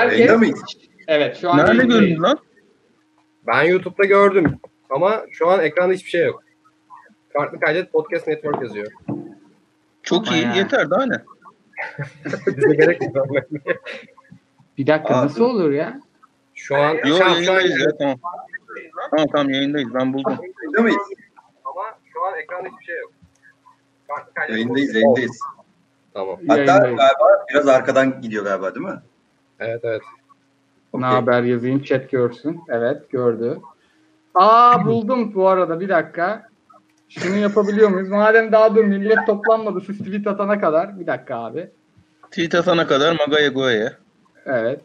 Herkes... Yayında mıyız? Evet şu an Nerede yayındayız. gördün lan? Ben YouTube'da gördüm. Ama şu an ekranda hiçbir şey yok. Farklı kaydet podcast network yazıyor. Çok Ama iyi. ya. Yeter daha ne? Bize gerek yok. Bir dakika Abi. nasıl olur ya? Şu an Yok şu an, şu an ya tamam. Tamam tamam yayındayız ben buldum. Yayında mıyız? ama şu an ekranda hiçbir şey yok. Farklı kaydet Yayındayız, yayındayız. Tamam. Hatta Yayındayız. galiba biraz arkadan gidiyor galiba değil mi? Evet evet. Ne Okey. haber yazayım chat görsün. Evet gördü. Aa buldum bu arada bir dakika. Şunu yapabiliyor muyuz? Madem daha dur millet toplanmadı siz tweet atana kadar. Bir dakika abi. Tweet atana kadar Magaya Goya. Evet.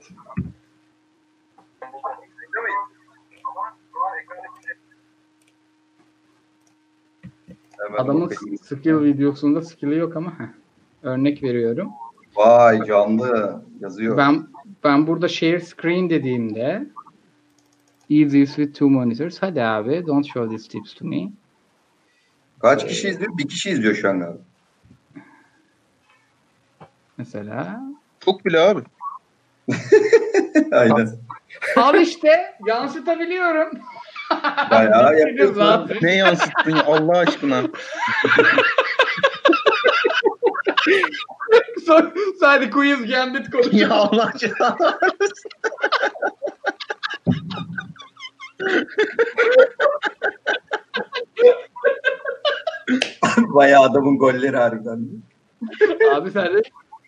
Adamın skill videosunda skill'i yok ama örnek veriyorum. Vay canlı yazıyor. Ben ben burada share screen dediğimde easy with two monitors. Hadi abi don't show these tips to me. Kaç kişi izliyor? Bir kişi izliyor şu an galiba. Mesela. Çok bile abi. Aynen. Al işte yansıtabiliyorum. Bayağı yapıyorsun. Ne yansıttın ya Allah aşkına. Sadece quiz gambit ya konuşuyor. Allah aşkına. Bayağı adamın golleri harbiden. Abi sen de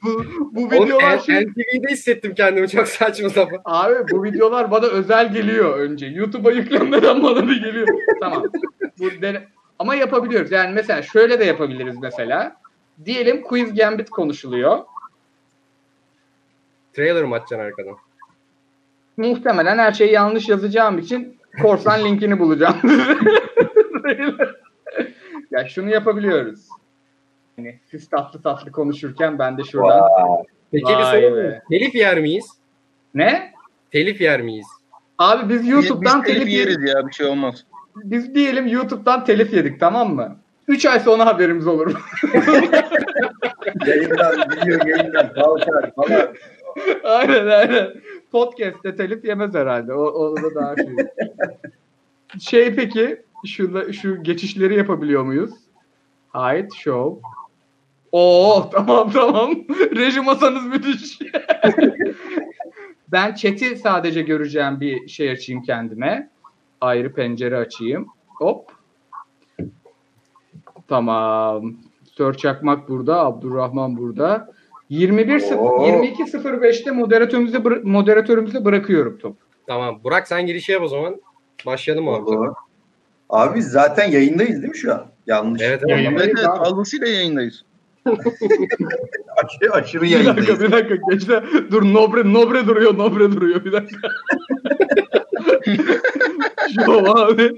bu, bu Oğlum, videolar N- şey, NTV'de hissettim kendimi çok saçma sapan. abi bu videolar bana özel geliyor önce. YouTube'a yüklenmeden bana bir geliyor. tamam. Bu dene- ama yapabiliyoruz. Yani mesela şöyle de yapabiliriz mesela. Diyelim quiz gambit konuşuluyor. Trailer mı açacaksın arkadan? Muhtemelen her şeyi yanlış yazacağım için korsan linkini bulacağım. ya şunu yapabiliyoruz. Yani siz tatlı tatlı konuşurken ben de şuradan. Vay. Peki bir Vay soru be. mu? Telif yer miyiz? Ne? Telif yer miyiz? Abi biz YouTube'dan Biz telif yedik. yeriz ya bir şey olmaz. Biz diyelim YouTube'dan telif yedik tamam mı? 3 ay sonra haberimiz olur. Yayından, video yayından kalkar falan. aynen aynen. Podcast'te telif yemez herhalde. O, o da daha şey. şey peki şu, şu geçişleri yapabiliyor muyuz? Hide, show. Oo tamam tamam. Reji masanız müthiş. ben chat'i sadece göreceğim bir şey açayım kendime. Ayrı pencere açayım. Hop. Tamam. Sör Çakmak burada, Abdurrahman burada. 21 Oo. 22.05'te moderatörümüze bıra- moderatörümüze bırakıyorum top. Tamam. Burak sen girişi yap o zaman. Başlayalım abi. Abi zaten yayındayız değil mi şu an? Yanlış. Evet evet. Yayındayız. Evet evet fazlasıyla yayındayız. Aşırı, aşırı Bir yayındayız. dakika bir dakika gençler. Dur Nobre Nobre duruyor Nobre duruyor bir dakika. Şov abi.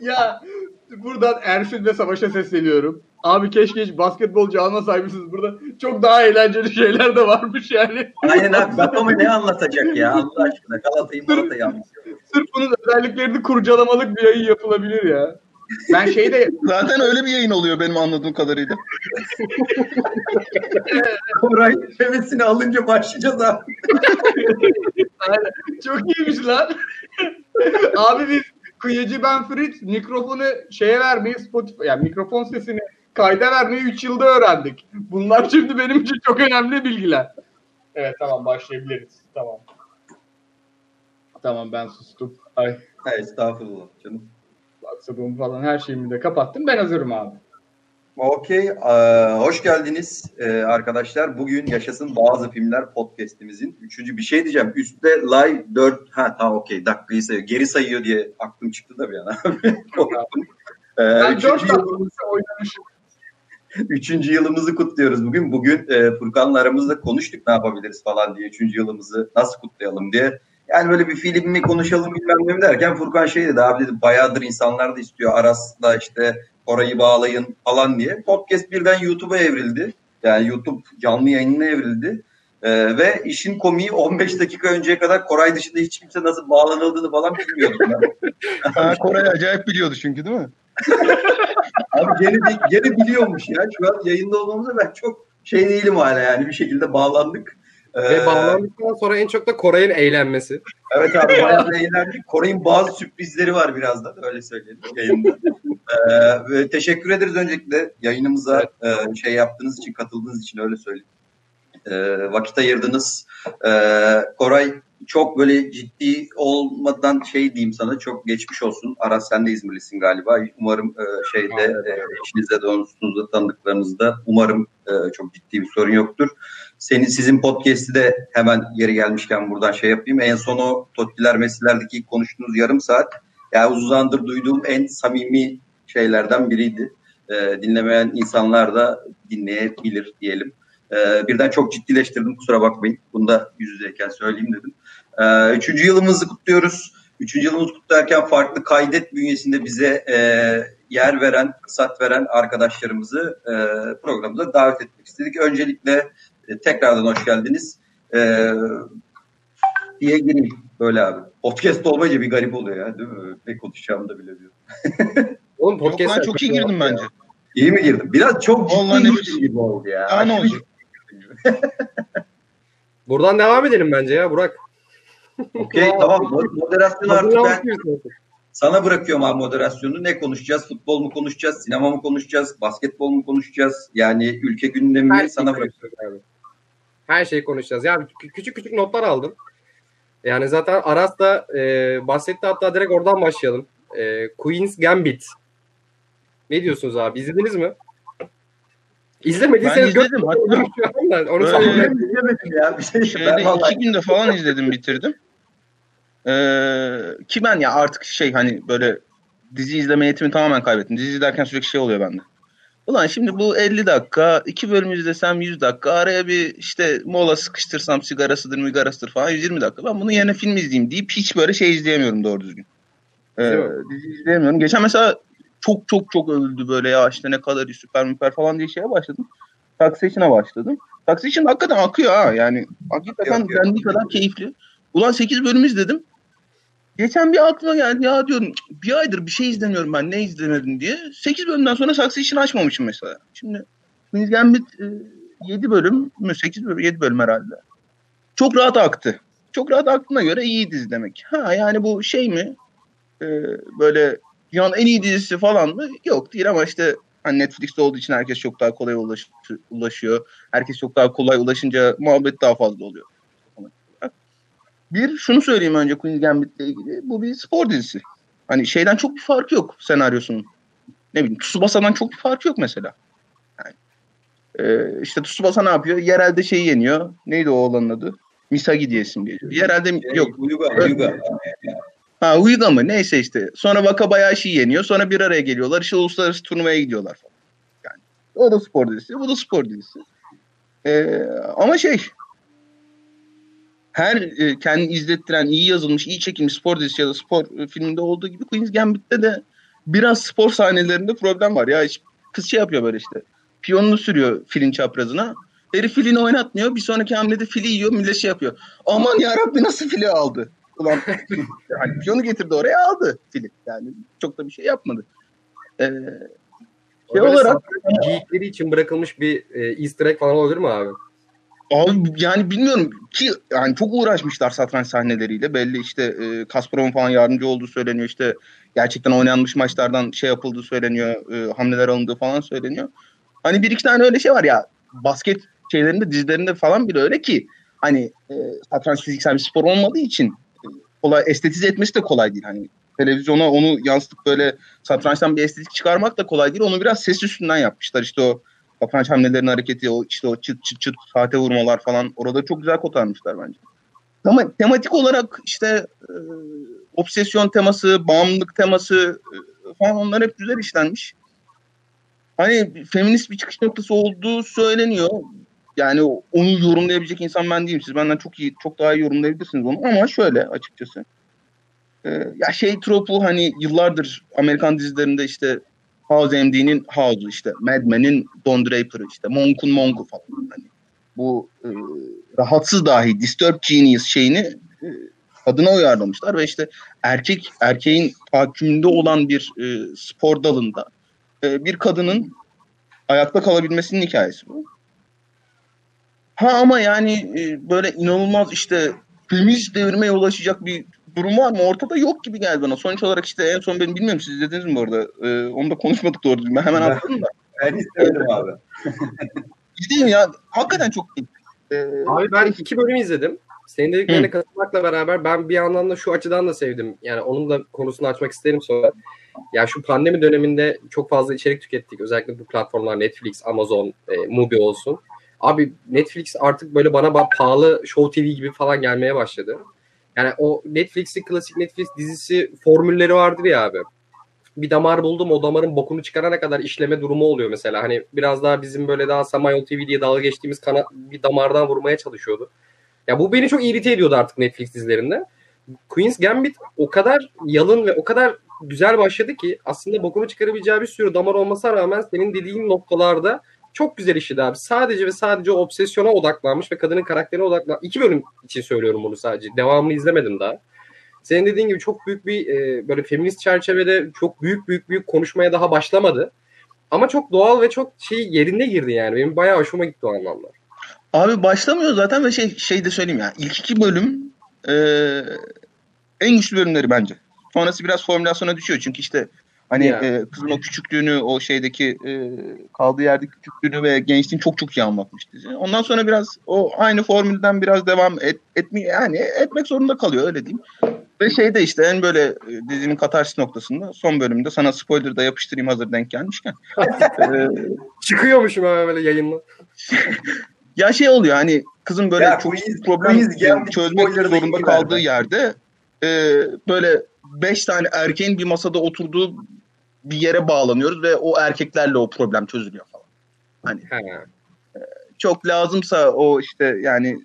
Ya buradan Ersin ve Savaş'a sesleniyorum. Abi keşke hiç basketbolcu almasaymışsınız. Burada çok daha eğlenceli şeyler de varmış yani. Aynen abi. Batama ne anlatacak ya Allah aşkına. Galata'yı Galata'yı anlatıyor. Sırf bunun özelliklerini kurcalamalık bir yayın yapılabilir ya. Ben şeyi de Zaten öyle bir yayın oluyor benim anladığım kadarıyla. Koray hevesini alınca başlayacağız abi. Çok iyiymiş lan. Abi biz Kıyıcı Ben Fritz mikrofonu şeye vermeyi Spotify yani mikrofon sesini kayda vermeyi 3 yılda öğrendik. Bunlar şimdi benim için çok önemli bilgiler. Evet tamam başlayabiliriz. Tamam. Tamam ben sustum. Ay Ha, estağfurullah canım. WhatsApp'ımı falan her şeyimi de kapattım. Ben hazırım abi. Okey. eee, hoş geldiniz eee, arkadaşlar. Bugün Yaşasın Bazı Filmler podcastimizin üçüncü bir şey diyeceğim. Üstte live 4 ha tamam okey dakikayı sayıyor. Geri sayıyor diye aklım çıktı da bir an abi. Ben üçüncü 4 yıl- dakika oynamışım. Üçüncü yılımızı kutluyoruz bugün. Bugün e, Furkan'la aramızda konuştuk ne yapabiliriz falan diye. Üçüncü yılımızı nasıl kutlayalım diye. Yani böyle bir film mi konuşalım bilmem ne derken Furkan şey dedi abi dedi bayağıdır insanlar da istiyor Aras'la işte orayı bağlayın falan diye. Podcast birden YouTube'a evrildi. Yani YouTube canlı yayınına evrildi. E, ve işin komiği 15 dakika önceye kadar Koray dışında hiç kimse nasıl bağlanıldığını falan bilmiyordum ben. Ha, Koray acayip biliyordu çünkü değil mi? Abi gene, gene biliyormuş ya. Şu an yayında olmamıza ben çok şey değilim hala yani bir şekilde bağlandık. Ee, Ve bağlandıktan sonra en çok da Koray'ın eğlenmesi. Evet abi bayağı da eğlendik. Koray'ın bazı sürprizleri var birazdan öyle söyleyelim yayında. Ee, teşekkür ederiz öncelikle yayınımıza e, şey yaptığınız için katıldığınız için öyle söyleyeyim. Ee, vakit ayırdınız. Ee, Koray çok böyle ciddi olmadan şey diyeyim sana çok geçmiş olsun. Aras sen de İzmirlisin galiba. Umarım e, şeyde e, eşinizde de dostunuzda tanıdıklarınızda umarım e, çok ciddi bir sorun yoktur. Senin sizin podcast'i de hemen yeri gelmişken buradan şey yapayım. En son o Tottiler Messi'lerdeki ilk konuştuğunuz yarım saat yani uzun zamandır duyduğum en samimi şeylerden biriydi. E, dinlemeyen insanlar da dinleyebilir diyelim. E, birden çok ciddileştirdim kusura bakmayın. Bunu da yüz yüzeyken söyleyeyim dedim. E, üçüncü yılımızı kutluyoruz. Üçüncü yılımızı kutlarken farklı kaydet bünyesinde bize e, yer veren, kısat veren arkadaşlarımızı e, programımıza davet etmek istedik. Öncelikle e, tekrardan hoş geldiniz. E, diye gireyim böyle abi. Podcast olmayınca bir garip oluyor ya değil mi? Ne konuşacağımı da bilemiyorum. Oğlum Yok podcast lan çok iyi girdim bence. İyi mi girdim? Biraz çok ciddi girdim gibi oldu ya. Daha ne olacak? Buradan devam edelim bence ya Burak. Okey tamam. Mo- Moderasyon artık ben sana bırakıyorum abi moderasyonu. Ne konuşacağız? Futbol mu konuşacağız? Sinema mı konuşacağız? Basketbol mu konuşacağız? Yani ülke gündemini Her sana bırakıyorum. abi. Her şeyi konuşacağız. Ya kü- küçük küçük notlar aldım. Yani zaten Aras da e, bahsetti hatta direkt oradan başlayalım. E, Queen's Gambit. Ne diyorsunuz abi? İzlediniz mi? İzlemediyseniz Ben izledim, hatta-. Onu. Ben izlemedim ya. Bir şey ben Şöyle vallahi iki günde falan izledim bitirdim. Ee, ki ben ya artık şey hani böyle dizi izleme yetimi tamamen kaybettim. Dizi izlerken sürekli şey oluyor bende. Ulan şimdi bu 50 dakika, iki bölüm izlesem 100 dakika, araya bir işte mola sıkıştırsam sigarasıdır, migarasıdır falan 120 dakika. Ben bunu yerine film izleyeyim deyip hiç böyle şey izleyemiyorum doğru düzgün. Ee, dizi izleyemiyorum. Geçen mesela çok çok çok övüldü böyle ya işte ne kadar iyi süper müper falan diye şeye başladım. Taxation'a başladım. Taxation hakikaten akıyor ha yani. Hakikaten dendiği kadar keyifli. Ulan 8 bölüm izledim. Geçen bir aklıma geldi ya diyorum bir aydır bir şey izlemiyorum ben ne izlemedim diye. 8 bölümden sonra Succession açmamışım mesela. Şimdi Queen's Gambit 7 bölüm mü 8 bölüm 7 bölüm herhalde. Çok rahat aktı. Çok rahat aktığına göre iyi dizi demek. Ha yani bu şey mi? Ee, böyle dünyanın en iyi dizisi falan mı? Yok değil ama işte hani Netflix'te olduğu için herkes çok daha kolay ulaş- ulaşıyor. Herkes çok daha kolay ulaşınca muhabbet daha fazla oluyor. Bir şunu söyleyeyim önce Queen's Gambit'le ilgili. Bu bir spor dizisi. Hani şeyden çok bir farkı yok senaryosunun. Ne bileyim Tsubasa'dan çok bir farkı yok mesela. Yani, e, işte Tsubasa ne yapıyor? Yerelde şeyi yeniyor. Neydi o oğlanın adı? Misagi diye isim geliyor. Yerelde yok. Uyuga. Uyuga. Ha Uyga mı? Neyse işte. Sonra Wakabayashi'yi yeniyor. Sonra bir araya geliyorlar. İşte uluslararası turnuvaya gidiyorlar falan. Yani o da spor dizisi. Bu da spor dizisi. Ee, ama şey her e, kendini izlettiren, iyi yazılmış, iyi çekilmiş spor dizisi ya da spor e, filminde olduğu gibi Queen's Gambit'te de biraz spor sahnelerinde problem var. Ya hiç- kız şey yapıyor böyle işte. Piyonunu sürüyor filin çaprazına. Herif filini oynatmıyor. Bir sonraki hamlede fili yiyor. Millet şey yapıyor. Aman yarabbi nasıl fili aldı? Ulan hani piyonu getirdi oraya aldı fili. Yani çok da bir şey yapmadı. Ee, şey olarak Geyikleri için bırakılmış bir e, easter egg falan olabilir mi abi? Abi yani bilmiyorum ki yani çok uğraşmışlar satranç sahneleriyle. Belli işte e, Kasparov'un falan yardımcı olduğu söyleniyor. İşte gerçekten oynanmış maçlardan şey yapıldığı söyleniyor. e, hamleler alındığı falan söyleniyor. Hani bir iki tane öyle şey var ya basket şeylerinde dizilerinde falan bile öyle ki hani e, satranç fiziksel bir spor olmadığı için e, kolay estetize etmesi de kolay değil. Hani televizyona onu yansıtıp böyle satrançtan bir estetik çıkarmak da kolay değil. Onu biraz ses üstünden yapmışlar. İşte o satranç hamlelerinin hareketi, o işte o çıt çıt çıt saate vurmalar falan orada çok güzel kotarmışlar bence. Ama tematik olarak işte e, obsesyon teması, bağımlılık teması e, falan onlar hep güzel işlenmiş. Hani feminist bir çıkış noktası olduğu söyleniyor. Yani onu yorumlayabilecek insan ben değilim. Siz benden çok iyi, çok daha iyi yorumlayabilirsiniz onu. Ama şöyle açıkçası. E, ya şey tropu hani yıllardır Amerikan dizilerinde işte House MD'nin House'u işte Mad Men'in Don Draper'ı işte Monk'un Monk'u falan. Hani bu e, rahatsız dahi Disturbed Genius şeyini e, kadına uyarlamışlar ve işte erkek erkeğin takiminde olan bir e, spor dalında e, bir kadının ayakta kalabilmesinin hikayesi bu. Ha ama yani e, böyle inanılmaz işte feminist devrime ulaşacak bir durum var mı? Ortada yok gibi geldi bana. Sonuç olarak işte en son benim bilmiyorum siz izlediniz mi bu arada? Ee, onu da konuşmadık doğru düzgün. Ben hemen atladım da. Ben istemedim abi. İzleyeyim ya. Hakikaten çok iyi. Ee, Abi ben iki bölüm izledim. Senin dediklerine katılmakla beraber ben bir yandan da şu açıdan da sevdim. Yani onun da konusunu açmak isterim sonra. Ya şu pandemi döneminde çok fazla içerik tükettik. Özellikle bu platformlar Netflix, Amazon, e, Mubi olsun. Abi Netflix artık böyle bana ba- pahalı Show TV gibi falan gelmeye başladı. Yani o Netflix'in klasik Netflix dizisi formülleri vardır ya abi. Bir damar buldum o damarın bokunu çıkarana kadar işleme durumu oluyor mesela. Hani biraz daha bizim böyle daha Samanyolu TV diye dalga geçtiğimiz kana bir damardan vurmaya çalışıyordu. Ya bu beni çok irite ediyordu artık Netflix dizilerinde. Queen's Gambit o kadar yalın ve o kadar güzel başladı ki aslında bokunu çıkarabileceği bir sürü damar olmasına rağmen senin dediğin noktalarda çok güzel işledi abi. Sadece ve sadece obsesyona odaklanmış ve kadının karakterine odaklanmış. İki bölüm için söylüyorum bunu sadece. Devamını izlemedim daha. Senin dediğin gibi çok büyük bir e, böyle feminist çerçevede çok büyük büyük büyük konuşmaya daha başlamadı. Ama çok doğal ve çok şey yerinde girdi yani. Benim bayağı hoşuma gitti o anlamda. Abi başlamıyor zaten ve şey şey de söyleyeyim ya. İlk iki bölüm e, en güçlü bölümleri bence. Sonrası biraz formülasyona düşüyor çünkü işte hani Ya. e, kızın o küçüklüğünü, o şeydeki e, kaldığı yerdeki küçüklüğünü ve gençliğini çok çok iyi anlatmış dizi. Ondan sonra biraz o aynı formülden biraz devam et, etmeye yani etmek zorunda kalıyor öyle diyeyim. Ve şey de işte en böyle e, dizinin katarsis noktasında son bölümde sana spoiler da yapıştırayım hazır denk gelmişken. e, Çıkıyormuşum hemen böyle yayınla. Ya şey oluyor hani kızın böyle Ya çok ciddi problem Queen's Gambit çözmek zorunda kaldığı yerde e, böyle beş tane erkeğin bir masada oturduğu bir yere bağlanıyoruz ve o erkeklerle o problem çözülüyor falan. Hani He. çok lazımsa o işte yani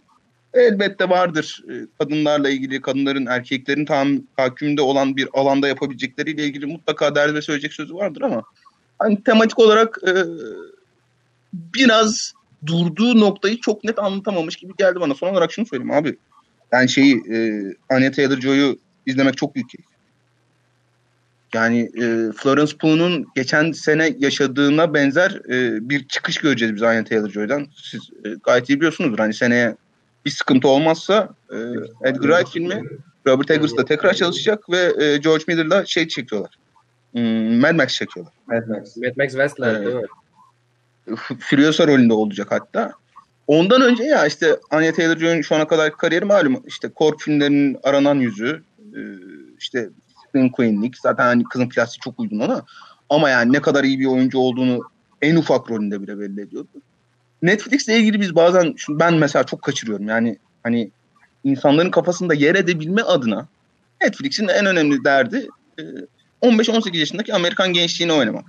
elbette vardır e, kadınlarla ilgili kadınların erkeklerin tam tahakkümünde olan bir alanda yapabilecekleriyle ilgili mutlaka derdi ve söyleyecek sözü vardır ama hani tematik olarak e, biraz durduğu noktayı çok net anlatamamış gibi geldi bana. Son olarak şunu söyleyeyim abi. Ben şeyi e, Anya Taylor-Joy'u izlemek çok büyük keyif. Yani e, Florence Pugh'un geçen sene yaşadığına benzer e, bir çıkış göreceğiz biz Anya Taylor-Joy'dan. Siz e, gayet iyi biliyorsunuzdur. Hani seneye bir sıkıntı olmazsa e, Edgar Wright filmi Robert Eggers'la tekrar çalışacak ve e, George Miller'la şey çekiyorlar. Hmm, Mad Max çekiyorlar. Mad Max. Mad Max Westland Evet. değil mi? Furiosa rolünde olacak hatta. Ondan önce ya işte Anya Taylor-Joy'un şu ana kadar kariyeri malum. İşte korku filmlerinin aranan yüzü. e, işte Scream Queen'lik. Zaten hani kızın plastiği çok uygun ona. Ama yani ne kadar iyi bir oyuncu olduğunu en ufak rolünde bile belli ediyordu. Netflix'le ilgili biz bazen ben mesela çok kaçırıyorum. Yani hani insanların kafasında yer edebilme adına Netflix'in en önemli derdi e, 15-18 yaşındaki Amerikan gençliğini oynamak.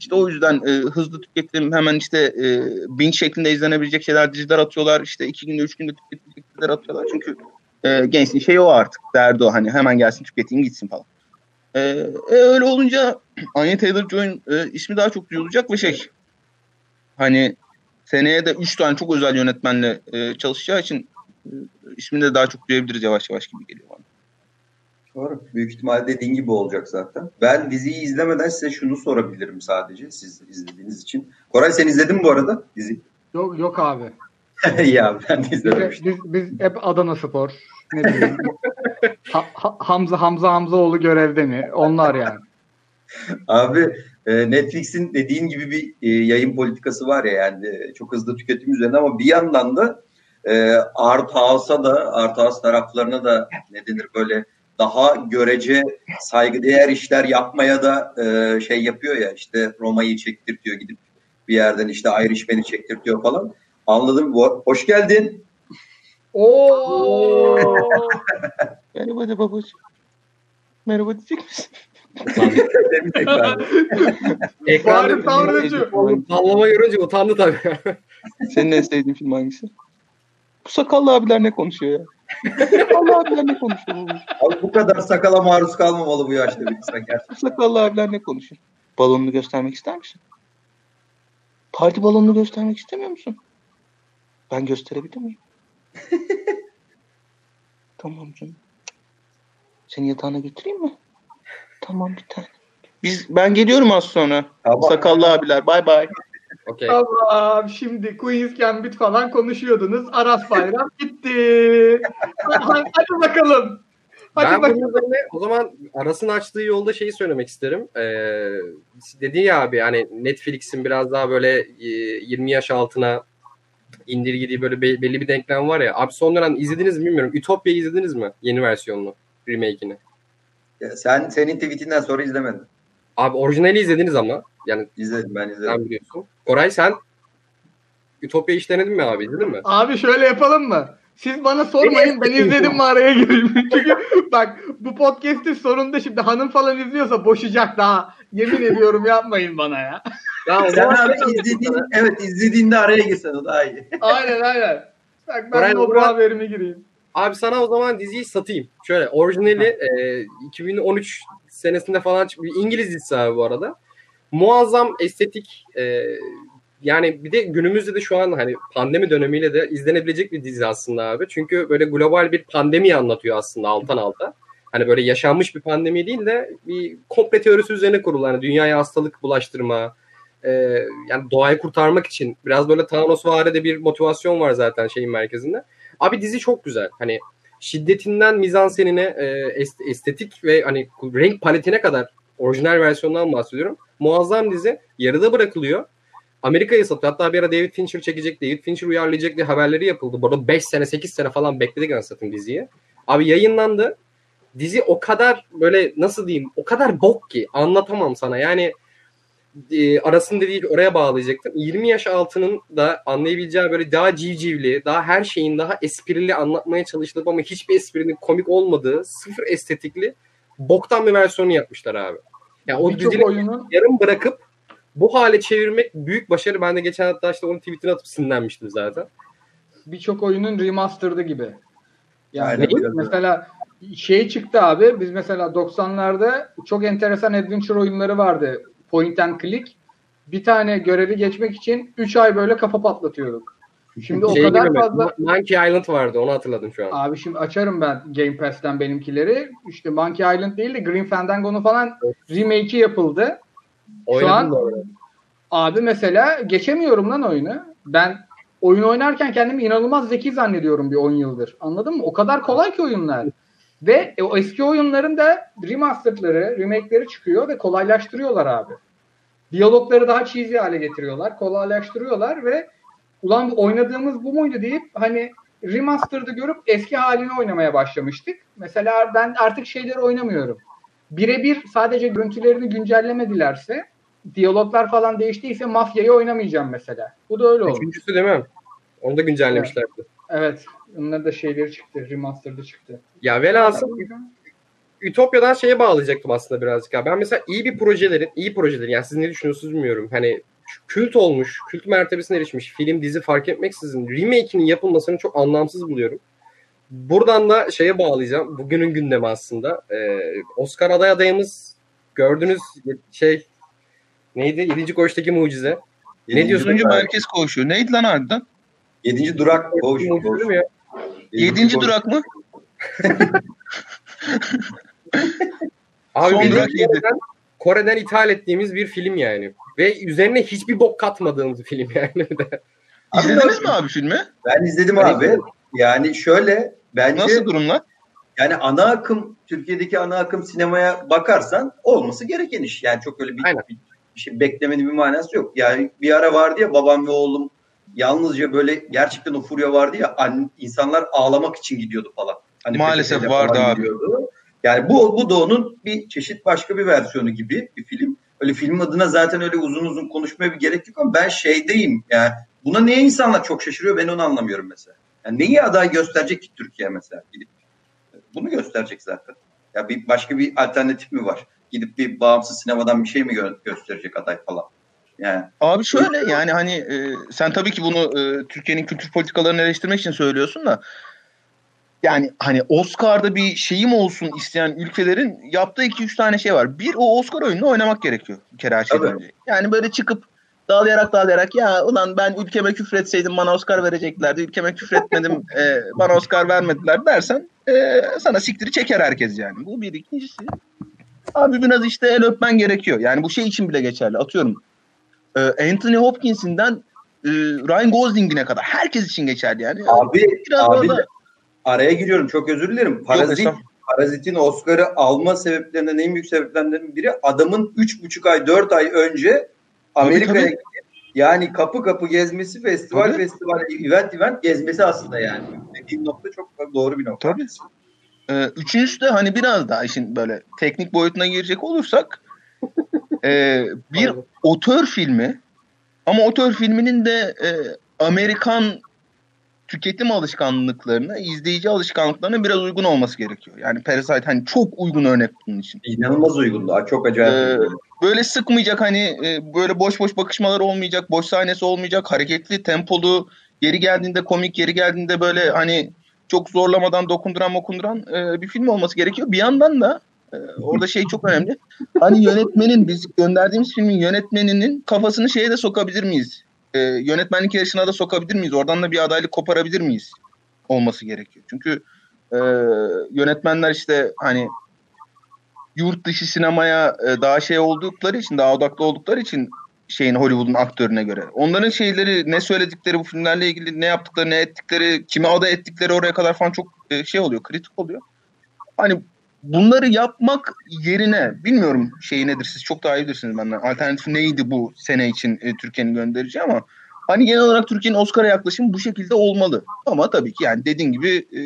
İşte o yüzden e, hızlı tüketim hemen işte e, binge şeklinde izlenebilecek şeyler diziler atıyorlar. İşte iki günde üç günde tüketilecek diziler atıyorlar. Çünkü e, gençliğin şeyi o artık. Derdi o hani hemen gelsin tüketeyim gitsin falan. E, e, öyle olunca Anya Taylor-Joy'un e, ismi daha çok duyulacak ve şey hani seneye de üç tane çok özel yönetmenle e, çalışacağı için e, ismini de daha çok duyabiliriz yavaş yavaş gibi geliyor bana. Doğru. Büyük ihtimal dediğin gibi olacak zaten. Ben diziyi izlemeden size şunu sorabilirim sadece siz izlediğiniz için. Koray sen izledin mi bu arada dizi? Yok, yok abi. ya ben de Biz, izlememiştim. biz, biz hep Adana Spor. Ne bileyim. Ha- Ha- Hamza Hamza Hamzaoğlu görevde mi? Onlar yani. Abi e, Netflix'in dediğin gibi bir e, yayın politikası var ya yani e, çok hızlı tüketim üzerine ama bir yandan da e, Art House'a da Art House taraflarına da ne denir böyle daha görece saygıdeğer işler yapmaya da şey yapıyor ya işte Roma'yı çektirtiyor gidip bir yerden işte Irishman'i çektirtiyor falan. Anladım. Ho- Hoş geldin. Oo! Merhaba de babacığım. Merhaba diyecek misin? Demeyecek abi. Ekranda Bari tavrıcı. Sallama görünce utandı tabii. Senin en sevdiğin film hangisi? Bu sakallı abiler ne konuşuyor ya? Sakallı abiler ne konuşuyor? Abi bu kadar sakala maruz kalmamalı bu yaşta bir insan gerçekten. Bu sakallı abiler ne konuşuyor? Balonunu göstermek ister misin? Parti balonunu göstermek istemiyor musun? Ben gösterebilir miyim? tamam canım. Seni yatağına götüreyim mi? Tamam bir tane. Biz ben geliyorum az sonra. Tamam. Sakallı abiler. Bay bay. Okey. Tamam şimdi Queen's Gambit falan konuşuyordunuz. Aras Bayram gitti. hadi, bakalım. Hadi ben bakalım. üzerine o zaman arasını açtığı yolda şeyi söylemek isterim. Ee, dedin ya abi hani Netflix'in biraz daha böyle e, 20 yaş altına indirgediği böyle be- belli bir denklem var ya. Abi son dönem izlediniz mi bilmiyorum. Ütopya'yı izlediniz mi? Yeni versiyonunu. Remake'ini. Ya Sen senin tweetinden sonra izlemedim. Abi orijinali izlediniz ama. Yani İzledim ben izledim. sen biliyorsun. Koray sen Ütopya hiç denedin mi abi? İzledin mi? Abi şöyle yapalım mı? Siz bana sormayın ben izledim mi araya gireyim. Çünkü bak bu podcast'in sonunda şimdi hanım falan izliyorsa boşayacak daha. Yemin ediyorum yapmayın bana ya. Ya Sen abi izlediğin, evet izlediğinde araya girsen o daha iyi. Aynen aynen. Bak ben de o haberimi gireyim. Abi sana o zaman diziyi satayım. Şöyle orijinali e, 2013 senesinde falan çık- bir İngiliz dizisi abi bu arada. Muazzam estetik e, yani bir de günümüzde de şu an hani pandemi dönemiyle de izlenebilecek bir dizi aslında abi. Çünkü böyle global bir pandemiyi anlatıyor aslında alttan alta. Hani böyle yaşanmış bir pandemi değil de bir komple teorisi üzerine kurulu. Hani dünyaya hastalık bulaştırma, e, yani doğayı kurtarmak için biraz böyle Thanos de bir motivasyon var zaten şeyin merkezinde. Abi dizi çok güzel. Hani şiddetinden mizansenine, e, est- estetik ve hani renk paletine kadar orijinal versiyondan bahsediyorum. Muazzam dizi. Yarıda bırakılıyor. Amerika'ya satıyor. Hatta bir ara David Fincher çekecek, David Fincher uyarlayacak diye haberleri yapıldı. Bu arada 5 sene, 8 sene falan bekledik anasını diziyi. Abi yayınlandı. Dizi o kadar böyle nasıl diyeyim o kadar bok ki anlatamam sana. Yani e, arasını dediği oraya bağlayacaktım. 20 yaş altının da anlayabileceği böyle daha civcivli, daha her şeyin daha esprili anlatmaya çalışılıp ama hiçbir esprinin komik olmadığı, sıfır estetikli boktan bir versiyonu yapmışlar abi. Yani o dizinin oyunun yarım bırakıp bu hale çevirmek büyük başarı. Ben de geçen hatta işte onun tweetini atıp sinirlenmiştim zaten. birçok oyunun remastered'ı gibi. Yani Aynen, mesela şey çıktı abi. Biz mesela 90'larda çok enteresan adventure oyunları vardı. Point and click. Bir tane görevi geçmek için 3 ay böyle kafa patlatıyorduk. Şimdi o Şey kadar gibi mi? fazla Monkey Island vardı onu hatırladım şu an. Abi şimdi açarım ben Game Pass'ten benimkileri. İşte Monkey Island değil de Green Fandango'nun falan remake'i yapıldı. Oynadım an- da orada. Abi mesela geçemiyorum lan oyunu. Ben oyun oynarken kendimi inanılmaz zeki zannediyorum bir 10 yıldır. Anladın mı? O kadar kolay ki oyunlar. Ve e, o eski oyunların da remastered'ları, remake'leri çıkıyor ve kolaylaştırıyorlar abi. Diyalogları daha cheesy hale getiriyorlar, kolaylaştırıyorlar ve ulan bu oynadığımız bu muydu deyip hani remastered'ı görüp eski halini oynamaya başlamıştık. Mesela ben artık şeyleri oynamıyorum. Birebir sadece görüntülerini güncellemedilerse diyaloglar falan değiştiyse mafyayı oynamayacağım mesela. Bu da öyle oldu. Üçüncüsü değil mi? Onu da güncellemişlerdi. Evet. Onların da şeyleri çıktı. Remastered'ı çıktı. Ya velhasıl Ütopya'dan şeye bağlayacaktım aslında birazcık. Ben mesela iyi bir projelerin, iyi projelerin yani siz ne düşünüyorsunuz bilmiyorum. Hani kült olmuş, kült mertebesine erişmiş film, dizi fark etmeksizin remake'inin yapılmasını çok anlamsız buluyorum. Buradan da şeye bağlayacağım. Bugünün gündemi aslında. Ee, Oscar aday adayımız gördünüz şey neydi? Yedinci koğuştaki mucize. Yedinci diyorsun? Dördüncü durak- merkez koğuşu. Neydi lan harbiden? Yedinci durak değil mi ya? Durak mı? Abi Son durak yedi. Kore'den, Kore'den ithal ettiğimiz bir film yani. Ve üzerine hiçbir bok katmadığımız bir film yani. İzlediniz mi abi filmi? Ben izledim Ben abi. izledim. Yani şöyle bence Nasıl durumlar? yani ana akım Türkiye'deki ana akım sinemaya bakarsan olması gereken iş. Yani çok öyle bir, Aynen. bir, bir şey beklemenin bir manası yok. Yani bir ara vardı ya babam ve oğlum yalnızca böyle gerçekten o furya vardı ya an- insanlar ağlamak için gidiyordu falan. Hani Maalesef vardı falan abi. gidiyordu. Yani bu, bu da onun bir çeşit başka bir versiyonu gibi bir film. Öyle film adına zaten öyle uzun uzun konuşmaya bir gerek yok ama ben şeydeyim yani buna niye insanlar çok şaşırıyor ben onu anlamıyorum mesela. Yani neyi aday gösterecek ki Türkiye mesela gidip bunu gösterecek zaten. Ya bir başka bir alternatif mi var? Gidip bir bağımsız sinemadan bir şey mi gö- gösterecek aday falan. Yani Abi şöyle yani hani e, sen tabii ki bunu e, Türkiye'nin kültür politikalarını eleştirmek için söylüyorsun da yani hani Oscar'da bir şeyim olsun isteyen ülkelerin yaptığı iki üç tane şey var. Bir o Oscar oyununu oynamak gerekiyor bir kere her şeyden önce. Yani böyle çıkıp dağlayarak dağlayarak ya ulan ben ülkeme küfretseydim bana Oscar vereceklerdi. Ülkeme küfretmedim e, bana Oscar vermediler dersen e, sana siktiri çeker herkes yani. Bu bir ikincisi. Abi biraz işte el öpmen gerekiyor. Yani bu şey için bile geçerli. Atıyorum e, Anthony Hopkins'inden e, Ryan Gosling'ine kadar herkes için geçerli yani. Abi, Biraz abi orada- araya giriyorum çok özür dilerim. Parazit. Parazit'in Oscar'ı alma sebeplerinden en büyük sebeplerinden biri adamın 3,5 ay 4 ay önce Amerika'ya yani kapı kapı gezmesi, festival Tabii. festival, event event gezmesi aslında yani. Dediğin nokta çok doğru bir nokta. Tabii. Ee, üçüncüsü de hani biraz daha işin böyle teknik boyutuna girecek olursak e, bir otör filmi ama otör filminin de e, Amerikan tüketim alışkanlıklarına, izleyici alışkanlıklarına biraz uygun olması gerekiyor. Yani Parasite hani çok uygun örnek bunun için. İnanılmaz uygundu. ha, Çok acayip. Ee, böyle sıkmayacak hani e, böyle boş boş bakışmalar olmayacak, boş sahnesi olmayacak, hareketli, tempolu, yeri geldiğinde komik, yeri geldiğinde böyle hani çok zorlamadan dokunduran mokunduran e, bir film olması gerekiyor. Bir yandan da e, orada şey çok önemli. Hani yönetmenin biz gönderdiğimiz filmin yönetmeninin kafasını şeye de sokabilir miyiz? E, yönetmenlik yarışına da sokabilir miyiz? Oradan da bir adaylık koparabilir miyiz? Olması gerekiyor. Çünkü e, yönetmenler işte hani yurt dışı sinemaya e, daha şey oldukları için, daha odaklı oldukları için şeyin Hollywood'un aktörüne göre. Onların şeyleri, ne söyledikleri bu filmlerle ilgili, ne yaptıkları, ne ettikleri, kime ada ettikleri oraya kadar falan çok e, şey oluyor, kritik oluyor. Hani bunları yapmak yerine, bilmiyorum şeyi nedir, siz çok daha iyi bilirsiniz benden. Alternatif neydi bu sene için e, Türkiye'nin göndereceği ama hani genel olarak Türkiye'nin Oscar'a yaklaşımı bu şekilde olmalı. Ama tabii ki yani dediğin gibi e,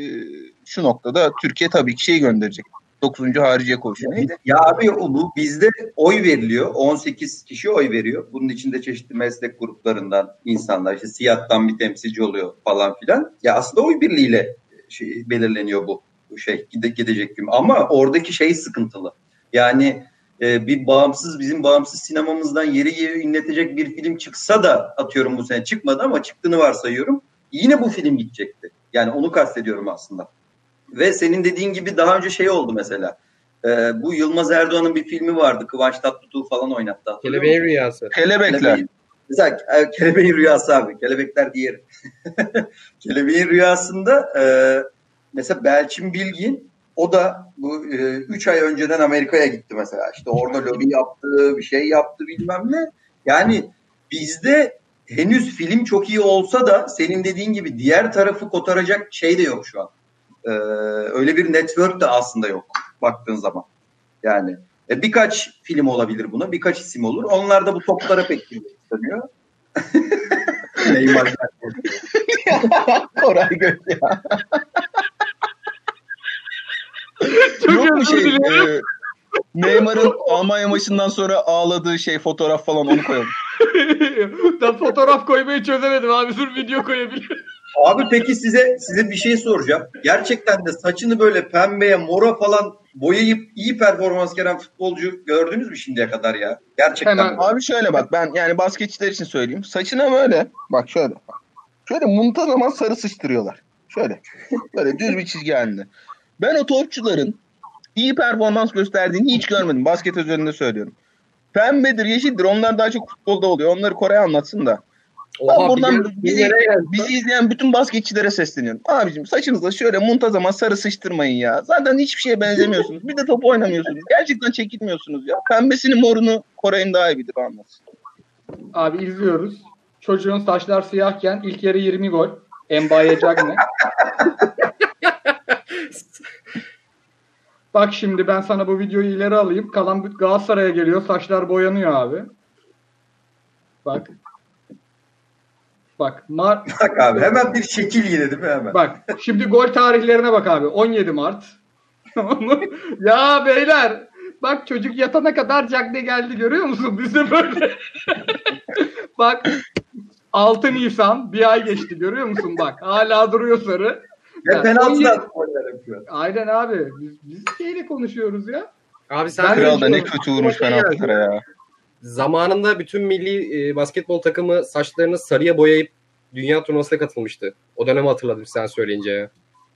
şu noktada Türkiye tabii ki şey gönderecek. 9. hariciye koşu neydi? Ya abi bu bizde oy veriliyor. 18 kişi oy veriyor. Bunun içinde çeşitli meslek gruplarından insanlar işte siyahtan bir temsilci oluyor falan filan. Ya aslında oy birliğiyle şey, belirleniyor bu, şey gide, gidecek film. Ama oradaki şey sıkıntılı. Yani e, bir bağımsız bizim bağımsız sinemamızdan yeri yeri inletecek bir film çıksa da atıyorum bu sene çıkmadı ama çıktığını varsayıyorum. Yine bu film gidecekti. Yani onu kastediyorum aslında. Ve senin dediğin gibi daha önce şey oldu mesela. Ee, bu Yılmaz Erdoğan'ın bir filmi vardı. Kıvanç Tatlıtuğ falan oynattı. Kelebeğin rüyası. Kelebekler. Kelebeğin- Mesela e, Kelebeğin Rüyası abi. Kelebekler diğeri. Kelebeğin Rüyası'nda e, mesela Belçin Bilgin o da bu 3 ay önceden Amerika'ya gitti mesela. İşte orada lobi yaptı, bir şey yaptı bilmem ne. Yani bizde henüz film çok iyi olsa da senin dediğin gibi diğer tarafı kotaracak şey de yok şu an. Ee, öyle bir network de aslında yok baktığın zaman. Yani e, birkaç film olabilir buna, birkaç isim olur. Onlar da bu toplara pek girmek istemiyor. Neymar. Koray Göz ya. Çok Yok mu özür şey? e, Neymar'ın Almanya maçından sonra ağladığı şey fotoğraf falan onu koyalım. ben fotoğraf koymayı çözemedim abi. Dur video koyabilirim. Abi peki size size bir şey soracağım. Gerçekten de saçını böyle pembeye, mora falan boyayıp iyi performans gelen futbolcu gördünüz mü şimdiye kadar ya? Gerçekten. Hemen. Abi şöyle bak ben yani basketçiler için söyleyeyim. Saçına böyle bak şöyle. Şöyle muntazaman sarı sıçtırıyorlar. Şöyle. Böyle düz bir çizgi halinde. Ben o topçuların iyi performans gösterdiğini hiç görmedim. Basket özelinde söylüyorum. Pembedir, yeşildir. Onlar daha çok futbolda oluyor. Onları Koray anlatsın da. Oha, buradan bir- bizi-? Bizi izleyen bütün basketçilere sesleniyorum. Abicim saçınızda şöyle muntazaman sarı sıçtırmayın ya. Zaten hiçbir şeye benzemiyorsunuz. Bir de top oynamıyorsunuz. Gerçekten çekilmiyorsunuz ya. Pembesini morunu Koray'ın daha iyi bilir o anlatsın. Abi izliyoruz. Çocuğun saçlar siyahken ilk yarı 20 gol. Embaye Cagne. Bak şimdi ben sana bu videoyu ileri alayım. Kalan Galatasaray'a geliyor. Saçlar boyanıyor abi. Bak. Bak. Mar Bak abi hemen bir şekil yine değil mi hemen? bak. Şimdi gol tarihlerine bak abi. 17 Mart. Ya beyler. Bak çocuk yatana kadar Cagne geldi görüyor musun? Bizde böyle. bak 6 Nisan bir ay geçti görüyor musun bak. Hala duruyor sarı. Ve Ya, penaltıdan 17 goller yapıyor. Aynen abi. Biz, biz şeyle konuşuyoruz ya. Abi sen Ben de Kral da ne kötü vurmuş penaltılara ya. Zamanında bütün milli e, basketbol takımı saçlarını sarıya boyayıp dünya turnuvasına katılmıştı. O dönemi hatırladım sen söyleyince. ya.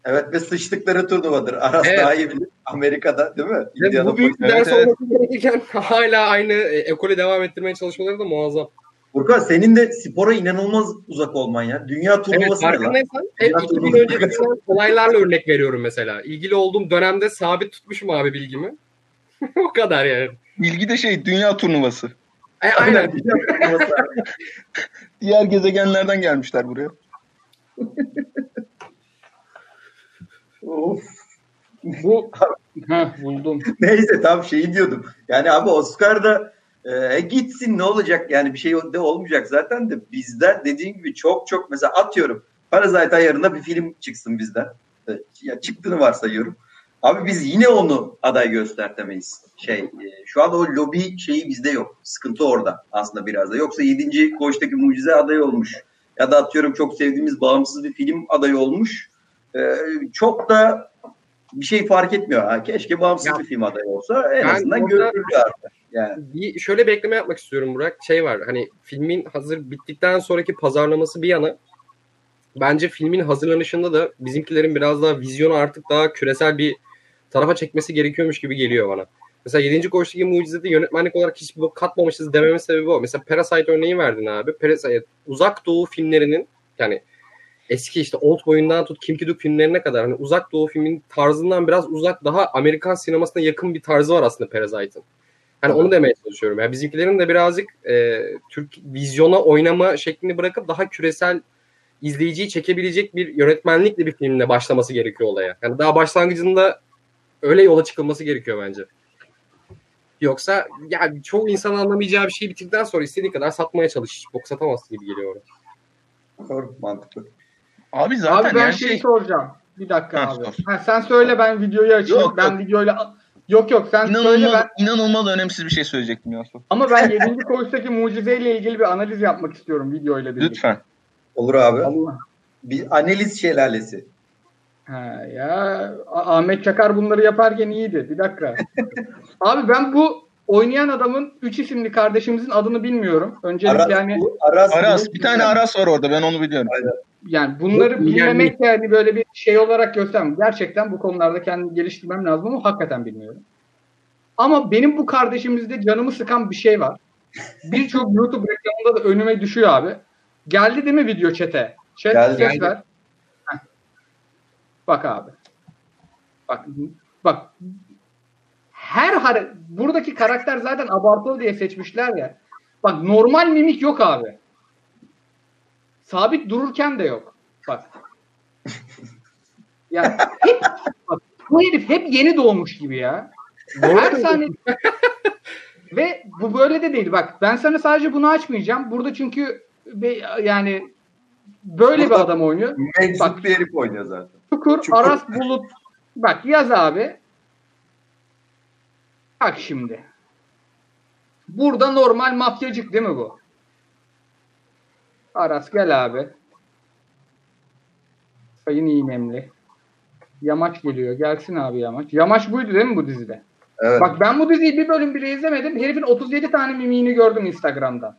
Evet ve sıçtıkları turnuvadır. Aras Evet. daha iyi bilir. Amerika'da değil mi? Ve Indiana bu büyük bir Evet, ders evet. olması gerekirken hala aynı e, ekolü devam ettirmeye çalışmaları da muazzam. Furkan senin de spora inanılmaz uzak olman ya. Dünya Evet turnuvası ne lan? farkındaysan hep Dünya 2000 turnuvası. öncesinden olaylarla örnek veriyorum mesela. İlgili olduğum dönemde sabit tutmuşum abi bilgimi. o kadar yani. Bilgi de şey dünya turnuvası. E, aynen. Diğer gezegenlerden gelmişler buraya. of. Bu Heh, buldum. Neyse tam şeyi diyordum. Yani abi Oscar'da e, gitsin ne olacak yani bir şey de olmayacak zaten de bizden dediğin gibi çok çok mesela atıyorum Parasite ayarında bir film çıksın bizden. E, Ya çıktığını varsayıyorum. Abi biz yine onu aday göstertemeyiz. Şey e, şu an o lobi şeyi bizde yok. Sıkıntı orada aslında biraz da. Yoksa 7. koğuştaki mucize adayı olmuş. Ya da atıyorum çok sevdiğimiz bağımsız bir film adayı olmuş. E, çok da bir şey fark etmiyor. Ha, keşke bağımsız Ya, bir film adayı olsa en azından orada- görülür artık. Yani. bir şöyle bir ekleme yapmak istiyorum Burak. Şey var hani filmin hazır bittikten sonraki pazarlaması bir yana bence filmin hazırlanışında da bizimkilerin biraz daha vizyonu artık daha küresel bir tarafa çekmesi gerekiyormuş gibi geliyor bana. Mesela 7. Koğuştaki Mucize'de yönetmenlik olarak hiçbir bok katmamışız dememin sebebi o. Mesela Parasite örneği verdin abi. Parasite uzak doğu filmlerinin yani eski işte Old Boy'undan tut Kim Ki-duk filmlerine kadar hani uzak doğu filmin tarzından biraz uzak daha Amerikan sinemasına yakın bir tarzı var aslında Parasite'ın. Hani onu demeye çalışıyorum. Yani bizimkilerin de birazcık e, Türk vizyona oynama şeklini bırakıp daha küresel izleyiciyi çekebilecek bir yönetmenlikle bir filmle başlaması gerekiyor olaya. Yani daha başlangıcında öyle yola çıkılması gerekiyor bence. Yoksa yani çoğu insan anlamayacağı bir şeyi bitirdikten sonra istediği kadar satmaya çalış. Bok satamazsın gibi geliyor ona. Doğru, mantıklı. Abi zaten Abi ben yani şey, şey... soracağım. Bir dakika Ha, abi. sor. Ha, sen söyle ben videoyu açayım. Yok, ben yok. videoyla Yok yok sen söyle İnanılmaz, ben inanılmaz önemsiz bir şey söyleyecektim Yusuf. ama ben 7. koğuştaki mucizeyle ilgili bir analiz yapmak istiyorum videoyla birlikte. Lütfen. Olur abi. Allah. Bir analiz şelalesi. Ha, ya A- Ahmet Çakar bunları yaparken iyiydi. Bir dakika. Abi ben bu oynayan adamın 3 isimli kardeşimizin adını bilmiyorum. Öncelikle Aras, yani Aras, Aras, bir tane Aras var orada ben onu biliyorum. yani bunları Bu- bilmemek yani böyle bir şey olarak göstermem. Gerçekten bu konularda kendimi geliştirmem lazım ama hakikaten bilmiyorum. Ama benim bu kardeşimizde canımı sıkan bir şey var. Birçok YouTube reklamında da önüme düşüyor abi. Geldi değil mi video çete? Chat Geldi. ses Geldi. ver. Bak abi. Bak bak. Her hare buradaki karakter zaten abartılı diye seçmişler ya. Bak normal mimik yok abi. Sabit dururken de yok. Bak. Ya hep bak, bu herif hep yeni doğmuş gibi ya. Her sahne ve bu böyle de değil. Bak ben sana sadece bunu açmayacağım. Burada çünkü yani böyle bir adam oynuyor. Bak. bir herif oynuyor zaten. Çukur, Çukur. Aras Bulut. Bak yaz abi. Bak şimdi. Burada normal mafyacık değil mi bu? Aras gel abi. Sayın İğnemli. Yamaç geliyor. Gelsin abi Yamaç. Yamaç buydu değil mi bu dizide? Evet. Bak ben bu diziyi bir bölüm bile izlemedim. Herifin 37 tane mimiğini gördüm Instagram'da.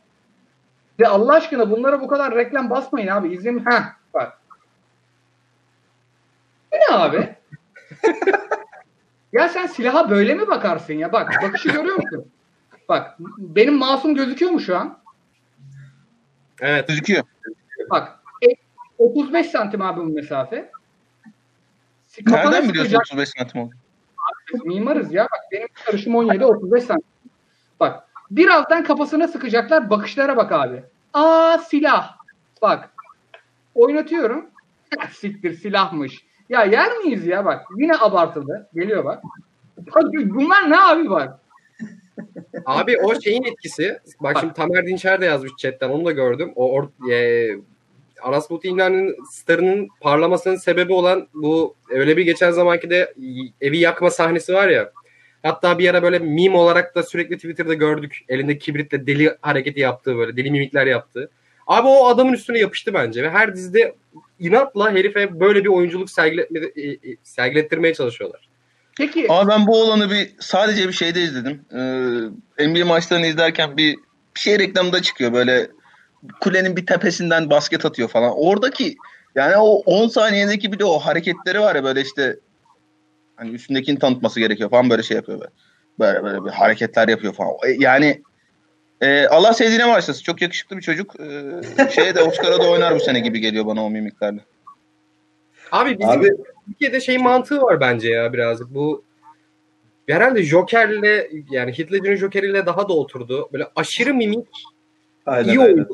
De Allah aşkına bunlara bu kadar reklam basmayın abi. İzleyin. Heh bak. Bu ne abi? ya sen silaha böyle mi bakarsın ya? Bak bakışı görüyor musun? Bak benim masum gözüküyor mu şu an? Evet. Gözüküyor. Bak e, 35 santim abi bu mesafe. Kafana Nereden biliyorsun sıkacak- 35 santim oldu? Mimarız ya. Bak benim karışım 17 35 santim. Bak birazdan kafasına sıkacaklar. Bakışlara bak abi. Aa silah. Bak. Oynatıyorum. Siktir silahmış. Ya yer miyiz ya bak. Yine abartılı. Geliyor bak. Bak, Bunlar ne abi bak. Abi o şeyin etkisi. Bak şimdi Tamer Dinçer de yazmış chatten onu da gördüm. O or, e, Aras Bulut İlhan'ın starının parlamasının sebebi olan bu öyle bir geçen zamanki de evi yakma sahnesi var ya. Hatta bir ara böyle meme olarak da sürekli Twitter'da gördük. Elinde kibritle deli hareketi yaptığı böyle deli mimikler yaptığı. Abi o adamın üstüne yapıştı bence ve her dizide inatla herife böyle bir oyunculuk sergiletme, e, e, sergilettirmeye çalışıyorlar. Peki Ama ben bu olanı bir sadece bir şeyde izledim. Ee, NBA maçlarını izlerken bir, bir şey reklamda çıkıyor böyle kulenin bir tepesinden basket atıyor falan. Oradaki yani o 10 saniyedeki bir de o hareketleri var ya böyle işte hani üstündekini tanıtması gerekiyor falan böyle şey yapıyor böyle. Böyle böyle bir hareketler yapıyor falan. E, Yani e, Allah sevdiğine başlasın. Çok yakışıklı bir çocuk. E, şeye de Oscar'a da oynar bu sene gibi geliyor bana o mimiklerle. Abi bizim Abi Türkiye'de şey mantığı var bence ya birazcık. Bu herhalde Joker'le yani Heath Ledger'ın Joker'iyle daha da oturdu. Böyle aşırı mimik Aynen, iyi aynen.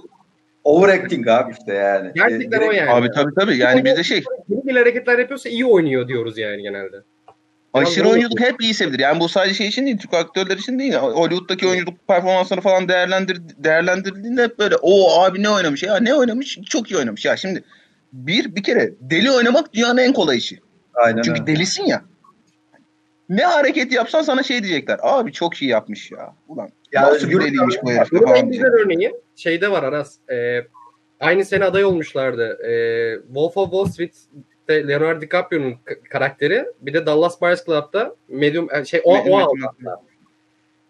Overacting abi işte yani. Gerçekten Ee, o yani. Abi tabii tabii yani bizde şey Yeni bir hareketler yapıyorsa iyi oynuyor diyoruz yani genelde. Aşırı Biraz oyunculuk hep iyi sevilir. Yani bu sadece şey için değil, Türk aktörler için değil. Hollywood'daki oyunculuk performansları falan değerlendir değerlendirildiğinde hep böyle o abi ne oynamış ya ne oynamış çok iyi oynamış ya şimdi bir bir kere deli oynamak dünyanın en kolay işi. Aynen Çünkü öyle. delisin ya. Ne hareket yapsan sana şey diyecekler. Abi çok iyi yapmış ya. Ulan Ya nasıl bir deliymiş bu herif Bunun en güzel örneği şeyde var Aras. Ee, aynı sene aday olmuşlardı. Ee, Wolf of Wall Street'te Leonardo DiCaprio'nun karakteri. Bir de Dallas Buyers Club'da Medium e, şey o, Medium, o hatta.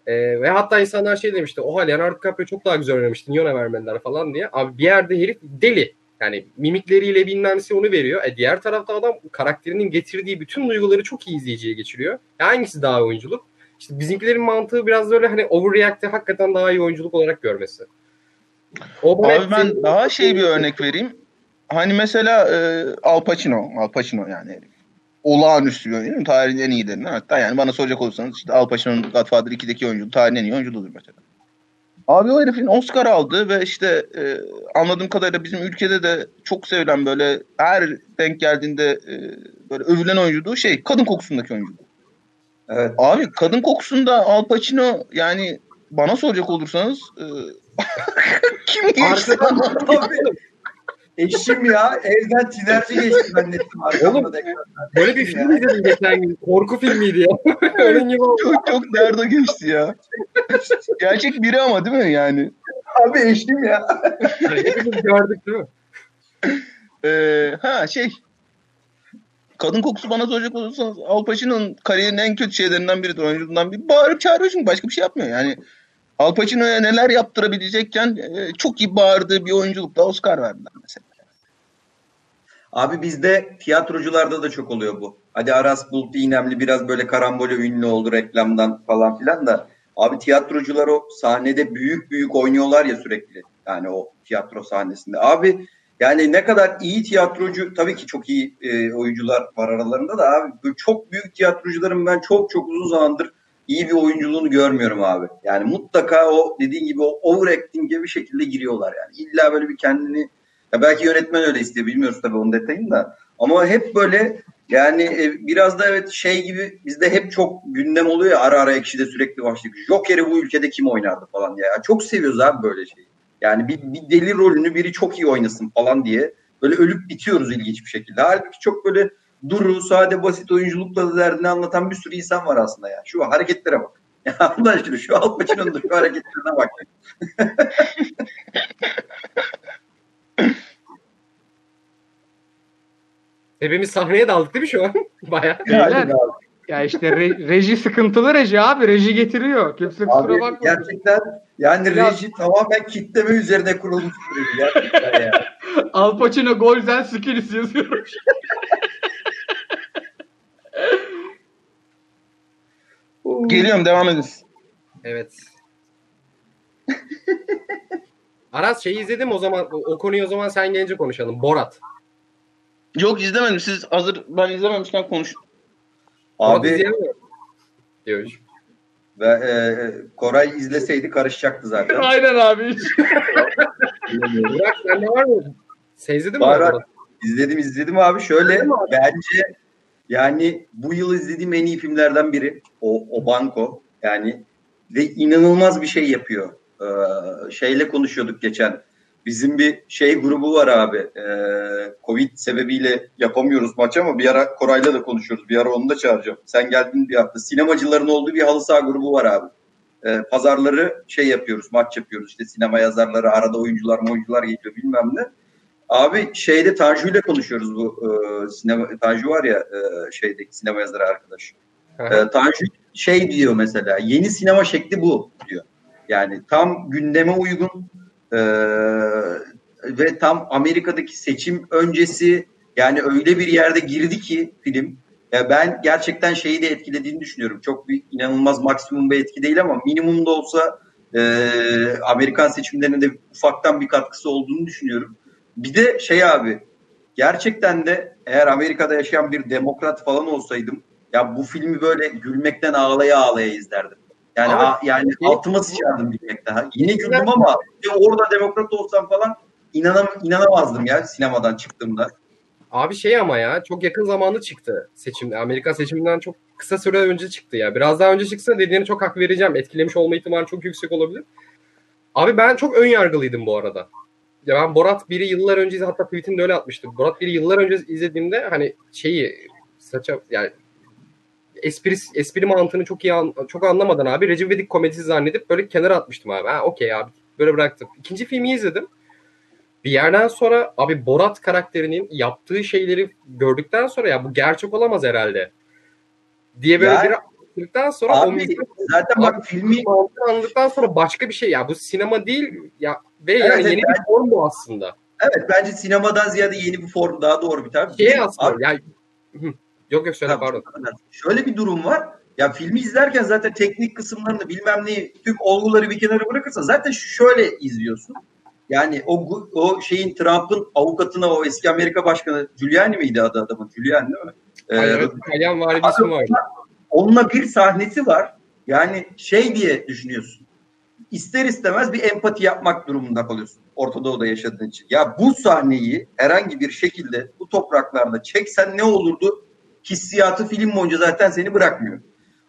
Ee, ve hatta insanlar şey demişti. Oha Leonardo DiCaprio çok daha güzel oynamıştı. Niye ona vermediler falan diye. Abi bir yerde herif deli. Yani mimikleriyle bilmem nesi onu veriyor. E diğer tarafta adam karakterinin getirdiği bütün duyguları çok iyi izleyiciye geçiriyor. E hangisi daha iyi oyunculuk? İşte bizimkilerin mantığı biraz böyle hani overreact'ı hakikaten daha iyi oyunculuk olarak görmesi. O Abi ben daha şey bir örnek vereyim. Hani mesela e, Al Pacino. Al Pacino yani herif. Olağanüstü bir oyuncu. Tarihin en iyilerinden. Hatta yani bana soracak olursanız işte Al Pacino'nun Godfather 2'deki oyuncu tarihin en iyi oyunculuğudur mesela. Abi o herifin Oscar aldı ve işte e, anladığım kadarıyla bizim ülkede de çok sevilen böyle her denk geldiğinde e, böyle övülen oyunculuğu şey kadın kokusundaki oyunculuğu. Evet. Abi kadın kokusunda Al Pacino yani bana soracak olursanız e, kim? Abi, eşim ya evden tinerci geçti zannettim. Arkamda. Böyle bir film izledim geçen gün. Korku filmiydi ya. Onun gibi oldu. çok çok nerede geçti ya. Gerçek biri ama değil mi yani? Abi eşim ya. Hepimiz gördük değil mi? Ee, ha şey kadın kokusu bana soracak olursanız Al Pacino'nun kariyerinin en kötü şeylerinden biridir. Oyunculuğundan biri. Bağırıp çağırıyor çünkü başka bir şey yapmıyor. Yani Al Pacino'ya neler yaptırabilecekken e, çok iyi bağırdığı bir oyunculukla Oscar verdiler mesela. Abi bizde tiyatrocularda da çok oluyor bu. Hadi Aras Bulut İynemli biraz böyle karambole ünlü oldu reklamdan falan filan da. Abi tiyatrocular o sahnede büyük büyük oynuyorlar ya sürekli. Yani o tiyatro sahnesinde. Abi yani ne kadar iyi tiyatrocu tabii ki çok iyi e, oyuncular var aralarında da abi çok büyük tiyatrocuların ben çok çok uzun zamandır iyi bir oyunculuğunu görmüyorum abi. Yani mutlaka o dediğin gibi o overacting'e bir şekilde giriyorlar yani. İlla böyle bir kendini ya belki yönetmen öyle istiyor bilmiyoruz tabii onun detayını da. Ama hep böyle yani e, biraz da evet şey gibi bizde hep çok gündem oluyor ya ara ara ekşide sürekli başlık. Joker'i bu ülkede kim oynardı falan diye. Ya çok seviyoruz abi böyle şeyi. Yani bir, bir deli rolünü biri çok iyi oynasın falan diye böyle ölüp bitiyoruz ilginç bir şekilde. Halbuki çok böyle duru, sade, basit oyunculukla da derdini anlatan bir sürü insan var aslında ya. Şu hareketlere bak. Ya Allah aşkına şu Al Pacino'nun şu hareketlerine bak. Hepimiz sahneye daldık değil mi şu an? Baya. Beyler, ya işte re- reji sıkıntılı reji abi. Reji getiriyor. Kimse kusura Abi bakmasın. gerçekten yani Biraz- reji tamamen kitleme üzerine kurulmuş bir reji. Gerçekten yani. Al Pacino Goals and Skills yazıyor. Geliyorum devam edin. Evet. Aras şeyi izledim o zaman o, o konuyu o zaman sen gelince konuşalım. Borat. Yok izlemedim. Siz hazır ben izlememişken konuş. Abi izleyemiyor. Diyor. ve e, Koray izleseydi karışacaktı zaten. Aynen abi. Burak sende var mı? Sen izledin mi? Var? İzledim izledim abi. Şöyle bence yani bu yıl izlediğim en iyi filmlerden biri. O, o Banko. Yani ve inanılmaz bir şey yapıyor. Ee, şeyle konuşuyorduk geçen. Bizim bir şey grubu var abi. Ee, Covid sebebiyle yapamıyoruz maç ama bir ara Koray'la da konuşuyoruz. Bir ara onu da çağıracağım. Sen geldin bir hafta. Sinemacıların olduğu bir halı saha grubu var abi. Ee, pazarları şey yapıyoruz, maç yapıyoruz. İşte sinema yazarları, arada oyuncular, oyuncular geliyor bilmem ne. Abi şeyde Tanju ile konuşuyoruz bu e, sinema Tanju var ya e, şeydeki sinema yazarı arkadaş. E, Tanju şey diyor mesela yeni sinema şekli bu diyor. Yani tam gündeme uygun e, ve tam Amerika'daki seçim öncesi yani öyle bir yerde girdi ki film. Ya ben gerçekten şeyi de etkilediğini düşünüyorum. Çok bir inanılmaz maksimum bir etki değil ama minimum da olsa e, Amerikan seçimlerine de ufaktan bir katkısı olduğunu düşünüyorum. Bir de şey abi gerçekten de eğer Amerika'da yaşayan bir demokrat falan olsaydım ya bu filmi böyle gülmekten ağlaya ağlaya izlerdim. Yani Abi, a- yani şey- altıma sıçardım gülmekten. Yine güldüm ama ya orada demokrat olsam falan inanam inanamazdım ya sinemadan çıktığımda. Abi şey ama ya çok yakın zamanda çıktı seçimde. Amerika seçiminden çok kısa süre önce çıktı ya. Biraz daha önce çıksa dediğine çok hak vereceğim. Etkilemiş olma ihtimali çok yüksek olabilir. Abi ben çok ön yargılıydım bu arada. Ya ben Borat 1'i yıllar önce. Hatta tweetimde öyle atmıştım. Borat 1'i yıllar önce izlediğimde hani şeyi saça yani espri, espri mantığını çok iyi an- çok anlamadan abi Recep İvedik komedisi zannedip böyle kenara atmıştım abi. Ha okey abi böyle bıraktım. İkinci filmi izledim. Bir yerden sonra abi Borat karakterinin yaptığı şeyleri gördükten sonra ya bu gerçek olamaz herhalde diye böyle Ya- bir sonra o Abi mizah zaten bak filmi anladıktan sonra başka bir şey ya bu sinema değil ya ve Evet, yani yeni bir form bu aslında. evet bence sinemadan ziyade yeni bir form daha doğru bir tabii. Şey Abi, aslında ya Hı. Yok yok söyle pardon. Şöyle bir durum var. Ya filmi izlerken zaten teknik kısımlarını bilmem neyi tüm olguları bir kenara bırakırsa zaten şöyle izliyorsun. Yani o o şeyin Trump'ın avukatına o eski Amerika Başkanı Giuliani miydi adı adamın? Giuliani değil mi? Ee, Hayır, evet, İtalyan var bir var. onunla bir sahnesi var. Yani şey diye düşünüyorsun. İster istemez bir empati yapmak durumunda kalıyorsun. Orta Doğu'da yaşadığın için. Ya bu sahneyi herhangi bir şekilde bu topraklarda çeksen ne olurdu? Hissiyatı film boyunca zaten seni bırakmıyor.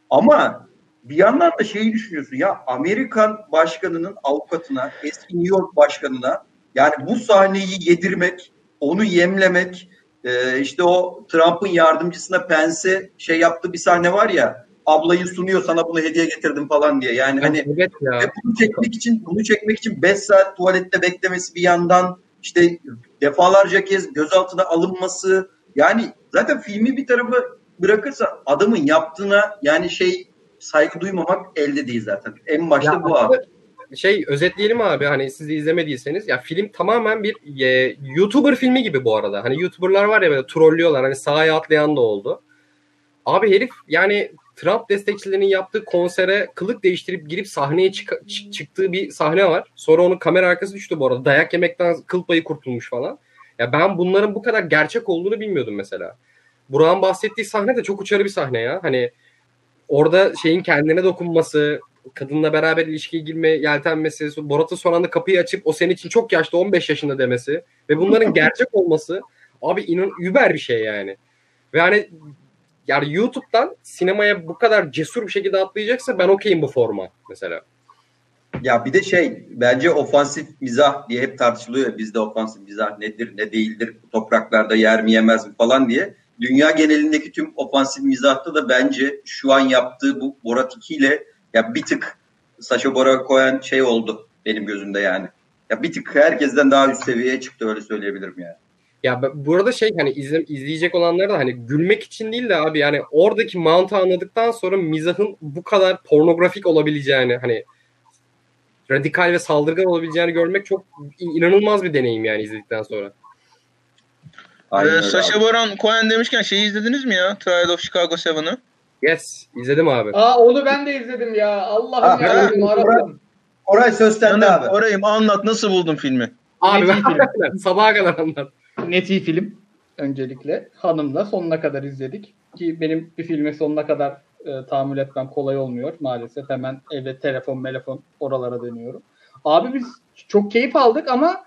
Ama bir yandan da şeyi düşünüyorsun ya Amerikan başkanının avukatına, eski New York başkanına yani bu sahneyi yedirmek, onu yemlemek, e, işte o Trump'ın yardımcısına Pence şey yaptığı bir sahne var ya ablayı sunuyor sana bunu hediye getirdim falan diye. Yani hani evet ya. bunu çekmek için bunu çekmek için 5 saat tuvalette beklemesi bir yandan işte defalarca kez gözaltına alınması yani zaten filmi bir tarafa bırakırsa adamın yaptığına yani şey saygı duymamak elde değil zaten. En başta Ya bu abi. şey özetleyelim abi hani siz de izlemediyseniz ya film tamamen bir e, YouTuber filmi gibi bu arada. Hani YouTuber'lar var ya böyle trollüyorlar hani sahaya atlayan da oldu. Abi herif yani Trump destekçilerinin yaptığı konsere kılık değiştirip girip sahneye çık- çık- çıktığı bir sahne var. Sonra onun kamera arkası düştü bu arada. Dayak yemekten kıl payı kurtulmuş falan. Ya ben bunların bu kadar gerçek olduğunu bilmiyordum mesela. Burak'ın bahsettiği sahne de çok uçarı bir sahne ya. Hani orada şeyin kendine dokunması, kadınla beraber ilişkiye girme yeltenmesi, Borat'ın son anda kapıyı açıp o senin için çok yaşlı 15 yaşında demesi ve bunların gerçek olması abi inan über bir şey yani. Ve hani yani YouTube'dan sinemaya bu kadar cesur bir şekilde atlayacaksa ben okeyim bu forma mesela. Ya bir de şey bence ofansif mizah diye hep tartışılıyor bizde ofansif mizah nedir ne değildir topraklarda yer mi yemez mi falan diye. Dünya genelindeki tüm ofansif mizahta da bence şu an yaptığı bu Borat 2 ile ya bir tık Saşa Bora koyan şey oldu benim gözümde yani. Ya bir tık herkesten daha üst seviyeye çıktı öyle söyleyebilirim yani. Ya burada şey hani izle, izleyecek olanlar da hani gülmek için değil de abi yani oradaki mantığı anladıktan sonra mizahın bu kadar pornografik olabileceğini hani radikal ve saldırgan olabileceğini görmek çok inanılmaz bir deneyim yani izledikten sonra. Aynen Ee, abi. Baron Cohen demişken şeyi izlediniz mi ya? Trial of Chicago 7'ı. Yes, izledim abi. Aa onu ben de izledim ya. Allah'ım Ha, ya. Aradım. Koray söz sende abi. Orayım anlat nasıl buldun filmi? Abi ben film? sabaha kadar anlat. Net iyi film öncelikle. Hanımla sonuna kadar izledik. Ki benim bir filme sonuna kadar e, tahammül etmem kolay olmuyor maalesef. Hemen evde telefon, telefon oralara dönüyorum. Abi biz çok keyif aldık ama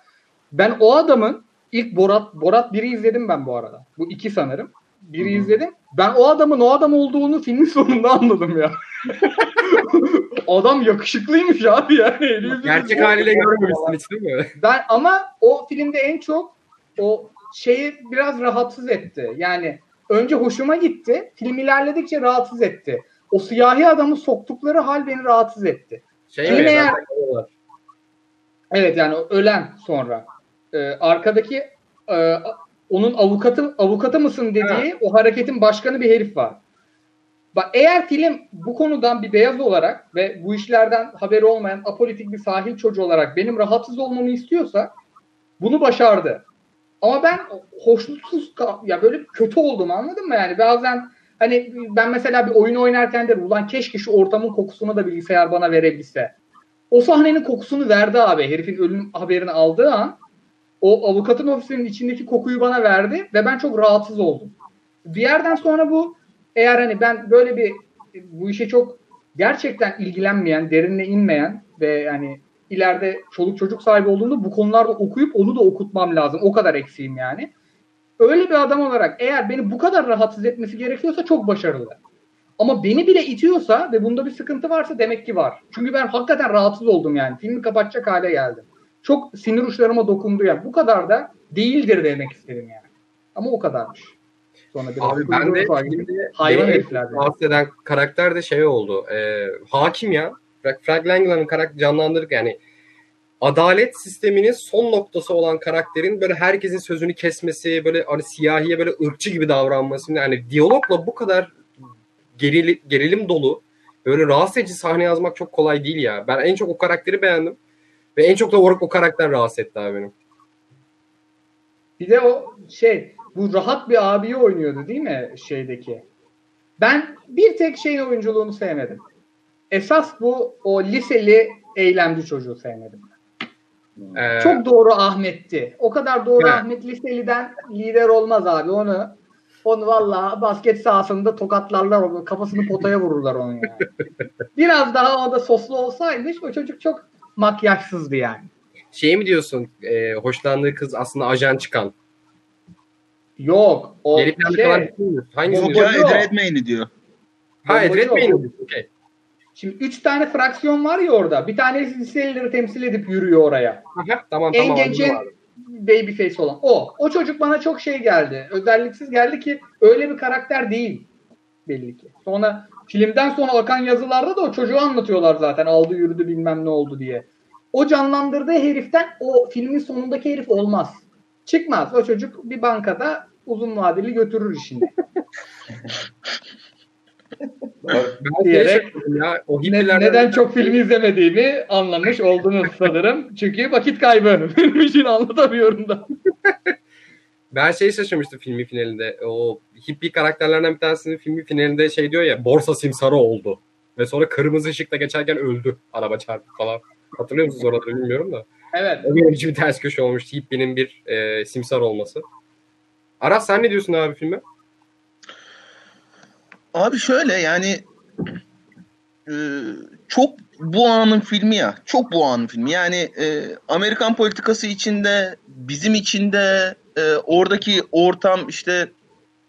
ben o adamın ilk Borat Borat 1'i izledim ben bu arada. Bu iki sanırım. Biri Hı hı. izledim. Ben o adamın o adam olduğunu filmin sonunda anladım ya. adam yakışıklıymış abi yani. Gerçek haliyle görmemişsin hiç değil mi? Ben ama o filmde en çok o şeyi biraz rahatsız etti. Yani önce hoşuma gitti. Film ilerledikçe rahatsız etti. O siyahi adamı soktukları hal beni rahatsız etti. Şey ya- zaten- Evet yani ölen sonra. Ee, arkadaki e, onun avukatı avukatı mısın dediği o hareketin başkanı bir herif var. Bak eğer film bu konudan bir beyaz olarak ve bu işlerden haberi olmayan apolitik bir sahil çocuğu olarak benim rahatsız olmamı istiyorsa bunu başardı. Ama ben hoşnutsuz ya böyle kötü oldum anladın mı yani bazen hani ben mesela bir oyun oynarken de ulan keşke şu ortamın kokusunu da bilgisayar bana verebilse. O sahnenin kokusunu verdi abi. Herifin ölüm haberini aldığı an o avukatın ofisinin içindeki kokuyu bana verdi ve ben çok rahatsız oldum. Bir yerden sonra bu eğer hani ben böyle bir bu işe çok gerçekten ilgilenmeyen, derinle inmeyen ve yani ileride çoluk çocuk sahibi olduğunda bu konularda okuyup onu da okutmam lazım. O kadar eksiğim yani. Öyle bir adam olarak eğer beni bu kadar rahatsız etmesi gerekiyorsa çok başarılı. Ama beni bile itiyorsa ve bunda bir sıkıntı varsa demek ki var. Çünkü ben hakikaten rahatsız oldum yani. Filmi kapatacak hale geldim. Çok sinir uçlarıma dokundu yani. Bu kadar da değildir demek istedim yani. Ama o kadarmış. Sonra biraz Abi ben de hayvan herifler. yani. rahatsız eden karakter de şey oldu. E, hakim ya. Frank, Langella'nın karakter canlandırdık yani adalet sisteminin son noktası olan karakterin böyle herkesin sözünü kesmesi, böyle hani siyahiye böyle ırkçı gibi davranması. Yani diyalogla bu kadar gerili, gerilim dolu böyle rahatsız edici sahne yazmak çok kolay değil ya. Ben en çok o karakteri beğendim. Ve en çok da o, o karakter rahatsız etti abi benim. Bir de o şey bu rahat bir abiyi oynuyordu değil mi şeydeki? Ben bir tek şeyin oyunculuğunu sevmedim. Esas bu o liseli eylemci çocuğu sevmedim. Ee, Çok doğru Ahmet'ti. O kadar doğru Evet. Ahmet liseliden lider olmaz abi. Onu onu valla basket sahasında tokatlarlar onu. Kafasını potaya vururlar onu yani. Biraz daha o da soslu olsaymış o çocuk çok makyajsızdı yani. şey mi diyorsun? E, hoşlandığı kız aslında ajan çıkan. Yok. O Geri planda şey, kalan bir mi? Hangisi Bomba- diyorsun? Hoca yok. Ed Redmayne'i diyor. Ha Bombacı Edred o. Bey'in okay. Şimdi üç tane fraksiyon var ya orada. Bir tanesi liselileri temsil edip yürüyor oraya. Aha, tamam En tamam. genç en babyface olan. O. O çocuk bana çok şey geldi. Özelliksiz geldi ki öyle bir karakter değil. Belli ki. Sonra filmden sonra akan yazılarda da o çocuğu anlatıyorlar zaten. Aldı yürüdü bilmem ne oldu diye. O canlandırdığı heriften o filmin sonundaki herif olmaz. Çıkmaz. O çocuk bir bankada uzun vadeli götürür işini. Ben şeye Diyerek- ya. O Ne- neden çok film izlemediğimi anlamış oldunuz sanırım. Çünkü vakit kaybı. Benim için anlatamıyorum da. Ben şey şaşırmıştım filmi finalinde. O hippie karakterlerden bir tanesinin filmi finalinde şey diyor ya borsa simsarı oldu. Ve sonra kırmızı ışıkta geçerken öldü. Araba çarptı falan. Hatırlıyor musunuz oraları bilmiyorum da. Evet. O benim için bir ters köşe olmuştu. Hippie'nin bir e, simsar olması. Aras sen ne diyorsun abi filme? Abi şöyle yani e, çok bu anın filmi ya. Çok bu anın filmi. Yani e, Amerikan politikası içinde, bizim içinde, e, oradaki ortam işte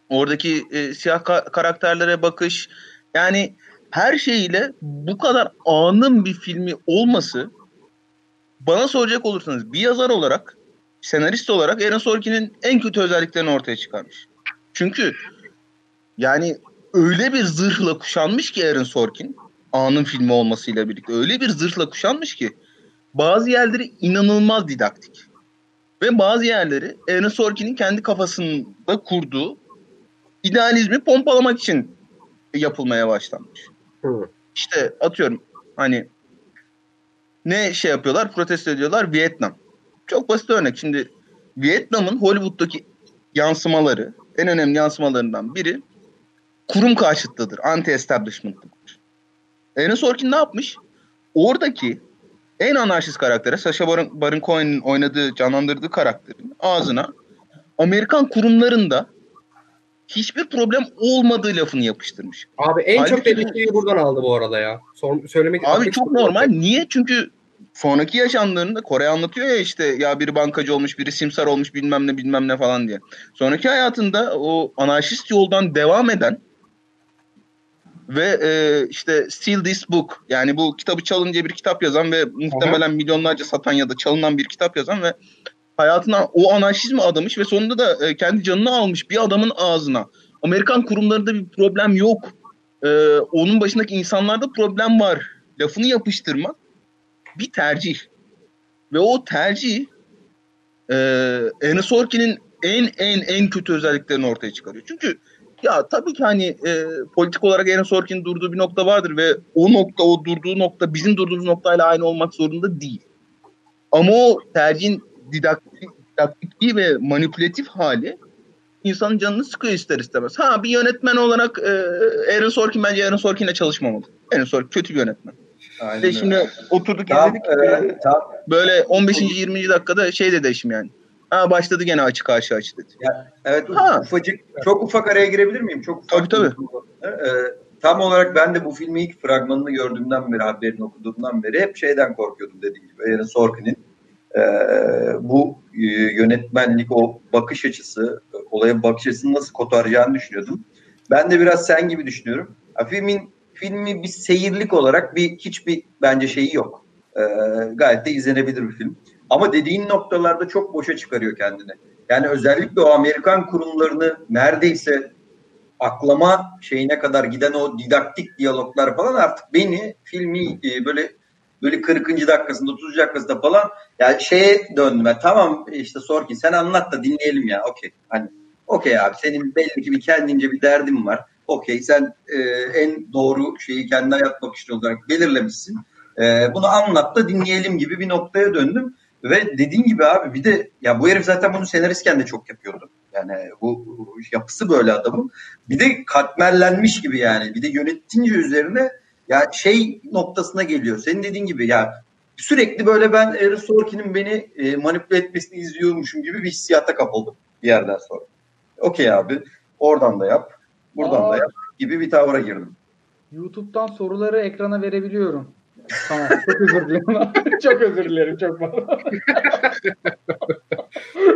oradaki e, siyah ka- karakterlere bakış yani her şeyiyle bu kadar anın bir filmi olması bana soracak olursanız bir yazar olarak senarist olarak Aaron Sorkin'in en kötü özelliklerini ortaya çıkarmış. Çünkü yani öyle bir zırhla kuşanmış ki Aaron Sorkin anın filmi olmasıyla birlikte öyle bir zırhla kuşanmış ki bazı yerleri inanılmaz didaktik. Ve bazı yerleri Aaron Sorkin'in kendi kafasında kurduğu idealizmi pompalamak için yapılmaya başlanmış. Hı. İşte atıyorum hani ne şey yapıyorlar protesto ediyorlar Vietnam. Çok basit örnek. Şimdi Vietnam'ın Hollywood'daki yansımaları en önemli yansımalarından biri kurum karşıtlıdır. Anti-establishment'tır. Aaron Sorkin ne yapmış? Oradaki en anarşist karaktere Sacha Baron, Baron Cohen'in oynadığı, canlandırdığı karakterin ağzına Amerikan kurumlarında hiçbir problem olmadığı lafını yapıştırmış. Abi en çok Halbuki- eleştiriyi buradan aldı bu arada ya. Sor, söylemek Abi çok normal. Niye? Çünkü sonraki yaşamlarında Kore anlatıyor ya işte ya biri bankacı olmuş, biri simsar olmuş bilmem ne bilmem ne falan diye. Sonraki hayatında o anarşist yoldan devam eden ve e, işte Steal This Book yani bu kitabı çalın diye bir kitap yazan ve muhtemelen milyonlarca satan ya da çalınan bir kitap yazan ve hayatına o anarşizmi adamış ve sonunda da e, kendi canını almış bir adamın ağzına Amerikan kurumlarında bir problem yok. E, onun başındaki insanlarda problem var. Lafını yapıştırmak bir tercih. Ve o tercih e, Aaron Sorkin'in en en en kötü özelliklerini ortaya çıkarıyor. Çünkü ya tabii ki hani e, politik olarak Aaron Sorkin'in durduğu bir nokta vardır ve o nokta, o durduğu nokta bizim durduğumuz noktayla aynı olmak zorunda değil. Ama o tercihin didaktik, didaktikliği ve manipülatif hali insanın canını sıkıyor ister istemez. Ha bir yönetmen olarak e, Aaron Sorkin bence Aaron Sorkin'le çalışmamalı. Aaron Sorkin kötü bir yönetmen. Aynen de şimdi oturduk Tam, izledik. e, tam Böyle 15. 20. dakikada şey dedi eşim yani. Ha başladı gene açık aşı açı dedi. Evet Ha. ufacık çok ufak araya girebilir miyim? Çok ufak. Tabii, tabii. Ee, tam olarak ben de bu filmi ilk fragmanını gördüğümden beri haberini okuduğumdan beri hep şeyden korkuyordum dediğim gibi. Aaron Sorkin'in e, bu e, yönetmenlik o bakış açısı olaya bakış açısını nasıl kotaracağını düşünüyordum. Ben de biraz sen gibi düşünüyorum. Ha, filmin filmi bir seyirlik olarak bir hiçbir bence şeyi yok. Ee, gayet de izlenebilir bir film. Ama dediğin noktalarda çok boşa çıkarıyor kendini. Yani özellikle o Amerikan kurumlarını neredeyse aklama şeyine kadar giden o didaktik diyaloglar falan artık beni filmi e, böyle böyle 40. dakikasında 30. dakikasında falan yani şeye döndüm. Ben, tamam işte Sorkin sen anlat da dinleyelim ya. Okey. Hani okey abi senin belli ki bir kendince bir derdin var. Okey sen e, en doğru şeyi kendi hayat bakışı olarak belirlemişsin. E, bunu anlat da dinleyelim gibi bir noktaya döndüm. Ve dediğin gibi abi bir de ya bu herif zaten bunu senaristken de çok yapıyordu. Yani bu, yapısı böyle adamın. Bir de katmerlenmiş gibi yani. Bir de yönetince üzerine ya şey noktasına geliyor. Senin dediğin gibi ya sürekli böyle ben Aaron Sorkin'in beni e, manipüle etmesini izliyormuşum gibi bir hissiyata kapıldım bir yerden sonra. Okey abi oradan da yap, buradan Aa. da yap gibi bir tavra girdim. YouTube'dan soruları ekrana verebiliyorum. Tamam. Çok özür dilerim. çok özür dilerim. Çok fazla.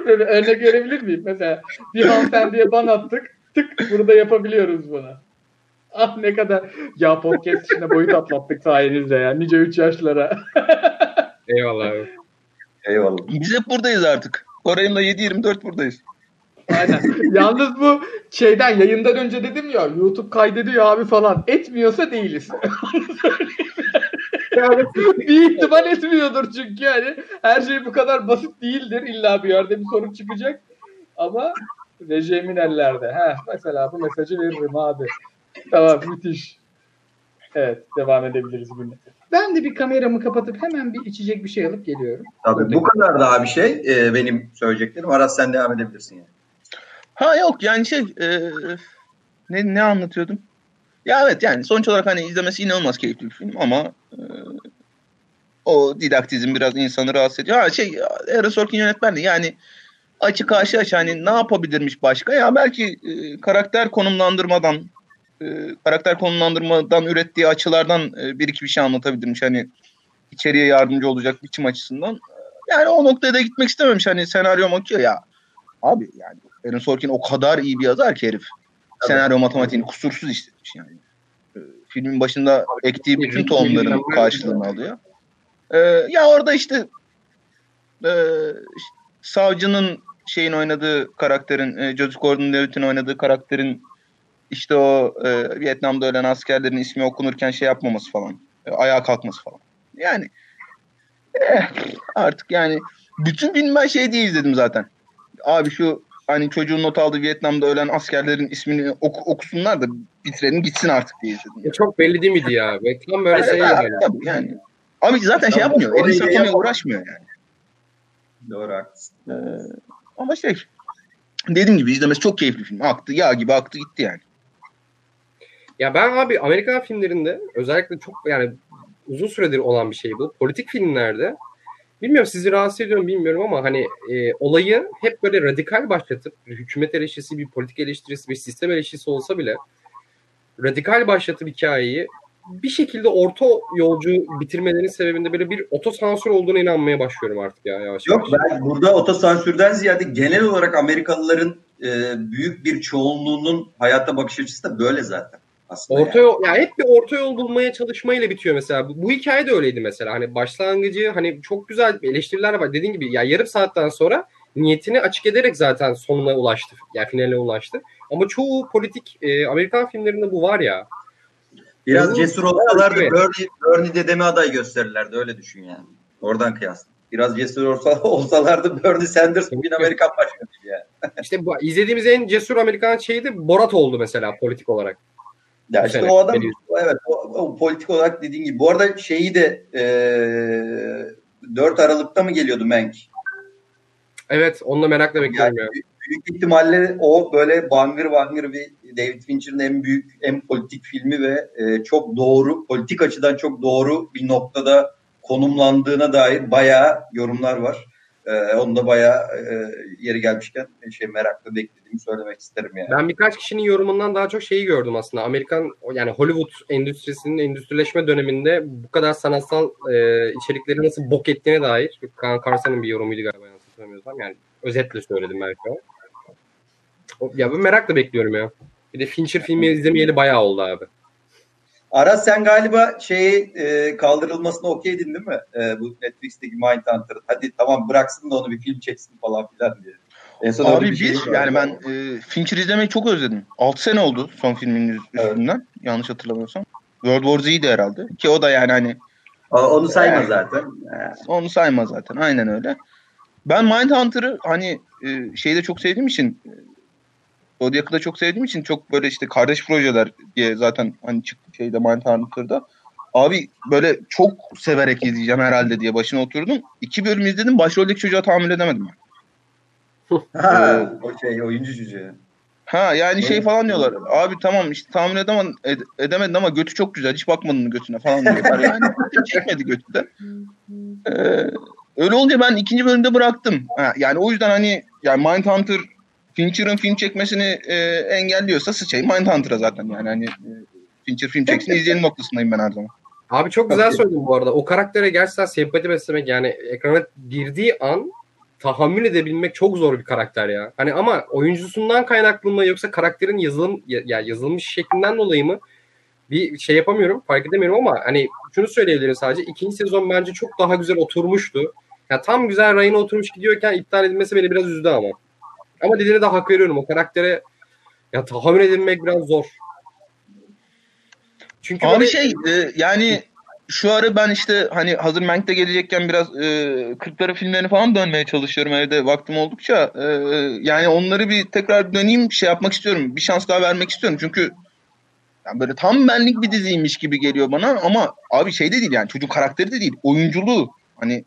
Böyle örnek verebilir miyim? Mesela bir hanımefendiye ban attık. Tık burada yapabiliyoruz bunu. Ah ne kadar. Ya podcast içinde boyut atlattık sayenizde ya. Nice 3 yaşlara. Eyvallah abi. Eyvallah. Biz hep buradayız artık. Koray'ımla 7-24 buradayız. Aynen. Yalnız bu şeyden yayından önce dedim ya YouTube kaydediyor abi falan. Etmiyorsa değiliz. bir ihtimal etmiyordur çünkü yani her şey bu kadar basit değildir. İlla bir yerde bir sorun çıkacak. Ama rejimin ellerde. Heh, mesela bu mesajı veririm abi. Tamam müthiş. Evet devam edebiliriz güne. Ben de bir kameramı kapatıp hemen bir içecek bir şey alıp geliyorum. Tabii bu kadar daha bir şey e, benim söyleyeceklerim. Aras sen devam edebilirsin yani. Ha yok yani şey e, ne, ne anlatıyordum? Ya evet yani sonuç olarak hani izlemesi inanılmaz keyifli bir film ama e, o didaktizm biraz insanı rahatsız ediyor. Ha şey Aaron Sorkin yönetmendi yani açık aşı aç hani ne yapabilirmiş başka? Ya belki e, karakter konumlandırmadan e, karakter konumlandırmadan ürettiği açılardan e, bir iki bir şey anlatabilirmiş. Hani içeriye yardımcı olacak biçim açısından. Yani o noktaya da gitmek istememiş. Hani senaryo okuyor ya. Abi yani Aaron Sorkin o kadar iyi bir yazar ki herif. Senaryo matematiğini kusursuz işletmiş yani. E, filmin başında ektiği bütün tohumların karşılığını alıyor. E, ya orada işte e, savcının şeyin oynadığı karakterin, e, Joseph Gordon-Levitt'in oynadığı karakterin işte o e, Vietnam'da ölen askerlerin ismi okunurken şey yapmaması falan. E, ayağa kalkması falan. Yani eh, artık yani bütün film ben şey diye izledim zaten. Abi şu hani çocuğun not aldığı Vietnam'da ölen askerlerin ismini oku- okusunlar da bitirelim gitsin artık diye izledim. Ya çok belli değil miydi ya? Ve tam böyle şey yani. tabii yani. Abi zaten şey Tamam, yapmıyor. Elini yapamam. uğraşmıyor yani. Doğru haklısın. Ee, ama şey dediğim gibi izlemesi çok keyifli film. Aktı yağ gibi aktı gitti yani. Ya ben abi Amerikan filmlerinde özellikle çok yani uzun süredir olan bir şey bu. Politik filmlerde bilmiyorum sizi rahatsız ediyorum bilmiyorum ama hani e, olayı hep böyle radikal başlatıp bir hükümet eleştirisi, bir politik eleştirisi, bir sistem eleştirisi olsa bile radikal başlatıp hikayeyi bir şekilde orta yolcu bitirmelerinin sebebinde böyle bir otosansür olduğuna inanmaya başlıyorum artık ya yavaş Yok yavaş. ben burada otosansürden ziyade genel olarak Amerikalıların e, büyük bir çoğunluğunun hayata bakış açısı da böyle zaten. Aslında Orta yani. yol, ya hep bir orta yol bulmaya çalışmayla bitiyor mesela. Bu, bu hikaye de öyleydi mesela. Hani başlangıcı hani çok güzel eleştiriler var. Dediğin gibi ya yarım saatten sonra niyetini açık ederek zaten sonuna ulaştı. Yani finaline ulaştı. Ama çoğu politik e, Amerikan filmlerinde bu var ya. Biraz cesur olsalardı Evet. Bernie, Bernie dedeme aday gösterirlerdi öyle düşün yani. Oradan kıyas. Biraz cesur olsa, olsalardı Bernie Sanders bugün Amerikan başkanı yani. İşte bu izlediğimiz en cesur Amerikan şeyi de Borat oldu mesela politik olarak. Ya işte o adam evet o, o politik olarak dediğin gibi. Bu arada şeyi de e, 4 Aralık'ta mı geliyordu Menk? Evet onunla merakla bekliyorum Yani ya. büyük ihtimalle o böyle bangır bangır bir David Fincher'ın en büyük en politik filmi ve e, çok doğru politik açıdan çok doğru bir noktada konumlandığına dair bayağı yorumlar var. Ee, onu da bayağı e, yeri gelmişken şey merakla beklediğimi söylemek isterim yani. Ben birkaç kişinin yorumundan daha çok şeyi gördüm aslında. Amerikan yani Hollywood endüstrisinin endüstrileşme döneminde bu kadar sanatsal e, içerikleri nasıl bok ettiğine dair Kaan Karsa'nın bir yorumuydu galiba yanlış hatırlamıyorsam. Yani özetle söyledim belki o ya ben merakla bekliyorum ya. Bir de Fincher filmi izlemeyeli bayağı oldu abi. Aras sen galiba şeyi e, kaldırılmasına okeydin değil mi? E, bu Netflix'teki Mindhunter'ın. Hadi tamam bıraksın da onu bir film çeksin falan filan diye. En son Abi şey bir var. yani ben e, Fincher izlemeyi çok özledim. 6 sene oldu son filmin üz- Evet. üstünden. Yanlış hatırlamıyorsam. World War Z'ydi herhalde. Ki o da yani hani Aa, onu sayma Yani. zaten. Ha. onu sayma zaten. Aynen öyle. Ben Mindhunter'ı hani e, şeyde çok sevdiğim için e, Zodiac'ı da çok sevdiğim için çok böyle işte kardeş projeler diye zaten hani çıktı şeyde Mindhunter'da. Abi böyle çok severek izleyeceğim herhalde diye başına oturdum. İki bölüm izledim. Başroldeki çocuğa tahammül edemedim. ben. Ha, o şey oyuncu çocuğu. Ha yani şey falan diyorlar. Abi tamam işte tahmin edemem, ed- edemedin ama götü çok güzel. Hiç bakmadın götüne falan diyorlar. Yani çekmedi götü de. Ee, öyle olunca ben ikinci bölümde bıraktım. Ha, yani o yüzden hani yani Mindhunter Fincher'ın film çekmesini e, engelliyorsa sıçayım Mindhunter'a zaten yani hani e, Fincher film çeksin izleyelim noktasındayım ben her zaman. Abi çok güzel söyledin bu arada. O karaktere gerçekten sempati beslemek yani ekrana girdiği an tahammül edebilmek çok zor bir karakter ya. Hani ama oyuncusundan kaynaklı mı yoksa karakterin yazılım ya ya yazılmış şeklinden dolayı mı bir şey yapamıyorum, fark edemiyorum ama hani şunu söyleyebilirim sadece. ikinci sezon bence çok daha güzel oturmuştu. Ya tam güzel rayına oturmuş gidiyorken iptal edilmesi beni biraz üzdü ama. Ama dediğine de hak veriyorum. O karaktere ya tahammül edilmek biraz zor. Çünkü Abi böyle- şey e, yani şu ara ben işte hani hazır Mank'te gelecekken biraz e, Kırklara filmlerini falan dönmeye çalışıyorum evde vaktim oldukça. E, yani onları bir tekrar döneyim şey yapmak istiyorum. Bir şans daha vermek istiyorum. Çünkü yani böyle tam benlik bir diziymiş gibi geliyor bana ama abi şey de değil yani çocuk karakteri de değil. Oyunculuğu hani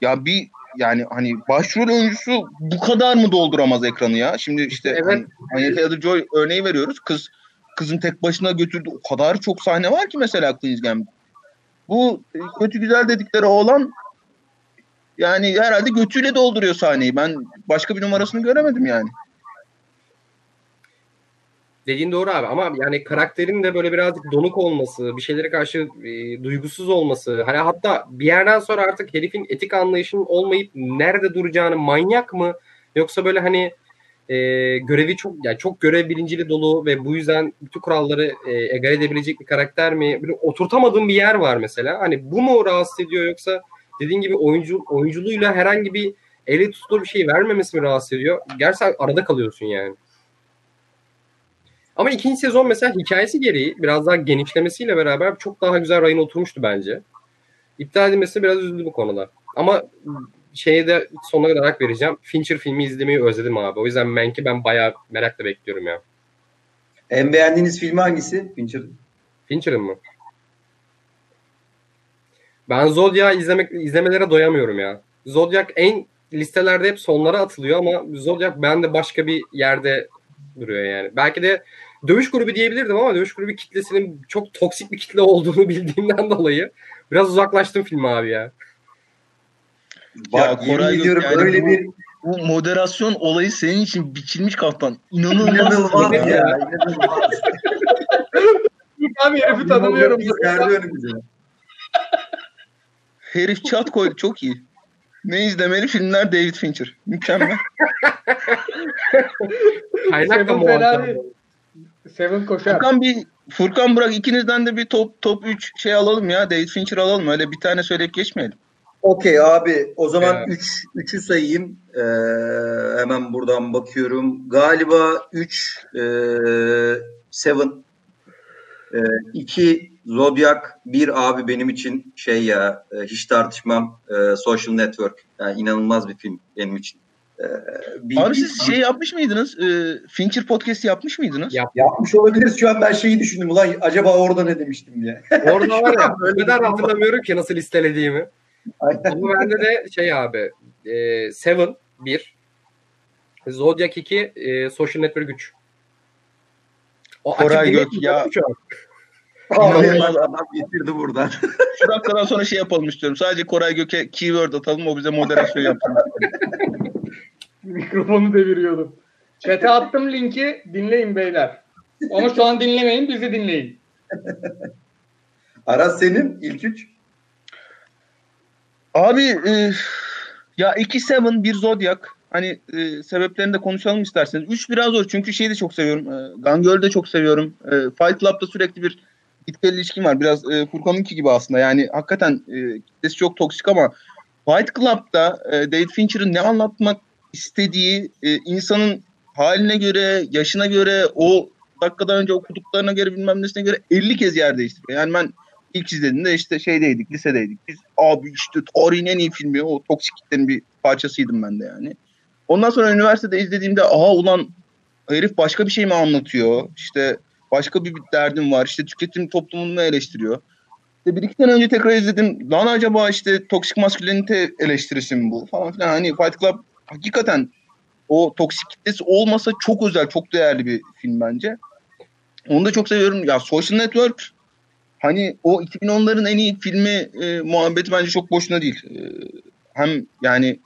ya bir yani hani başrol oyuncusu bu kadar mı dolduramaz ekranı ya? Şimdi işte Evet. hani Anya Taylor-Joy örneği veriyoruz. Kız kızın tek başına götürdüğü o kadar çok sahne var ki mesela Queen's Gambit. Bu kötü güzel dedikleri oğlan yani herhalde götüyle dolduruyor sahneyi. Ben başka bir numarasını göremedim yani. Dediğin doğru abi ama yani karakterin de böyle birazcık donuk olması, bir şeylere karşı e, duygusuz olması, hani hatta bir yerden sonra artık herifin etik anlayışının olmayıp nerede duracağını manyak mı yoksa böyle hani e, görevi çok yani çok görev bilinciyle dolu ve bu yüzden bütün kuralları e, egal edebilecek bir karakter mi? Böyle oturtamadığım bir yer var mesela. Hani bu mu rahatsız ediyor yoksa dediğin gibi oyuncu oyunculuğuyla herhangi bir eli tutulur bir şey vermemesi mi rahatsız ediyor? Gerçekten arada kalıyorsun yani. Ama ikinci sezon mesela hikayesi gereği biraz daha genişlemesiyle beraber çok daha güzel rayına oturmuştu bence. İptal edilmesi biraz üzüldü bu konuda. Ama şeye de sonuna kadar hak vereceğim. Fincher filmi izlemeyi özledim abi. O yüzden Mank'i ben bayağı merakla bekliyorum ya. En beğendiğiniz film hangisi? Fincher. Fincher'ın mı? Ben Zodiac'ı izlemek, izlemelere doyamıyorum ya. Zodiac en listelerde hep sonlara atılıyor ama Zodiac bende başka bir yerde duruyor yani. Belki de dövüş grubu diyebilirdim ama dövüş grubu kitlesinin çok toksik bir kitle olduğunu bildiğimden dolayı biraz uzaklaştım film abi ya. Bak Koray yemin ediyorum yani böyle bu- bir Bu moderasyon olayı senin için biçilmiş kaftan. İnanılmaz. inanılmaz ya. ya. inanılmaz. Abi herifi tanımıyorum. Önümüze. Herif çat koydu çok iyi. Ne izlemeli filmler David Fincher. Mükemmel. Kaynak da muazzam. Seven koşar. Furkan bir Furkan bırak ikinizden de bir top top 3 şey alalım ya. David Fincher alalım. Öyle bir tane söyleyip geçmeyelim. Okey abi o zaman Evet. 3 3'ü sayayım. Ee, hemen buradan bakıyorum. Galiba 3 e, Seven 2 Zodiac 1 abi benim için şey ya e, hiç tartışmam e, Social Network. Yani inanılmaz bir film benim için. E, bir, Abi siz şey yapmış mıydınız? Ee, Fincher podcast yapmış mıydınız? Yap. yapmış olabiliriz. Şu an ben şeyi düşündüm. Ulan acaba orada ne demiştim diye. Orada var ya kadar hatırlamıyorum ki nasıl listelediğimi. Aynen. Ama bende de şey abi e, Seven 1 Zodiac 2 e, Social Network 3 o Koray Gök ya. İnanılmaz adam getirdi buradan. Şu dakikadan sonra şey yapalım istiyorum. Sadece Koray Gök'e keyword atalım o bize moderasyon yapsın. Mikrofonu deviriyordum. Chat'e attım linki. Dinleyin beyler. Ama şu an dinlemeyin, bizi dinleyin. Aras senin ilk üç. Abi e, ya 2 Seven bir Zodiac. Hani e, sebeplerini de konuşalım isterseniz. 3 biraz zor çünkü şeyi de çok seviyorum. E, Gun Girl'ü de çok seviyorum. E, Fight Club'da sürekli bir gitgel ilişkim var. Biraz e, Furkan'ınki gibi aslında. Yani hakikaten e, kitlesi çok toksik ama Fight Club'da e, David Fincher'ın ne anlatmak istediği e, insanın haline göre, yaşına göre, o dakikadan önce okuduklarına göre bilmem nesine göre 50 kez yer değiştiriyor. Yani ben ilk izlediğimde işte şeydeydik, lisedeydik. Biz abi işte tarihin en iyi filmi o toksik kitlenin bir parçasıydım ben de yani. Ondan sonra üniversitede izlediğimde aha ulan herif başka bir şey mi anlatıyor? İşte başka bir, derdim var. İşte tüketim toplumunu eleştiriyor. İşte bir iki sene önce tekrar izledim. Lan acaba işte toksik maskülenite eleştirisi mi bu falan filan. Hani Fight Club hakikaten o toksik kitlesi olmasa çok özel, çok değerli bir film bence. Onu da çok seviyorum. Ya Social Network hani o 2010'ların en iyi filmi e, muhabbeti bence çok boşuna değil. E, hem yani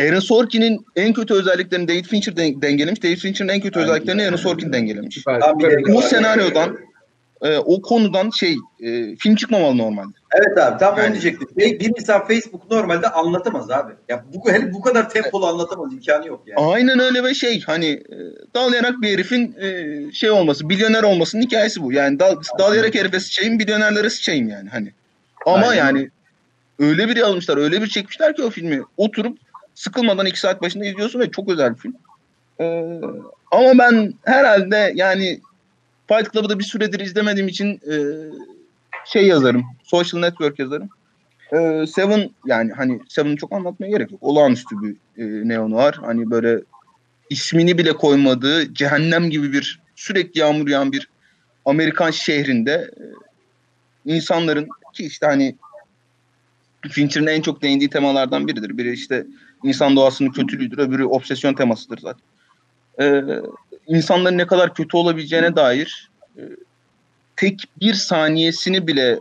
Aaron Sorkin'in en kötü özelliklerini David Fincher den- dengelemiş. David Fincher'ın en kötü Aynen. özelliklerini Aaron Sorkin dengelemiş. Süper, süper. O senaryodan e, o konudan şey e, film çıkmamalı normalde. Evet abi tam onu Yani- diyecektim. Bir bir insan Facebook normalde anlatamaz abi. Ya bu, hele bu kadar tempolu anlatamaz imkanı yok yani. Aynen öyle ve şey hani e, dalayarak bir herifin e, şey olması, milyoner olmasının hikayesi bu. Yani dal, dalayarak herife sıçayım, milyonerlere sıçayım yani hani. Ama Aynen. yani öyle bir almışlar, öyle bir çekmişler ki o filmi. Oturup sıkılmadan iki saat başında izliyorsun ve çok özel bir film. E, ama ben herhalde yani Fight Club'ı da bir süredir izlemediğim için e, şey yazarım, Social Network yazarım. E, Seven yani hani Seven'ı çok anlatmaya gerek yok. Olağanüstü bir e, neonu var. Hani böyle ismini bile koymadığı cehennem gibi bir sürekli yağmur yağan bir Amerikan şehrinde e, insanların ki işte hani Fincher'ın en çok değindiği temalardan biridir. Biri işte insan doğasının kötülüğüdür, öbürü obsesyon temasıdır zaten. Ee, insanların ne kadar kötü olabileceğine dair e, tek bir saniyesini bile